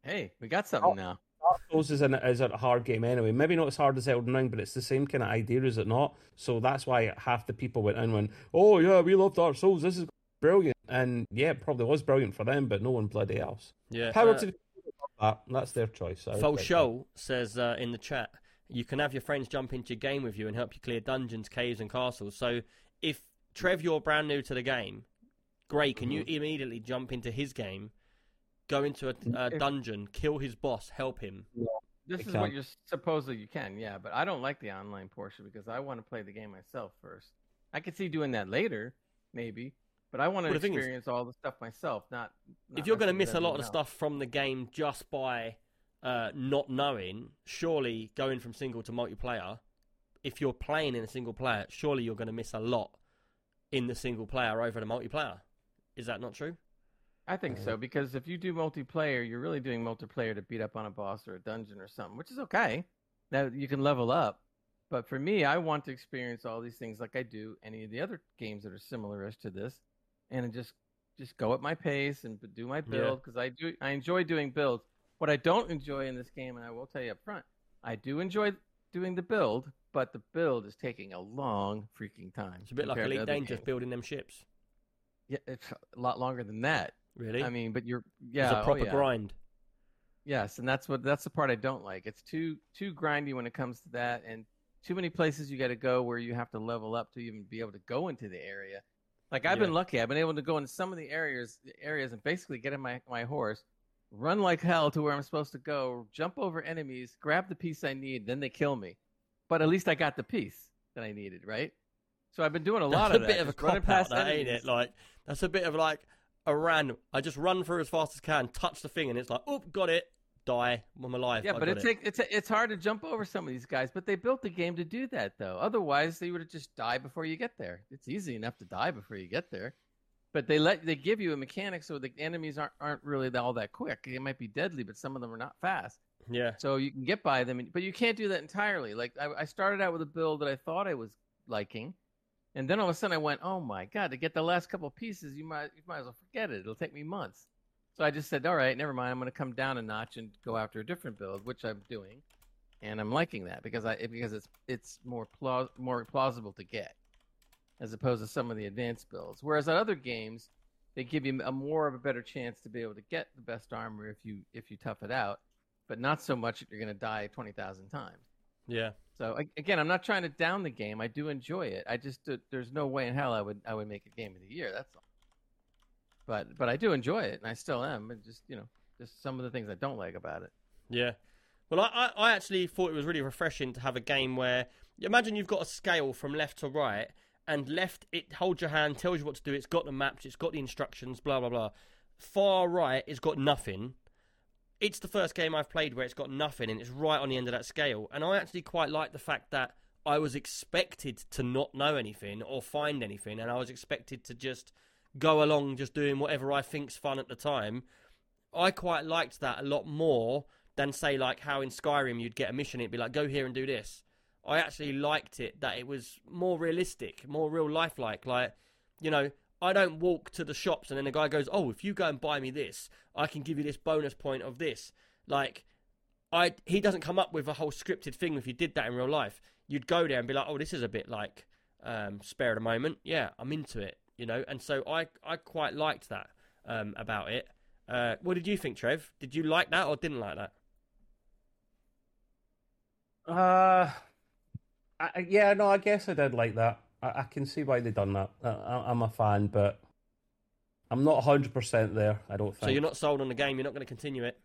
Hey, we got something Oh. now. Dark Souls is, an, is a hard game anyway. Maybe not as hard as Elden Ring, but it's the same kind of idea, is it not? So that's why half the people went in and went, oh, yeah, we love Dark Souls. This is brilliant. And yeah, it probably was brilliant for them, but no one bloody else. Yeah. Power uh, to the people who love that. That's their choice. I Fo respect Show says uh, in the chat, you can have your friends jump into your game with you and help you clear dungeons, caves, and castles. So if Trev, you're brand new to the game, Gray, can you Mm-hmm. immediately jump into his game, go into a, a If- dungeon, kill his boss, help him? This It is can. what you're supposedly you can, yeah. But I don't like the online portion because I want to play the game myself first. I could see doing that later, maybe, but I want to Well, thing is- experience all the stuff myself. Not, not if you're going to miss a lot of the stuff from the game just by uh, not knowing, surely going from single to multiplayer, if you're playing in a single player, surely you're going to miss a lot in the single player over the multiplayer. Is that not true? I think so because if you do multiplayer, you're really doing multiplayer to beat up on a boss or a dungeon or something, which is okay. Now you can level up, but for me, I want to experience all these things like I do any of the other games that are similar to this, and just just go at my pace and do my build because I do I enjoy doing builds. What I don't enjoy in this game, and I will tell you up front, I do enjoy doing the build, but the build is taking a long freaking time. It's a bit like Elite Dangerous building them ships. Yeah, it's a lot longer than that. Really? I mean, but you're yeah, it's a oh, proper yeah. grind. Yes, and that's what that's the part I don't like. It's too too grindy when it comes to that, and too many places you got to go where you have to level up to even be able to go into the area. Like I've Yeah. been lucky; I've been able to go into some of the areas areas and basically get in my my horse, run like hell to where I'm supposed to go, jump over enemies, grab the piece I need, then they kill me. But at least I got the piece that I needed, right? So I've been doing a lot That's a of that. A bit of a cop out, that, ain't it? Like that's a bit of like a random. I just run through as fast as I can, touch the thing, and it's like, oh, got it, die, I'm alive. Yeah, I but it's it. it's it's hard to jump over some of these guys. But they built the game to do that, though. Otherwise, they would have just died before you get there. It's easy enough to die before you get there, but they let they give you a mechanic so the enemies aren't aren't really all that quick. They might be deadly, but some of them are not fast, yeah, so you can get by them. But you can't do that entirely. Like I, I started out with a build that I thought I was liking. And then all of a sudden I went, oh my god! To get the last couple pieces, you might you might as well forget it. It'll take me months. So I just said, all right, never mind. I'm going to come down a notch and go after a different build, which I'm doing, and I'm liking that because I because it's it's more plaus- more plausible to get, as opposed to some of the advanced builds. Whereas on other games, they give you a more of a better chance to be able to get the best armor if you if you tough it out, but not so much that you're going to die twenty thousand times. yeah. So again, I'm not trying to down the game. I do enjoy it. I just uh, there's no way in hell I would I would make a game of the year. That's all. But but I do enjoy it, and I still am. It just you know just some of the things I don't like about it. Yeah. Well, I, I, I actually thought it was really refreshing to have a game where imagine you've got a scale from left to right, and left it holds your hand, tells you what to do. It's got the maps, it's got the instructions, blah blah blah. Far right, it's got nothing. It's the first game I've played where it's got nothing, and it's right on the end of that scale. And I actually quite like the fact that I was expected to not know anything or find anything, and I was expected to just go along, just doing whatever I think's fun at the time. I quite liked that a lot more than say like how in Skyrim you'd get a mission, it'd be like go here and do this. I actually liked it that it was more realistic, more real lifelike. Like, you know, I don't walk to the shops and then the guy goes, "Oh, if you go and buy me this, I can give you this bonus point of this." Like, I he doesn't come up with a whole scripted thing. If you did that in real life, you'd go there and be like, "Oh, this is a bit like um, spare at a moment." Yeah, I'm into it, you know. And so I I quite liked that um, about it. Uh, what did you think, Trev? Did you like that or didn't like that? Uh, I, yeah, no, I guess I did like that. I, I can see why they done that. I, I'm a fan, but I'm not 100% there, I don't think. So you're not sold on the game. You're not going to continue it.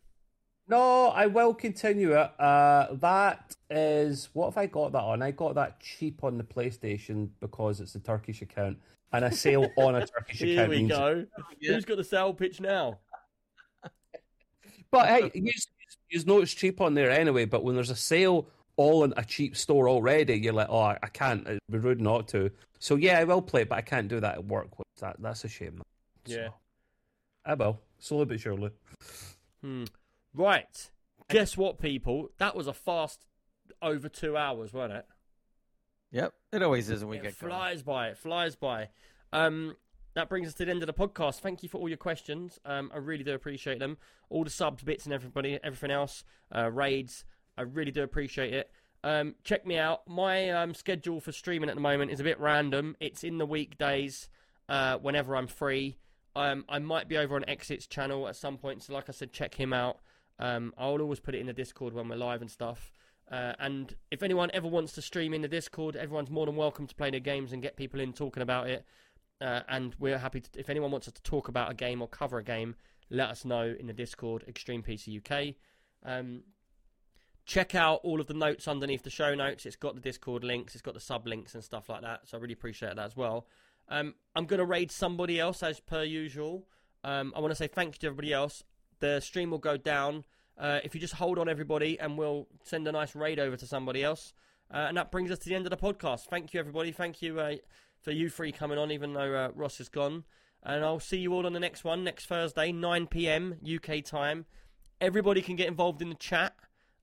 No, I will continue it. Uh, that is what have I got that on? I got that cheap on the PlayStation because it's a Turkish account, and a sale on a Turkish Here account. we means- go. Who's got the sale pitch now? But hey, you, you know it's cheap on there anyway. But when there's a sale all in a cheap store already, you're like, oh, I, I can't. It'd be rude not to. So yeah, I will play but I can't do that at work. That that's a shame. So, Yeah. I will slowly but surely. Hmm. Right. Guess what, people? That was a fast over two hours, wasn't it? Yep, it always is when we it get going. flies by. It flies by. Um, that brings us to the end of the podcast. Thank you for all your questions. Um, I really do appreciate them. All the subs, bits, and everybody, everything else, uh, raids. I really do appreciate it. Um, check me out. My um, schedule for streaming at the moment is a bit random. It's in the weekdays uh, whenever I'm free. Um, I might be over on Exit's channel at some point. So, like I said, check him out. Um, I'll always put it in the Discord when we're live and stuff. Uh, and if anyone ever wants to stream in the Discord, everyone's more than welcome to play their games and get people in talking about it. uh, and we're happy to, if anyone wants us to talk about a game or cover a game, let us know in the Discord, Extreme PC UK. Um, check out all of the notes underneath the show notes. It's got the Discord links, it's got the sub links and stuff like that. So I really appreciate that as well. Um, I'm going to raid somebody else as per usual. Um, I want to say thank you to everybody else. The stream will go down. Uh, if you just hold on, everybody, and we'll send a nice raid over to somebody else. Uh, and that brings us to the end of the podcast. Thank you, everybody. Thank you uh, for you three coming on, even though uh, Ross is gone. And I'll see you all on the next one, next Thursday, 9 p.m. UK time. Everybody can get involved in the chat.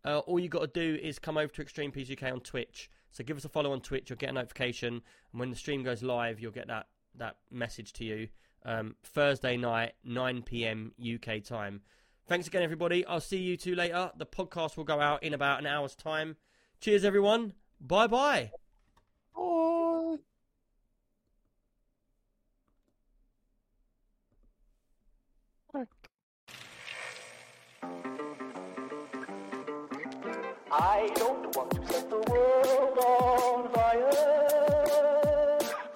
Uh, all you got to do is come over to Extreme PC UK on Twitch. So give us a follow on Twitch. You'll get a notification, and when the stream goes live, you'll get that that message to you. Um, Thursday night, 9 p.m. UK time. Thanks again, everybody. I'll see you two later. The podcast will go out in about an hour's time. Cheers, everyone. Bye bye. I don't want to set the world on fire.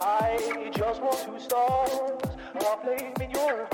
I just want two stars a flame in your